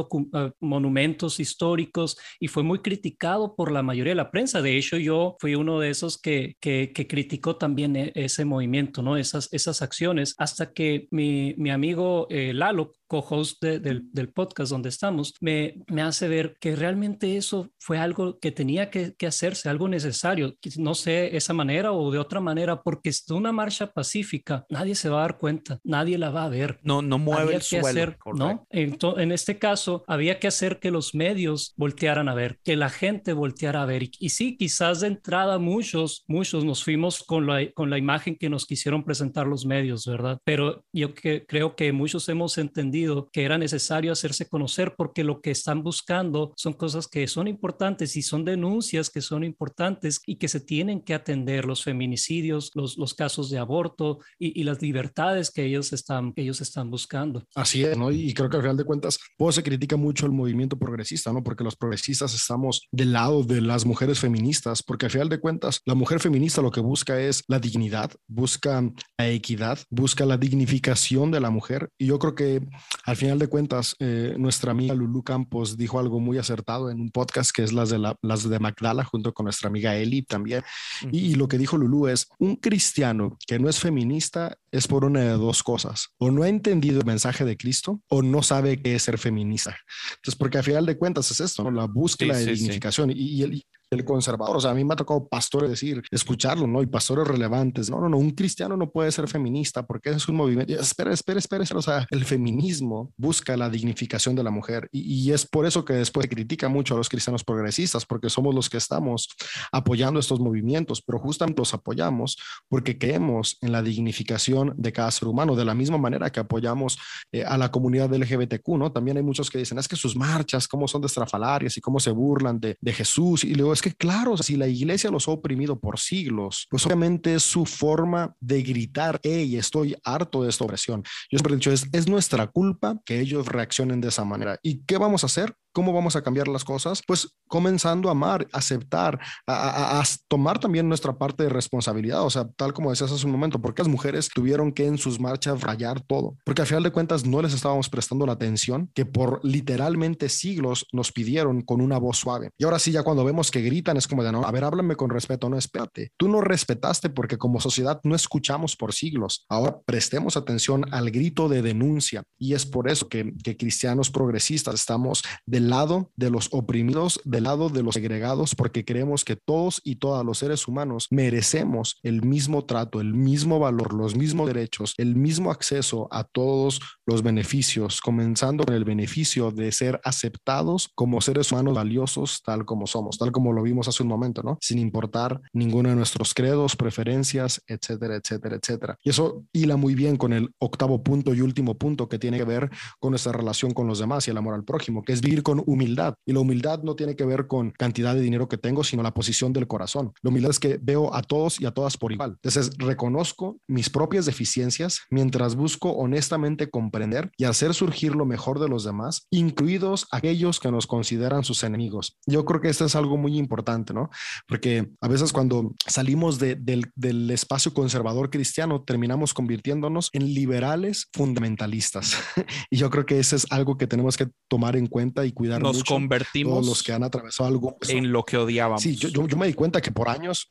monumentos históricos y fue muy criticado por la mayoría de la prensa. De hecho, yo fui uno de esos que, que, criticó también e, ese movimiento, ¿no? Esas, esas acciones, hasta que mi, mi amigo eh, Lalo, co-host del, del, podcast donde estamos, me, me hace ver que realmente eso fue algo que tenía que, que, hacerse, algo necesario, no sé, esa manera o de otra manera, porque es una marcha pacífica, nadie se va a dar cuenta, nadie la va a ver. No, no mueve el suelo. Hacer, ¿no? En, en, este caso, había que hacer que los medios voltearan a ver, que la gente volteara a ver. Y, y sí, quizás de entrada muchos, muchos nos fuimos con la, con la imagen que nos quisieron presentar los medios, ¿verdad? Pero yo que, creo que muchos hemos entendido que era necesario hacerse conocer porque lo que están buscando son cosas que son importantes y son denuncias que son importantes y que se tienen que atender, los feminicidios, los, los casos de aborto y, las libertades que ellos, están, que ellos están buscando. Así es, ¿no? Y creo que al final de cuentas, pues se critica mucho el movimiento progresista, ¿no? Porque los progresistas estamos del lado de las mujeres feministas, porque al final de cuentas, la mujer feminista lo que busca es la dignidad, busca la equidad, busca la dignificación de la mujer. Y yo creo que al final de cuentas, eh, nuestra amiga Lulu Campos dijo algo muy acertado en un podcast que es las de, la, las de Magdala junto con nuestra amiga Eli también. y, lo que dijo Lulu es, un cristiano que no es feminista es por una de dos cosas. O no ha entendido el mensaje de Cristo o no sabe qué es ser feminista. Entonces, porque al final de cuentas es esto, ¿no? la búsqueda de dignificación. Y, y, el, el conservador. O sea, a mí me ha tocado pastores decir, escucharlo, ¿no? Y pastores relevantes. No, no, no, un cristiano no puede ser feminista porque es un movimiento. Espera, espera, espera. O sea, el feminismo busca la dignificación de la mujer y, es por eso que después critica mucho a los cristianos progresistas porque somos los que estamos apoyando estos movimientos, pero justamente los apoyamos porque creemos en la dignificación de cada ser humano, de la misma manera que apoyamos eh, a la comunidad LGBTQ, ¿no? También hay muchos que dicen, es que sus marchas, cómo son destrafalarias y cómo se burlan de, de Jesús. Y luego es que claro, si la iglesia los ha oprimido por siglos, pues obviamente es su forma de gritar, hey, estoy harto de esta opresión. Yo siempre he dicho, es, es nuestra culpa que ellos reaccionen de esa manera. ¿Y qué vamos a hacer? ¿Cómo vamos a cambiar las cosas? Pues comenzando a amar, aceptar, a, tomar también nuestra parte de responsabilidad. O sea, tal como decías hace un momento, porque las mujeres tuvieron que en sus marchas rayar todo? Porque al final de cuentas no les estábamos prestando la atención que por literalmente siglos nos pidieron con una voz suave. Y ahora sí, ya cuando vemos que gritan, es como de no, a ver, háblame con respeto, no, espérate. Tú no respetaste porque como sociedad no escuchamos por siglos. Ahora prestemos atención al grito de denuncia. Y es por eso que, que cristianos progresistas estamos de lado de los oprimidos, del lado de los segregados, porque creemos que todos y todas los seres humanos merecemos el mismo trato, el mismo valor, los mismos derechos, el mismo acceso a todos los beneficios, comenzando con el beneficio de ser aceptados como seres humanos valiosos tal como somos, tal como lo vimos hace un momento, ¿no? Sin importar ninguno de nuestros credos, preferencias, etcétera, etcétera, etcétera. Y eso hila muy bien con el octavo punto y último punto que tiene que ver con nuestra relación con los demás y el amor al prójimo, que es vivir con humildad. Y la humildad no tiene que ver con cantidad de dinero que tengo, sino la posición del corazón. La humildad es que veo a todos y a todas por igual. Entonces, reconozco mis propias deficiencias mientras busco honestamente comprender y hacer surgir lo mejor de los demás, incluidos aquellos que nos consideran sus enemigos. Yo creo que esto es algo muy importante, ¿no? Porque a veces cuando salimos del, del espacio conservador cristiano, terminamos convirtiéndonos en liberales fundamentalistas. y yo creo que eso es algo que tenemos que tomar en cuenta y nos convertimos los que han atravesado algo en lo que odiábamos. Sí, yo, yo, me di cuenta que por años,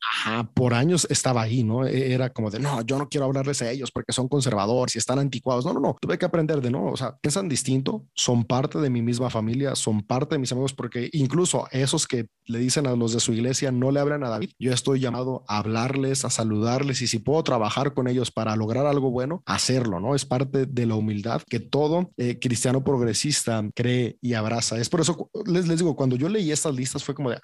por años estaba ahí, ¿no? E, era como de, no, yo no quiero hablarles a ellos porque son conservadores y están anticuados. No, no, no, tuve que aprender de, no, o sea, piensan distinto, son parte de mi misma familia, son parte de mis amigos, porque incluso esos que le dicen a los de su iglesia, no le hablan a David, yo estoy llamado a hablarles, a saludarles y si puedo trabajar con ellos para lograr algo bueno, hacerlo, ¿no? Es parte de la humildad que todo eh, cristiano progresista cree y abraza Es por eso les, les digo, cuando yo leí estas listas fue como de,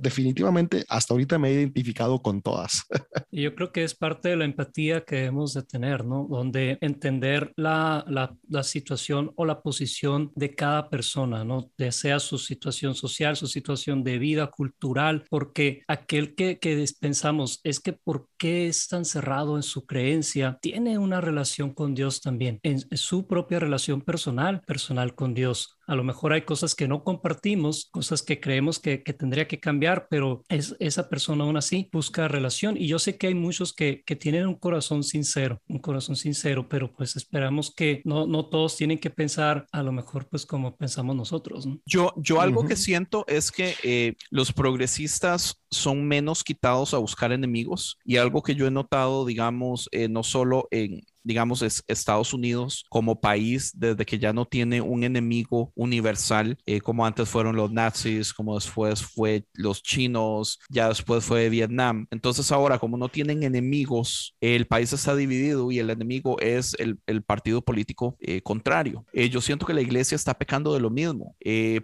definitivamente hasta ahorita me he identificado con todas. y yo creo que es parte de la empatía que debemos de tener, ¿no? Donde entender la, la, situación o la posición de cada persona, ¿no? De sea su situación social, su situación de vida, cultural, porque aquel que, que pensamos es que por qué es tan cerrado en su creencia, tiene una relación con Dios también, en su propia relación personal, personal con Dios. A lo mejor hay cosas que no compartimos, cosas que creemos que, que tendría que cambiar, pero es, esa persona aún así busca relación. Y yo sé que hay muchos que, que tienen un corazón sincero, un corazón sincero, pero pues esperamos que no, no todos tienen que pensar a lo mejor pues como pensamos nosotros. ¿no? Yo, yo algo que siento es que eh, los progresistas son menos quitados a buscar enemigos y algo que yo he notado, digamos, eh, no solo en, digamos, es Estados Unidos como país desde que ya no tiene un enemigo universal, eh, como antes fueron los nazis, como después fue los chinos, ya después fue Vietnam. Entonces ahora, como no tienen enemigos, el país está dividido y el enemigo es el, el partido político eh, contrario. Eh, yo siento que la iglesia está pecando de lo mismo.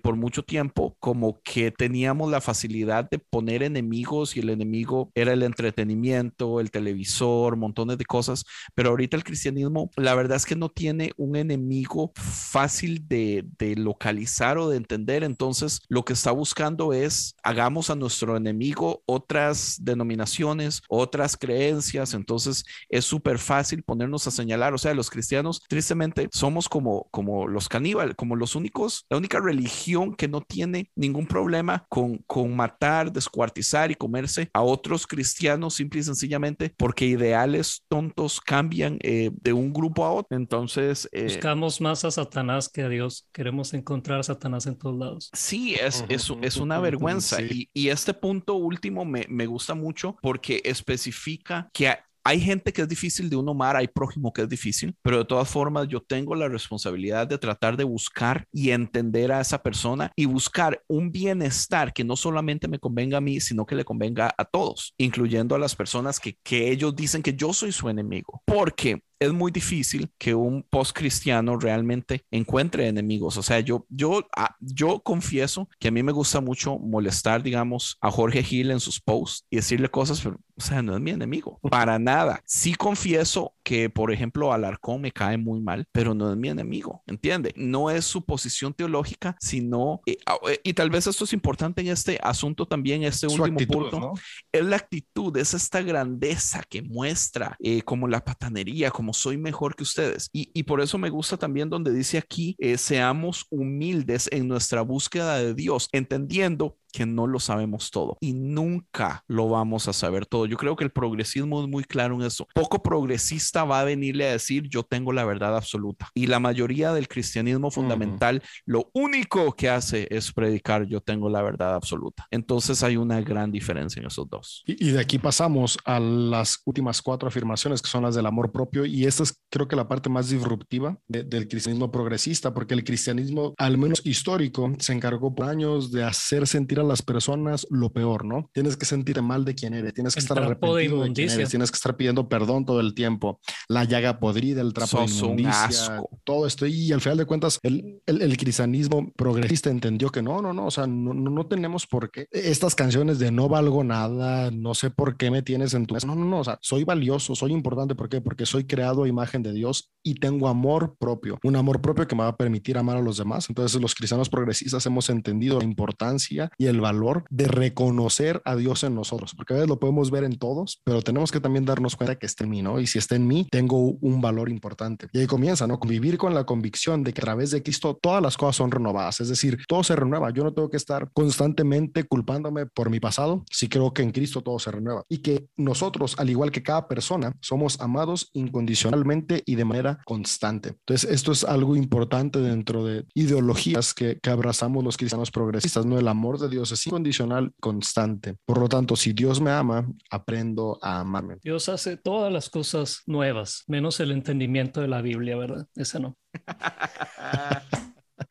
por mucho tiempo, como que teníamos la facilidad de poner enemigos y el enemigo era el entretenimiento, el televisor, montones de cosas, pero ahorita el cristianismo, la verdad es que no tiene un enemigo fácil de, localizar o de entender. Entonces, lo que está buscando es hagamos a nuestro enemigo otras denominaciones, otras creencias. Entonces, es súper fácil ponernos a señalar. O sea, los cristianos, tristemente, somos como, como los caníbales, como los únicos, la única religión que no tiene ningún problema con, con matar, descuartizar y comerse a otros cristianos simple y sencillamente porque ideales tontos cambian. Eh, de, un grupo a otro. Entonces... Eh, Buscamos más a Satanás que a Dios. Queremos encontrar a Satanás en todos lados. Sí, es, es, es una vergüenza. Y, y, este punto último me, me gusta mucho porque especifica que hay gente que es difícil de uno amar, hay prójimo que es difícil, pero de todas formas yo tengo la responsabilidad de tratar de buscar y entender a esa persona y buscar un bienestar que no solamente me convenga a mí, sino que le convenga a todos, incluyendo a las personas que, que ellos dicen que yo soy su enemigo. Porque es muy difícil que un post-cristiano realmente encuentre enemigos. O sea, yo, yo, ah, yo confieso que a mí me gusta mucho molestar, digamos, a Jorge Gil en sus posts y decirle cosas, pero, o sea, no es mi enemigo, para nada. Sí confieso que, por ejemplo, Alarcón me cae muy mal, pero no es mi enemigo, ¿entiende? No es su posición teológica, sino, eh, ah, eh, y tal vez esto es importante en este asunto también, este último punto, es la actitud, es esta grandeza que muestra eh, como la patanería, como soy mejor que ustedes. Y, por eso me gusta también donde dice aquí, eh, seamos humildes en nuestra búsqueda de Dios, entendiendo que no lo sabemos todo y nunca lo vamos a saber todo. Yo creo que el progresismo es muy claro en eso. Poco progresista va a venirle a decir yo tengo la verdad absoluta y la mayoría del cristianismo fundamental lo único que hace es predicar yo tengo la verdad absoluta. Entonces hay una gran diferencia en esos dos. Y, de aquí pasamos a las últimas cuatro afirmaciones que son las del amor propio y esta es creo que la parte más disruptiva del cristianismo progresista porque el cristianismo al menos histórico se encargó por años de hacer sentir a las personas lo peor, ¿no? Tienes que sentirte mal de quién eres, tienes que estar arrepentido de, quién eres, tienes que estar pidiendo perdón todo el tiempo, la llaga podrida, el trapo de inmundicia, todo esto. Y al final de cuentas, el, el, cristianismo progresista entendió que no, no, no, o sea, no, no, tenemos por qué. Estas canciones de no valgo nada, no sé por qué me tienes en tu... No, no, no, o sea, soy valioso, soy importante, ¿por qué? Porque soy creado a imagen de Dios y tengo amor propio, un amor propio que me va a permitir amar a los demás. Entonces, los cristianos progresistas hemos entendido la importancia y el valor de reconocer a Dios en nosotros, porque a veces lo podemos ver en todos, pero tenemos que también darnos cuenta que está en mí, ¿no? Y si está en mí, tengo un valor importante. Y ahí comienza, ¿no? Convivir con la convicción de que a través de Cristo todas las cosas son renovadas, es decir, todo se renueva. Yo no tengo que estar constantemente culpándome por mi pasado, si creo que en Cristo todo se renueva y que nosotros, al igual que cada persona, somos amados incondicionalmente y de manera constante. Entonces, esto es algo importante dentro de ideologías que, que abrazamos los cristianos progresistas, ¿no? El amor de Dios es incondicional, constante. Por lo tanto, si Dios me ama, aprendo a amarme. Dios hace todas las cosas nuevas, menos el entendimiento de la Biblia, ¿verdad? Ese no.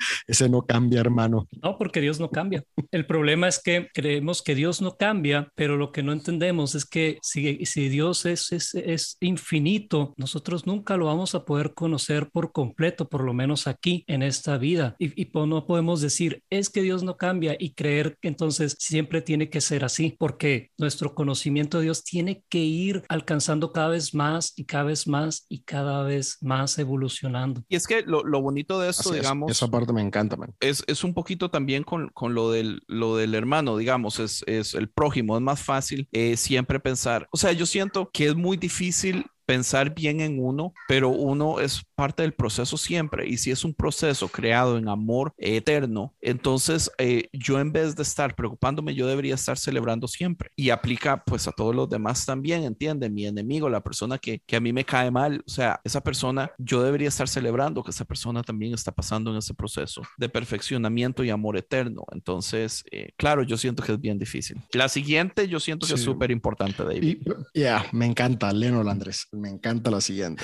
Ese no cambia, hermano. No, porque Dios no cambia. El problema es que creemos que Dios no cambia, pero lo que no entendemos es que si, si Dios es, es, es infinito, nosotros nunca lo vamos a poder conocer por completo, por lo menos aquí en esta vida. Y, y no podemos decir, es que Dios no cambia y creer que entonces siempre tiene que ser así, porque nuestro conocimiento de Dios tiene que ir alcanzando cada vez más y cada vez más y cada vez más evolucionando. Y es que lo, lo bonito de esto, digamos... esa parte me encanta, man. Es, es un poquito también con, con lo, del, lo del hermano, digamos, es, es el prójimo, es más fácil eh, siempre pensar, o sea, yo siento que es muy difícil pensar bien en uno, pero uno es parte del proceso siempre. Y si es un proceso creado en amor eterno, entonces eh, yo en vez de estar preocupándome, yo debería estar celebrando siempre. Y aplica pues a todos los demás también, ¿entiende? Mi enemigo, la persona que, que a mí me cae mal, o sea, esa persona, yo debería estar celebrando que esa persona también está pasando en ese proceso de perfeccionamiento y amor eterno. Entonces, eh, claro, yo siento que es bien difícil. La siguiente, yo siento que es súper importante, David. Ya, me encanta, Leno Andrés. Me encanta la siguiente.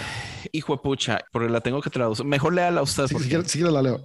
Hijo de pucha, porque la tengo que traducir. Mejor léala usted. Sí, porque... sí, la leo.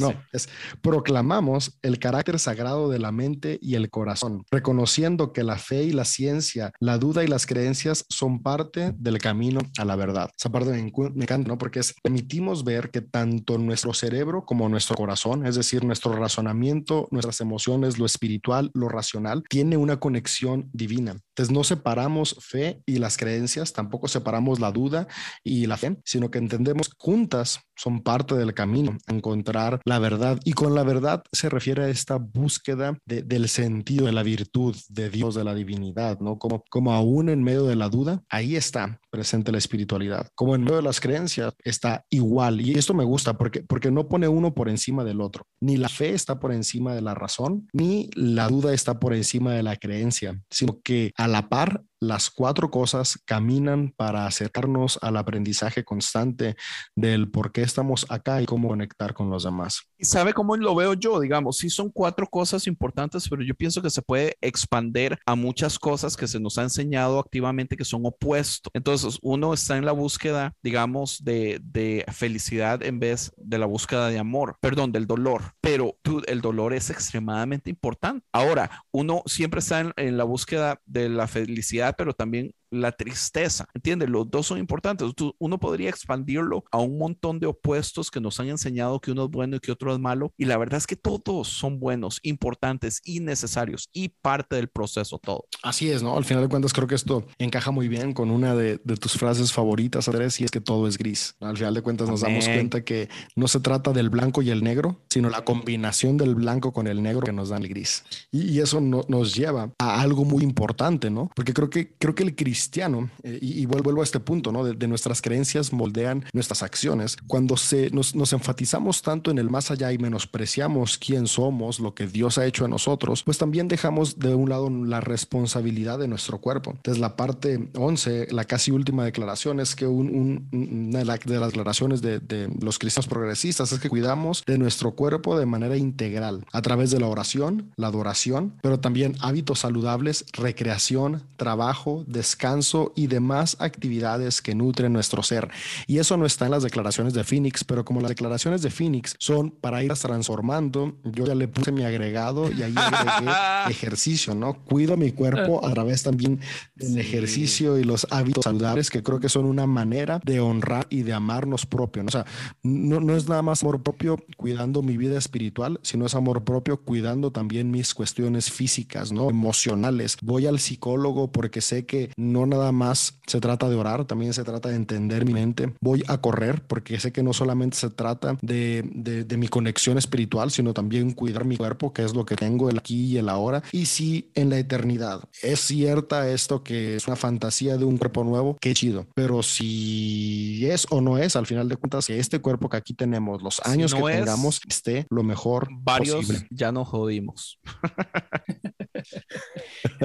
no, es proclamamos el carácter sagrado de la mente y el corazón, reconociendo que la fe y la ciencia, la duda y las creencias son parte del camino a la verdad. Esa parte me, me encanta, ¿no? Porque es, permitimos ver que tanto nuestro cerebro como nuestro corazón, es decir, nuestro razonamiento, nuestras emociones, lo espiritual, lo racional, tiene una conexión divina. Entonces no separamos fe y las creencias, tampoco separamos la duda y la fe, sino que entendemos juntas son parte del camino a encontrar la verdad. Y con la verdad se refiere a esta búsqueda del sentido, de la virtud, de Dios, de la divinidad, ¿no? Como, como aún en medio de la duda, ahí está presente la espiritualidad. Como en medio de las creencias está igual. Y esto me gusta porque, porque no pone uno por encima del otro. Ni la fe está por encima de la razón, ni la duda está por encima de la creencia, sino que a la par las cuatro cosas caminan para acercarnos al aprendizaje constante del por qué estamos acá y cómo conectar con los demás. ¿Y sabe cómo lo veo yo? Digamos, sí son cuatro cosas importantes, pero yo pienso que se puede expander a muchas cosas que se nos ha enseñado activamente que son opuestos. Entonces, uno está en la búsqueda, digamos, de, de felicidad en vez de la búsqueda de amor, perdón, del dolor, pero el dolor es extremadamente importante. Ahora, uno siempre está en la búsqueda de la felicidad pero también la tristeza. ¿Entiendes? Los dos son importantes. Uno podría expandirlo a un montón de opuestos que nos han enseñado que uno es bueno y que otro es malo. Y la verdad es que todos son buenos, importantes y necesarios y parte del proceso todo. Así es, ¿no? Al final de cuentas creo que esto encaja muy bien con una de, tus frases favoritas, Andrés, y es que todo es gris. Al final de cuentas nos damos cuenta que no se trata del blanco y el negro, sino la combinación del blanco con el negro que nos da el gris. Y, eso nos lleva a algo muy importante, ¿no? Porque creo que, creo que el gris cristiano, eh, y, vuelvo a este punto, ¿no? De, nuestras creencias moldean nuestras acciones. Cuando se, nos, nos, enfatizamos tanto en el más allá y menospreciamos quién somos, lo que Dios ha hecho a nosotros, pues también dejamos de un lado la responsabilidad de nuestro cuerpo. Entonces, la parte 11, la casi última declaración, es que un, una de, las declaraciones de, de los cristianos progresistas es que cuidamos de nuestro cuerpo de manera integral, a través de la oración, la adoración, pero también hábitos saludables, recreación, trabajo, descanso y demás actividades que nutren nuestro ser. Y eso no está en las declaraciones de Phoenix, pero como las declaraciones de Phoenix son para ir transformando, yo ya le puse mi agregado y ahí agregué ejercicio, ¿no? Cuido mi cuerpo a través también del ejercicio y los hábitos saludables que creo que son una manera de honrar y de amarnos propio. ¿no? O sea, no, no es nada más amor propio cuidando mi vida espiritual, sino es amor propio cuidando también mis cuestiones físicas, ¿no? Emocionales. Voy al psicólogo porque sé que no nada más se trata de orar, también se trata de entender mi mente. Voy a correr porque sé que no solamente se trata de, de, mi conexión espiritual, sino también cuidar mi cuerpo, que es lo que tengo el aquí y el ahora. Y si en la eternidad es cierta esto que es una fantasía de un cuerpo nuevo, qué chido. Pero si es o no es, al final de cuentas, que este cuerpo que aquí tenemos, los años que tengamos, esté lo mejor varios ya nos jodimos.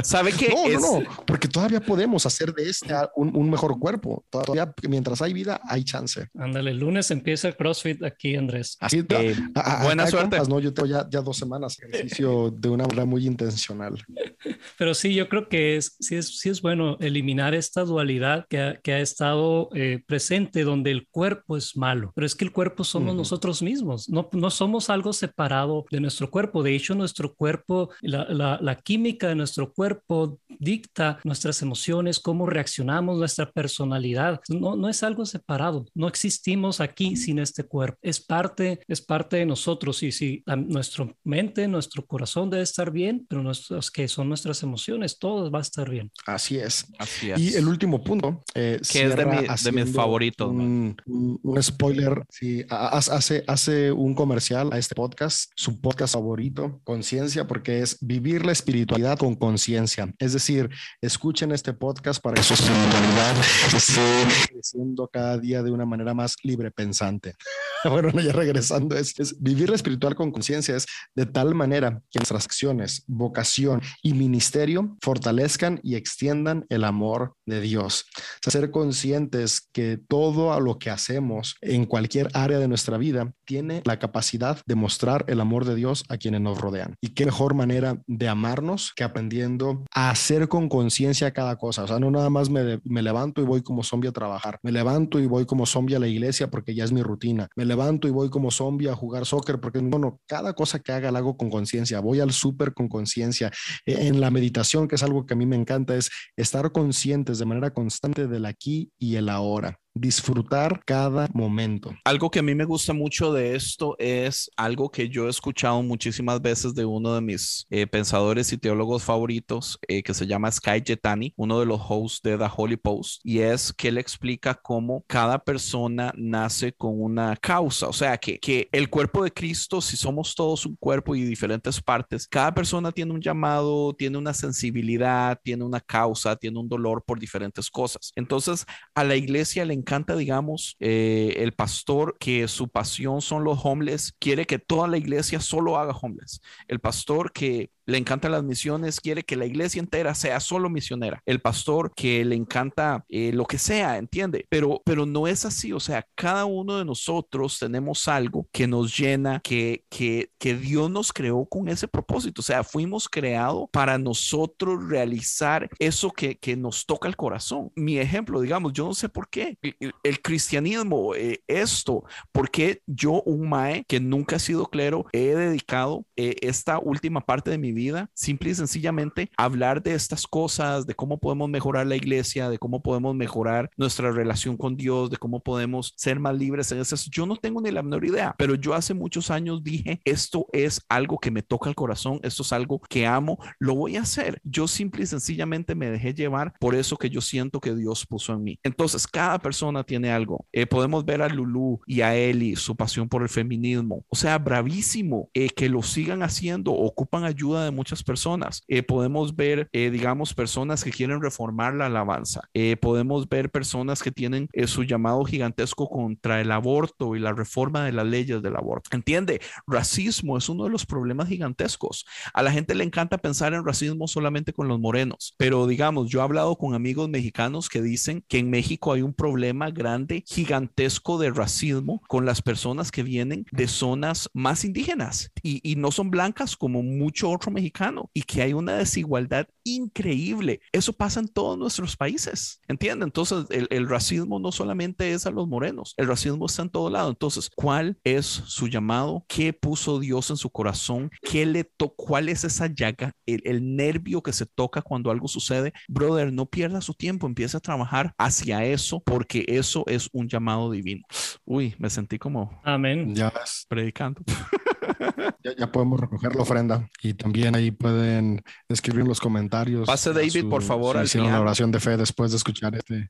¿Sabe qué? No, Es- no, no, porque todavía podemos hacer de este un, un mejor cuerpo. Todavía, mientras hay vida, hay chance. Ándale, el lunes empieza el CrossFit aquí, Andrés. Así Eh, a- a- buena acá hay suerte. compas, ¿no? Yo tengo ya, ya dos semanas de ejercicio de una manera muy intencional. Pero sí, yo creo que es, sí, es, sí es bueno eliminar esta dualidad que ha, que ha estado eh, presente donde el cuerpo es malo, pero es que el cuerpo somos nosotros mismos, no, no somos algo separado de nuestro cuerpo. De hecho, nuestro cuerpo, la, la, la química de nuestro cuerpo dicta nuestras emociones, cómo reaccionamos, nuestra personalidad. No, no es algo separado, no existimos aquí sin este cuerpo. Es parte, es parte de nosotros y si la- nuestra mente, nuestro corazón debe estar bien, pero nuestras que son nuestras emociones, todo va a estar bien. Así es. Así es. Y el último punto. eh, Que es de mi- de mis favoritos, Un, un- un spoiler. Sí, ha- ha- hace, hace un comercial a este podcast, su podcast favorito, Conciencia, porque es vivir la espiritualidad con conciencia. Es decir, escuchen este podcast para que su espiritualidad esté creciendo cada día de una manera más libre pensante. Bueno, no, ya regresando, es, es vivir espiritual con conciencia, es de tal manera que nuestras acciones, vocación y ministerio fortalezcan y extiendan el amor de Dios. O sea, ser conscientes que todo a lo que hacemos en cualquier área de nuestra vida tiene la capacidad de mostrar el amor de Dios a quienes nos rodean. Y qué mejor manera de amarnos que aprendiendo a hacer con conciencia cada cosa. O sea, no nada más me, me levanto y voy como zombie a trabajar. Me levanto y voy como zombie a la iglesia porque ya es mi rutina. Me levanto y voy como zombie a jugar soccer porque, bueno, cada cosa que haga la hago con conciencia. Voy al súper con conciencia. En la meditación, que es algo que a mí me encanta, es estar conscientes de manera constante del aquí y el ahora. Disfrutar cada momento. Algo que a mí me gusta mucho de esto es algo que yo he escuchado muchísimas veces de uno de mis eh, pensadores y teólogos favoritos, eh, que se llama Sky Jetani, uno de los hosts de The Holy Post, y es que él explica cómo cada persona nace con una causa, o sea, que, que el cuerpo de Cristo, si somos todos un cuerpo y diferentes partes, cada persona tiene un llamado, tiene una sensibilidad, tiene una causa, tiene un dolor por diferentes cosas. Entonces, a la iglesia le encanta, digamos, eh, el pastor que su pasión son los homeless, quiere que toda la iglesia solo haga homeless. El pastor que le encantan las misiones, quiere que la iglesia entera sea solo misionera. El pastor que le encanta eh, lo que sea, ¿entiende? Pero, pero no es así. O sea, cada uno de nosotros tenemos algo que nos llena, que, que, que Dios nos creó con ese propósito. O sea, fuimos creados para nosotros realizar eso que, que nos toca el corazón. Mi ejemplo, digamos, yo no sé por qué. El, cristianismo, eh, esto, porque yo, un mae que nunca he sido clero, he dedicado eh, esta última parte de mi vida simple y sencillamente hablar de estas cosas, de cómo podemos mejorar la iglesia, de cómo podemos mejorar nuestra relación con Dios, de cómo podemos ser más libres en eso. Yo no tengo ni la menor idea, pero yo hace muchos años dije, esto es algo que me toca el corazón, esto es algo que amo, lo voy a hacer. Yo simple y sencillamente me dejé llevar por eso que yo siento que Dios puso en mí. Entonces, cada persona tiene algo. Eh, podemos ver a Lulu y a Eli, su pasión por el feminismo. O sea, bravísimo eh, que lo sigan haciendo, ocupan ayuda de muchas personas. Eh, podemos ver, eh, digamos, personas que quieren reformar la alabanza. Eh, podemos ver personas que tienen eh, su llamado gigantesco contra el aborto y la reforma de las leyes del aborto. ¿Entiende? Racismo es uno de los problemas gigantescos. A la gente le encanta pensar en racismo solamente con los morenos, pero digamos, yo he hablado con amigos mexicanos que dicen que en México hay un problema grande, gigantesco de racismo con las personas que vienen de zonas más indígenas y, y no son blancas como mucho otro mexicano y que hay una desigualdad increíble. Eso pasa en todos nuestros países, ¿entiende? Entonces, el, el racismo no solamente es a los morenos, el racismo está en todo lado. Entonces, ¿cuál es su llamado? ¿Qué puso Dios en su corazón? ¿Qué le tocó? ¿Cuál es esa llaga? El, el nervio que se toca cuando algo sucede. Brother, no pierda su tiempo, empiece a trabajar hacia eso porque eso es un llamado divino. Uy, me sentí como Amén. Ya, ves, predicando. ya, ya podemos recoger la ofrenda y también ahí pueden escribir los comentarios. Pase, David, por favor, hicieron la oración de fe después de escuchar este.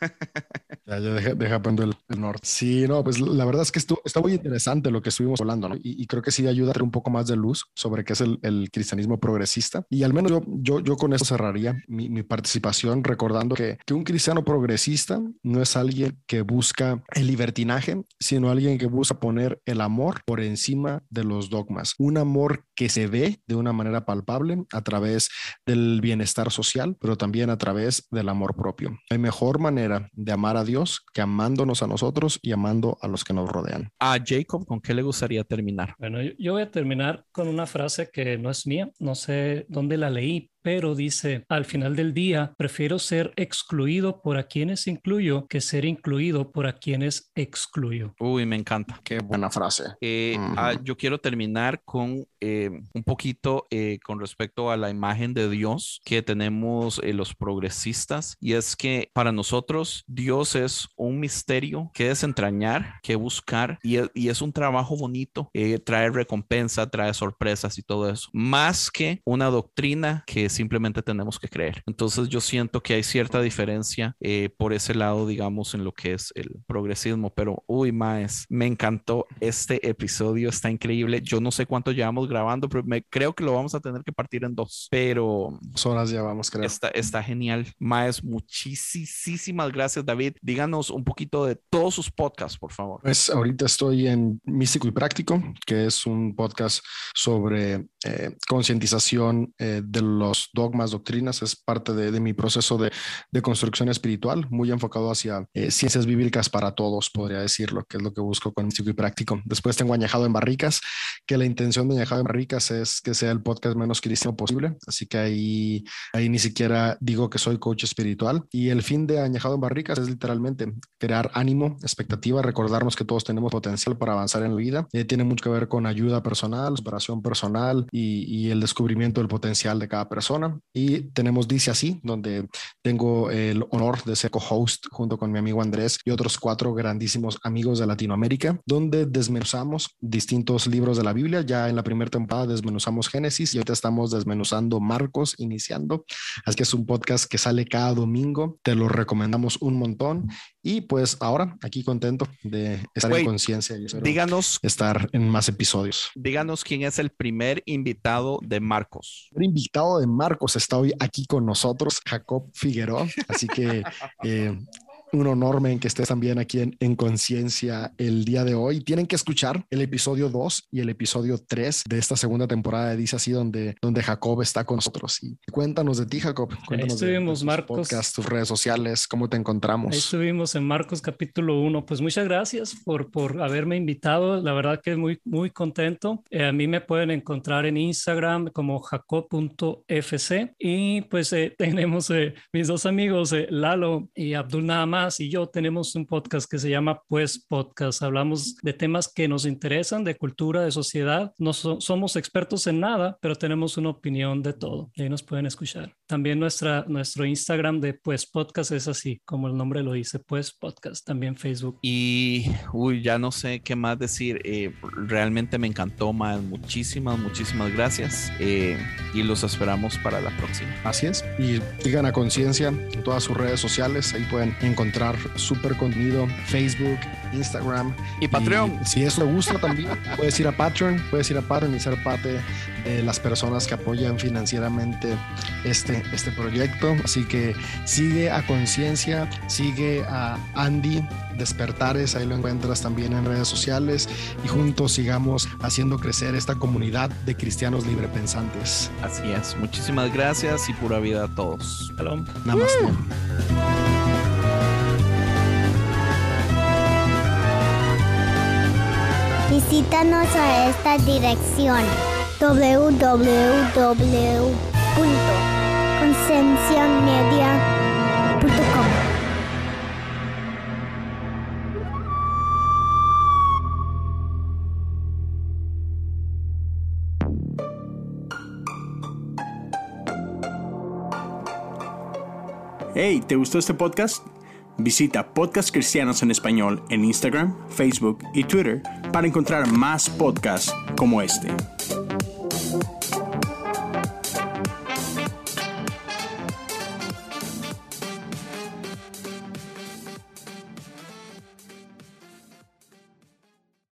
Ya, deja, deja el, norte. Sí, no, pues la verdad es que esto, está muy interesante lo que estuvimos hablando, ¿no? Y, creo que sí ayuda a tener un poco más de luz sobre qué es el, el cristianismo progresista. Y al menos yo, yo, yo con eso cerraría mi, mi participación recordando que, que un cristiano progresista no es alguien que busca el libertinaje, sino alguien que busca poner el amor por encima de los dogmas. Un amor que se ve de una manera palpable a través del bienestar social, pero también a través del amor propio. Hay mejor manera de amar a Dios que amándonos a nosotros y amando a los que nos rodean. A Jacob, ¿con qué le gustaría terminar? Bueno, yo voy a terminar con una frase que no es mía, no sé dónde la leí, pero dice, al final del día, prefiero ser excluido por a quienes incluyo que ser incluido por a quienes excluyo. Uy, me encanta. Qué buena frase. Eh, ah, yo quiero terminar con eh, un poquito eh, con respecto a la imagen de Dios que tenemos los progresistas y es que para nosotros Dios es un misterio que desentrañar, que buscar y, y es un trabajo bonito, trae recompensa, trae sorpresas y todo eso, más que una doctrina que simplemente tenemos que creer. Entonces yo siento que hay cierta diferencia eh, por ese lado, digamos, en lo que es el progresismo, pero uy, más, me encantó este episodio, está increíble. Yo no sé cuánto llevamos grabando, pero me creo que lo vamos a tener que partir en dos, pero... Dos horas ya vamos, creo. Está, está genial. Más, muchísimas gracias, David. Díganos un poquito de todos sus podcasts, por favor. Pues ahorita estoy en Místico y Práctico, que es un podcast sobre eh, concientización eh, de los dogmas, doctrinas, es parte de, mi proceso de, construcción espiritual, muy enfocado hacia eh, ciencias bíblicas para todos, podría decirlo, que es lo que busco con Místico y Práctico. Después tengo Añejado en Barricas, que la intención de Añejado en Barricas es que sea el podcast menos cristiano posible, así que ahí, ahí ni siquiera digo que soy coach espiritual. Y el fin de Añejado en Barricas es literalmente crear ánimo, expectativa, recordarnos que todos tenemos potencial para avanzar en la vida. Eh, tiene mucho que ver con ayuda personal, superación personal y, y el descubrimiento del potencial de cada persona y tenemos Dice Así, donde tengo el honor de ser co-host junto con mi amigo Andrés y otros cuatro grandísimos amigos de Latinoamérica, donde desmenuzamos distintos libros de la Biblia. Ya en la primera temporada desmenuzamos Génesis y ahorita estamos desmenuzando Marcos, iniciando. Así que es un podcast que sale cada domingo. Te lo recomendamos un montón. Y pues ahora aquí contento de estar en conciencia y díganos, estar en más episodios. Díganos quién es el primer invitado de Marcos. El invitado de Marcos está hoy aquí con nosotros, Jacob Figueroa. Así que eh, un honor en que estés también aquí en, en Conciencia el día de hoy. Tienen que escuchar el episodio 2 y el episodio 3 de esta segunda temporada de Dice Así, donde, donde Jacob está con nosotros. Y cuéntanos de ti, Jacob. Cuéntanos Ahí estuvimos, de, Marcos. Podcast, tus redes sociales, cómo te encontramos. Ahí estuvimos en Marcos capítulo 1. Pues muchas gracias por, por haberme invitado. La verdad que muy, muy contento. Eh, a mí me pueden encontrar en Instagram como jacob.fc y pues eh, tenemos eh, mis dos amigos, Lalo y Abdul Nahama y yo tenemos un podcast que se llama Pues Podcast. Hablamos de temas que nos interesan, de cultura, de sociedad. No somos expertos en nada, pero tenemos una opinión de todo. Y ahí nos pueden escuchar. También nuestra, nuestro Instagram de Pues Podcast es así, como el nombre lo dice, Pues Podcast. También Facebook. Y, uy, ya no sé qué más decir. Eh, realmente me encantó, más Muchísimas, muchísimas gracias. Eh, y los esperamos para la próxima. Así es. Y sigan a conciencia en todas sus redes sociales. Ahí pueden encontrar encontrar súper contenido, Facebook, Instagram. Y Patreon. si eso te gusta también, puedes ir a Patreon, puedes ir a Patreon y ser parte de las personas que apoyan financieramente este, este proyecto. Así que sigue a conciencia, sigue a Andy Despertares, ahí lo encuentras también en redes sociales y juntos sigamos haciendo crecer esta comunidad de cristianos librepensantes. Así es, muchísimas gracias y pura vida a todos. Shalom. Namaste. Visítanos a esta dirección www.concienciamedia.com. Hey, ¿te gustó este podcast? Visita Podcast Cristianos en Español en Instagram, Facebook y Twitter para encontrar más podcasts como este.